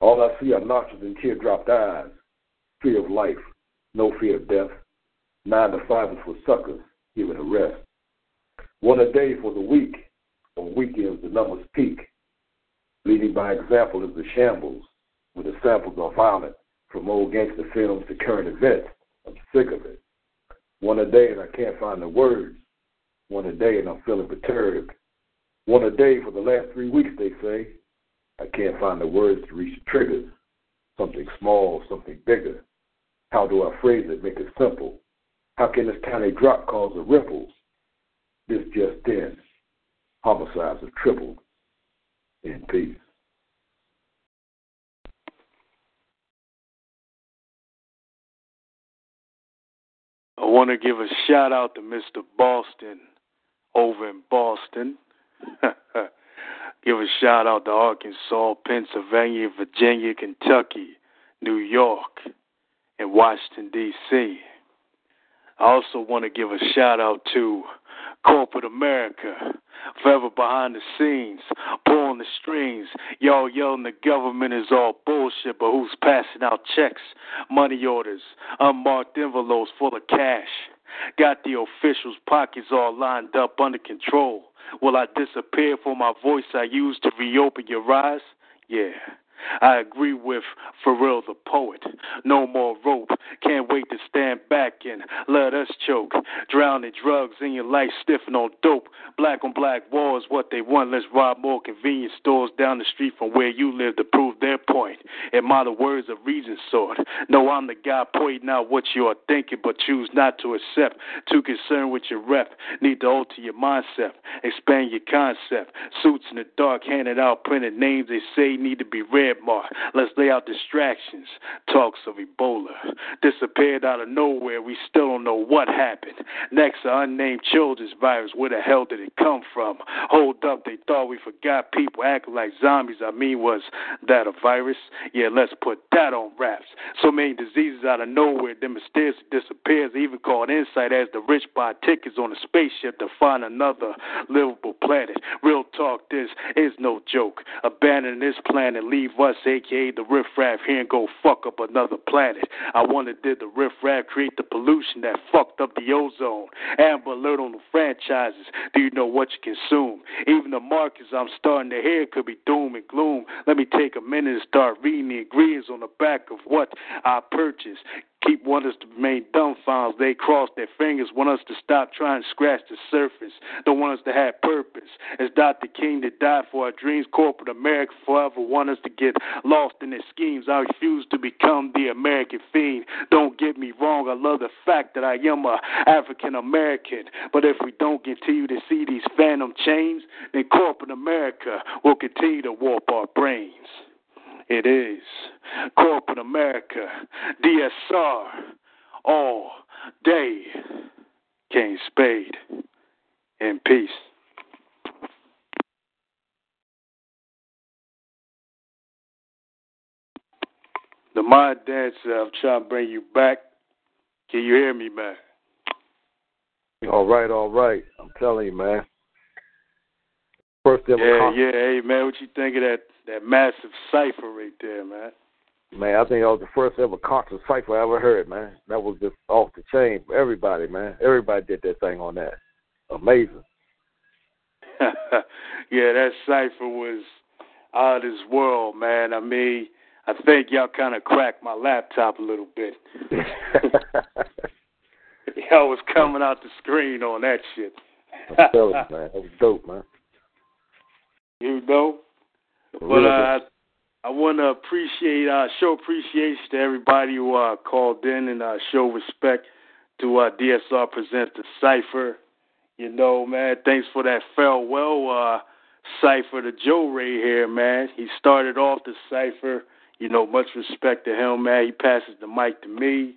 All I see are notches and teardropped eyes. Fear of life, no fear of death. Nine to five is for suckers, it a rest. One a day for the week. On weekends, the numbers peak. Leading by example is the shambles, where the samples are violent, from old gangster films to current events. I'm sick of it. One a day and I can't find the words. One a day and I'm feeling perturbed. One a day for the last three weeks, they say. I can't find the words to reach the triggers. Something small, something bigger. How do I phrase it, make it simple? How can this tiny drop cause a ripple? This just in. Homicides have tripled. In peace. I want to give a shout out to Mr. Boston over in Boston. give a shout out to Arkansas, Pennsylvania, Virginia, Kentucky, New York, and Washington, D.C. I also want to give a shout out to corporate America, forever behind the scenes, pulling the strings. Y'all yelling the government is all bullshit, but who's passing out checks, money orders, unmarked envelopes full of cash? Got the officials' pockets all lined up under control. Will I disappear for my voice I use to reopen your eyes? Yeah. I agree with Pharrell the poet. No more rope. Can't wait to stand back and let us choke. Drown in drugs in your life, stiffing on dope. Black on black wars, what they want. Let's rob more convenience stores down the street from where you live to prove their point. Admire the words of reason sword. No, I'm the guy pointing out what you are thinking, but choose not to accept. Too concerned with your rep. Need to alter your mindset. Expand your concept. Suits in the dark, handed out printed names they say need to be red Let's lay out distractions. Talks of Ebola. Disappeared out of nowhere. We still don't know what happened. Next, an unnamed children's virus. Where the hell did it come from? Hold up, they thought we forgot people acting like zombies. I mean, was that a virus? Yeah, let's put that on wraps. So many diseases out of nowhere, then mysteriously disappears. Even called insight as the rich buy tickets on a spaceship to find another livable planet. Real talk, this is no joke. Abandon this planet, leave us, aka the riffraff, here and go fuck up another planet. I wonder did the riffraff create the pollution that fucked up the ozone? Amber alert on the franchises. Do you know what you consume? Even the markets I'm starting to hear could be doom and gloom. Let me take a minute and start reading the ingredients on the back of what I purchase. Keep want us to remain dumbfounded. They cross their fingers, want us to stop trying to scratch the surface. Don't want us to have purpose. As Dr. King that died for our dreams, corporate America forever want us to get lost in their schemes. I refuse to become the American fiend. Don't get me wrong, I love the fact that I am a African American. But if we don't continue to see these phantom chains, then corporate America will continue to warp our brains. It is corporate America, DSR, all day. King Spade, in peace. The mind dancer, I'm trying to bring you back. Can you hear me, man? All right, all right. I'm telling you, man. First ever Yeah, concert. yeah. Hey, man, what you think of that that massive cypher right there, man? Man, I think that was the first ever concert cypher I ever heard, man. That was just off the chain for everybody, man. Everybody did that thing on that. Amazing. yeah, that cypher was out of this world, man. I mean, I think y'all kind of cracked my laptop a little bit. y'all was coming out the screen on that shit. I'm telling you, man. That was dope, man. You know? But uh, I want to appreciate, uh, show appreciation to everybody who uh, called in and uh, show respect to uh, DSR Present the Cypher. You know, man, thanks for that farewell uh, cypher to Joe Ray here, man. He started off the cypher. You know, much respect to him, man. He passes the mic to me.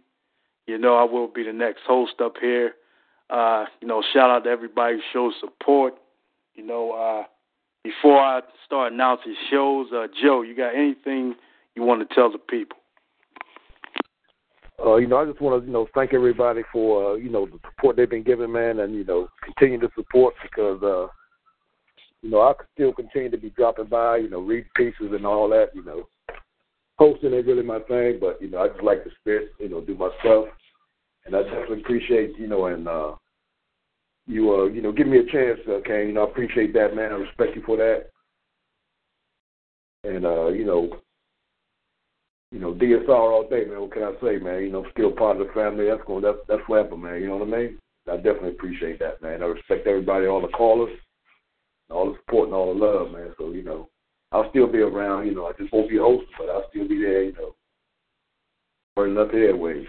You know, I will be the next host up here. Uh, you know, shout out to everybody who shows support. You know, uh, before I start announcing shows, uh, Joe, you got anything you want to tell the people? Uh, you know, I just want to, you know, thank everybody for, uh, you know, the support they've been giving, man, and you know, continue to support because, uh, you know, I still continue to be dropping by, you know, read pieces and all that. You know, hosting ain't really my thing, but you know, I just like the spirit, you know, do my stuff, and I definitely appreciate, you know, and uh, you, uh, you know, give me a chance, uh, Kane. You know, I appreciate that, man. I respect you for that, and uh, you know, you know, DSR all day, man. What can I say, man? You know, still part of the family. That's going. That's that's forever, man. You know what I mean? I definitely appreciate that, man. I respect everybody, all the callers, all the support and all the love, man. So you know, I'll still be around. You know, I just won't be hosting, but I'll still be there. You know, burning up the airwaves.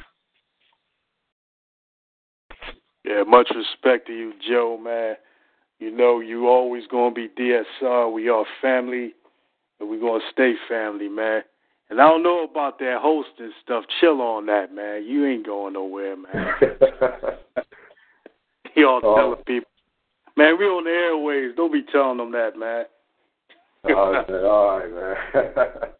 Yeah, much respect to you, Joe, man. You know, you always gonna be DSR. We are family, and we gonna stay family, man. And I don't know about that hosting stuff. Chill on that, man. You ain't going nowhere, man. Y'all Oh. telling people, man, we on the airways. Don't be telling them that, man. all right, man. All right, man.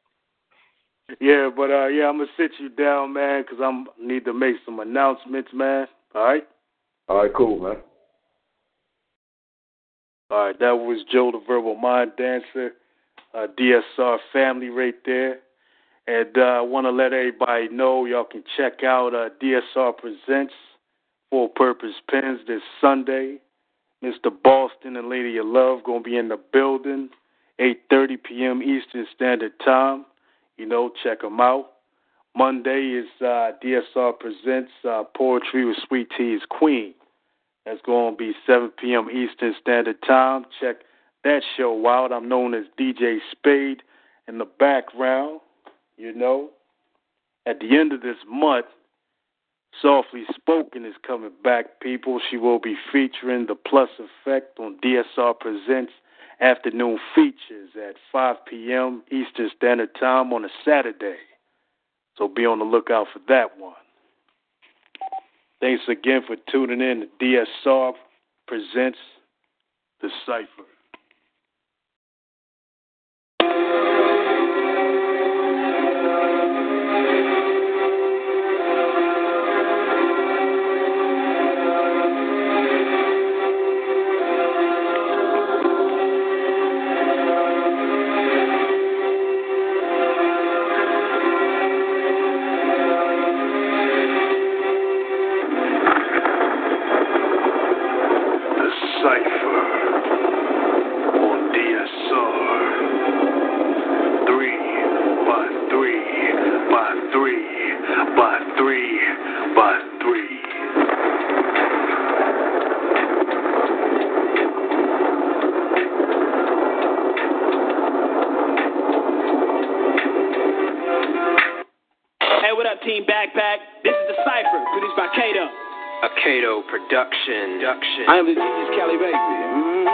yeah, but uh, yeah, I'm gonna sit you down, man, because I'm need to make some announcements, man. All right. All right, cool, man. All right, that was Joe the Verbal Mind Dancer, uh, DSR family right there. And uh, I want to let everybody know y'all can check out uh, DSR Presents Full Purpose Pens this Sunday. Mr. Boston and Lady of Love going to be in the building, 8.30 p.m. Eastern Standard Time. You know, check them out. Monday is uh, DSR Presents uh, Poetry with Sweet Tea's Queen. That's going to be 7 p.m. Eastern Standard Time. Check that show out. I'm known as DJ Spade in the background. You know, at the end of this month, Softly Spoken is coming back, people. She will be featuring the Plus Effect on DSR Presents afternoon features at 5 p.m. Eastern Standard Time on a Saturday. So be on the lookout for that one. Thanks again for tuning in to DSR Presents The Cypher. Production. production. I am the genius Cali baby. Mm-hmm.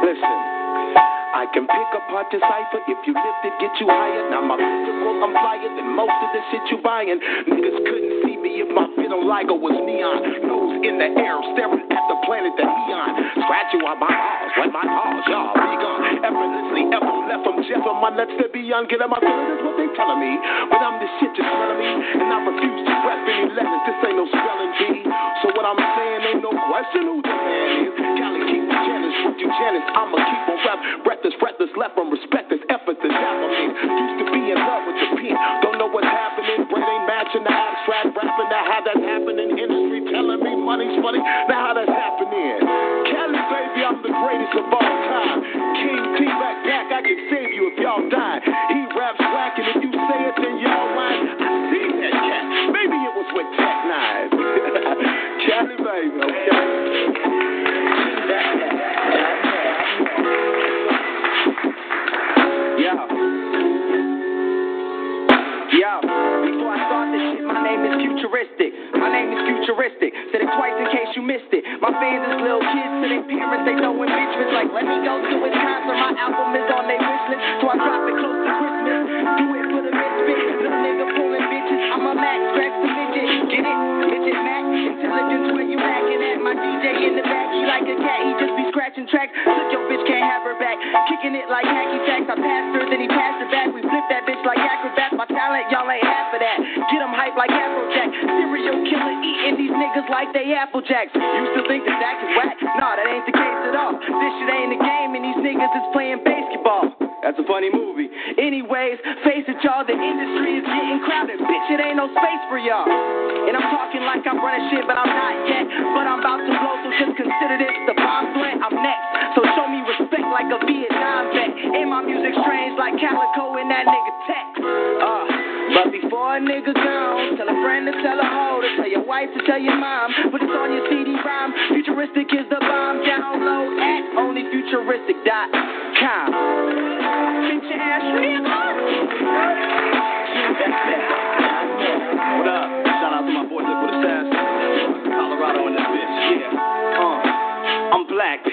Listen, I can pick apart the cypher if you lift it, get you higher. Now my physical, I'm flyer than most of the shit you buying. Niggas couldn't see me if my vitiligo was neon. Nose in the air, staring at the planet that neon. Scratch you on my balls, wet my balls, y'all be gone. Effortlessly, ever left from Jeff on my nuts to beyond. Get my feeling is what they telling me. But I'm the shit just smelling me, and I refuse to rap any letters. This ain't no spelling bee. So what I'm saying ain't no question who the man is. Cali keep the Janice, with you Janice. I'ma keep on rap. Breathless, breathless, left from respect like they Applejacks. Used to think that that is whack. Nah, that ain't the case at all. This shit ain't a game, and these niggas is playing basketball. That's a funny movie. Anyways, face it, y'all, the industry is getting crowded. Bitch, it ain't no space for y'all. And I'm talking like I'm running shit, but I'm not yet. But I'm about to blow, so just consider this the bomb threat. I'm next. So show me respect like a Vietnam vet. And my music strange like Calico and that nigga Tech. Uh, but before a nigga to tell your mom. Put this on your CD-ROM. Futuristic is the bomb. Download at onlyfuturistic.com. What up? To my. Colorado in yeah. Uh, I'm Black P,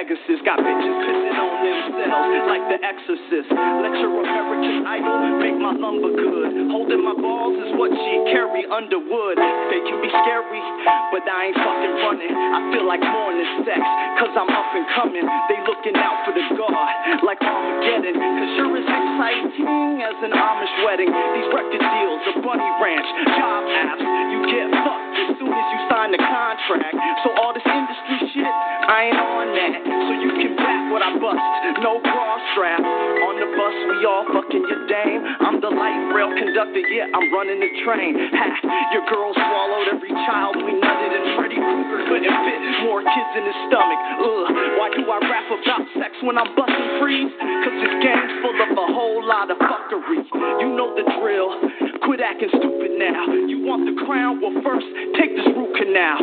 Pegasus. Got bitches pissing on themselves like the exorcist. Let your American idol make my lumber good. Holding my balls is what she carry underwood. They can be scary, but I ain't fucking running. I feel like morning sex, cause I'm up and coming. They looking out for the guard like Armageddon. Cause sure is exciting as an Amish wedding. These record deals, a bunny ranch, job apps. You get fucked as you sign the contract. So all this industry shit, I ain't on that. So you can back what I bust. No cross strap. On the bus, we all fucking your dame. I'm the light rail conductor, yeah, I'm running the train. Ha, your girl swallowed every child we nutted, and Freddy Krueger couldn't fit more kids in his stomach. Ugh, why do I rap about sex when I'm busting freeze? Cause this game's full of a whole lot of fuckery. You know the drill. Quit acting stupid now. You want the crown? Well, first, take this root canal.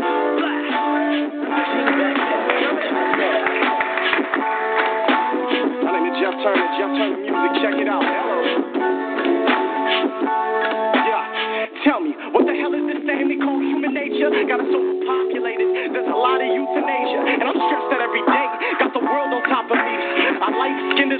My name is Jeff turn it, Jeff, turn the music, check it out. Yeah, tell me, what the hell is this thing human nature? Got us there's a lot of euthanasia, and I'm stressed out every day. Got the world on top of me. I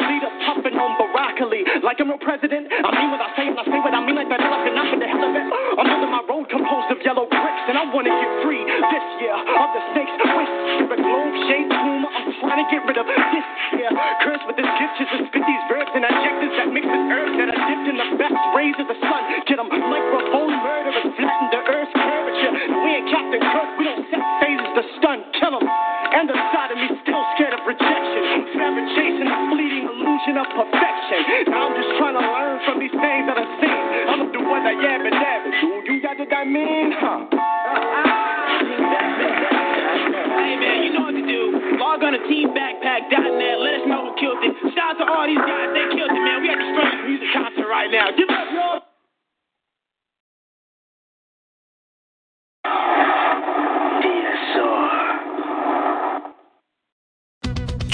leader pumping on broccoli. Like I'm a president, I mean what I say, and I say what I mean like that. I cannot for the hell of it. I'm building my road composed of yellow bricks, and I wanna get free this year of the snakes with spirit globe shaped tumor. I'm trying to get rid of this year. Curse with this gift just to spit these verbs and adjectives that mixes herbs that are dipped in the best rays of the sun. Get them microphone murderers, flatten the earth's curvature. We ain't Captain Kirk, we don't set phasers to stun, kill them. And the side of me still scared of rejection. Forever chasing a fleeting illusion of perfection. Now I'm just trying to learn from these things that I've seen. I'm gonna do what I am I mean, huh? Hey man, you know what to do. Log on to teambackpack.net. Let us know who killed it. Shout out to all these guys. They killed it, man. We at the strongest music concert right now. Give up, y'all.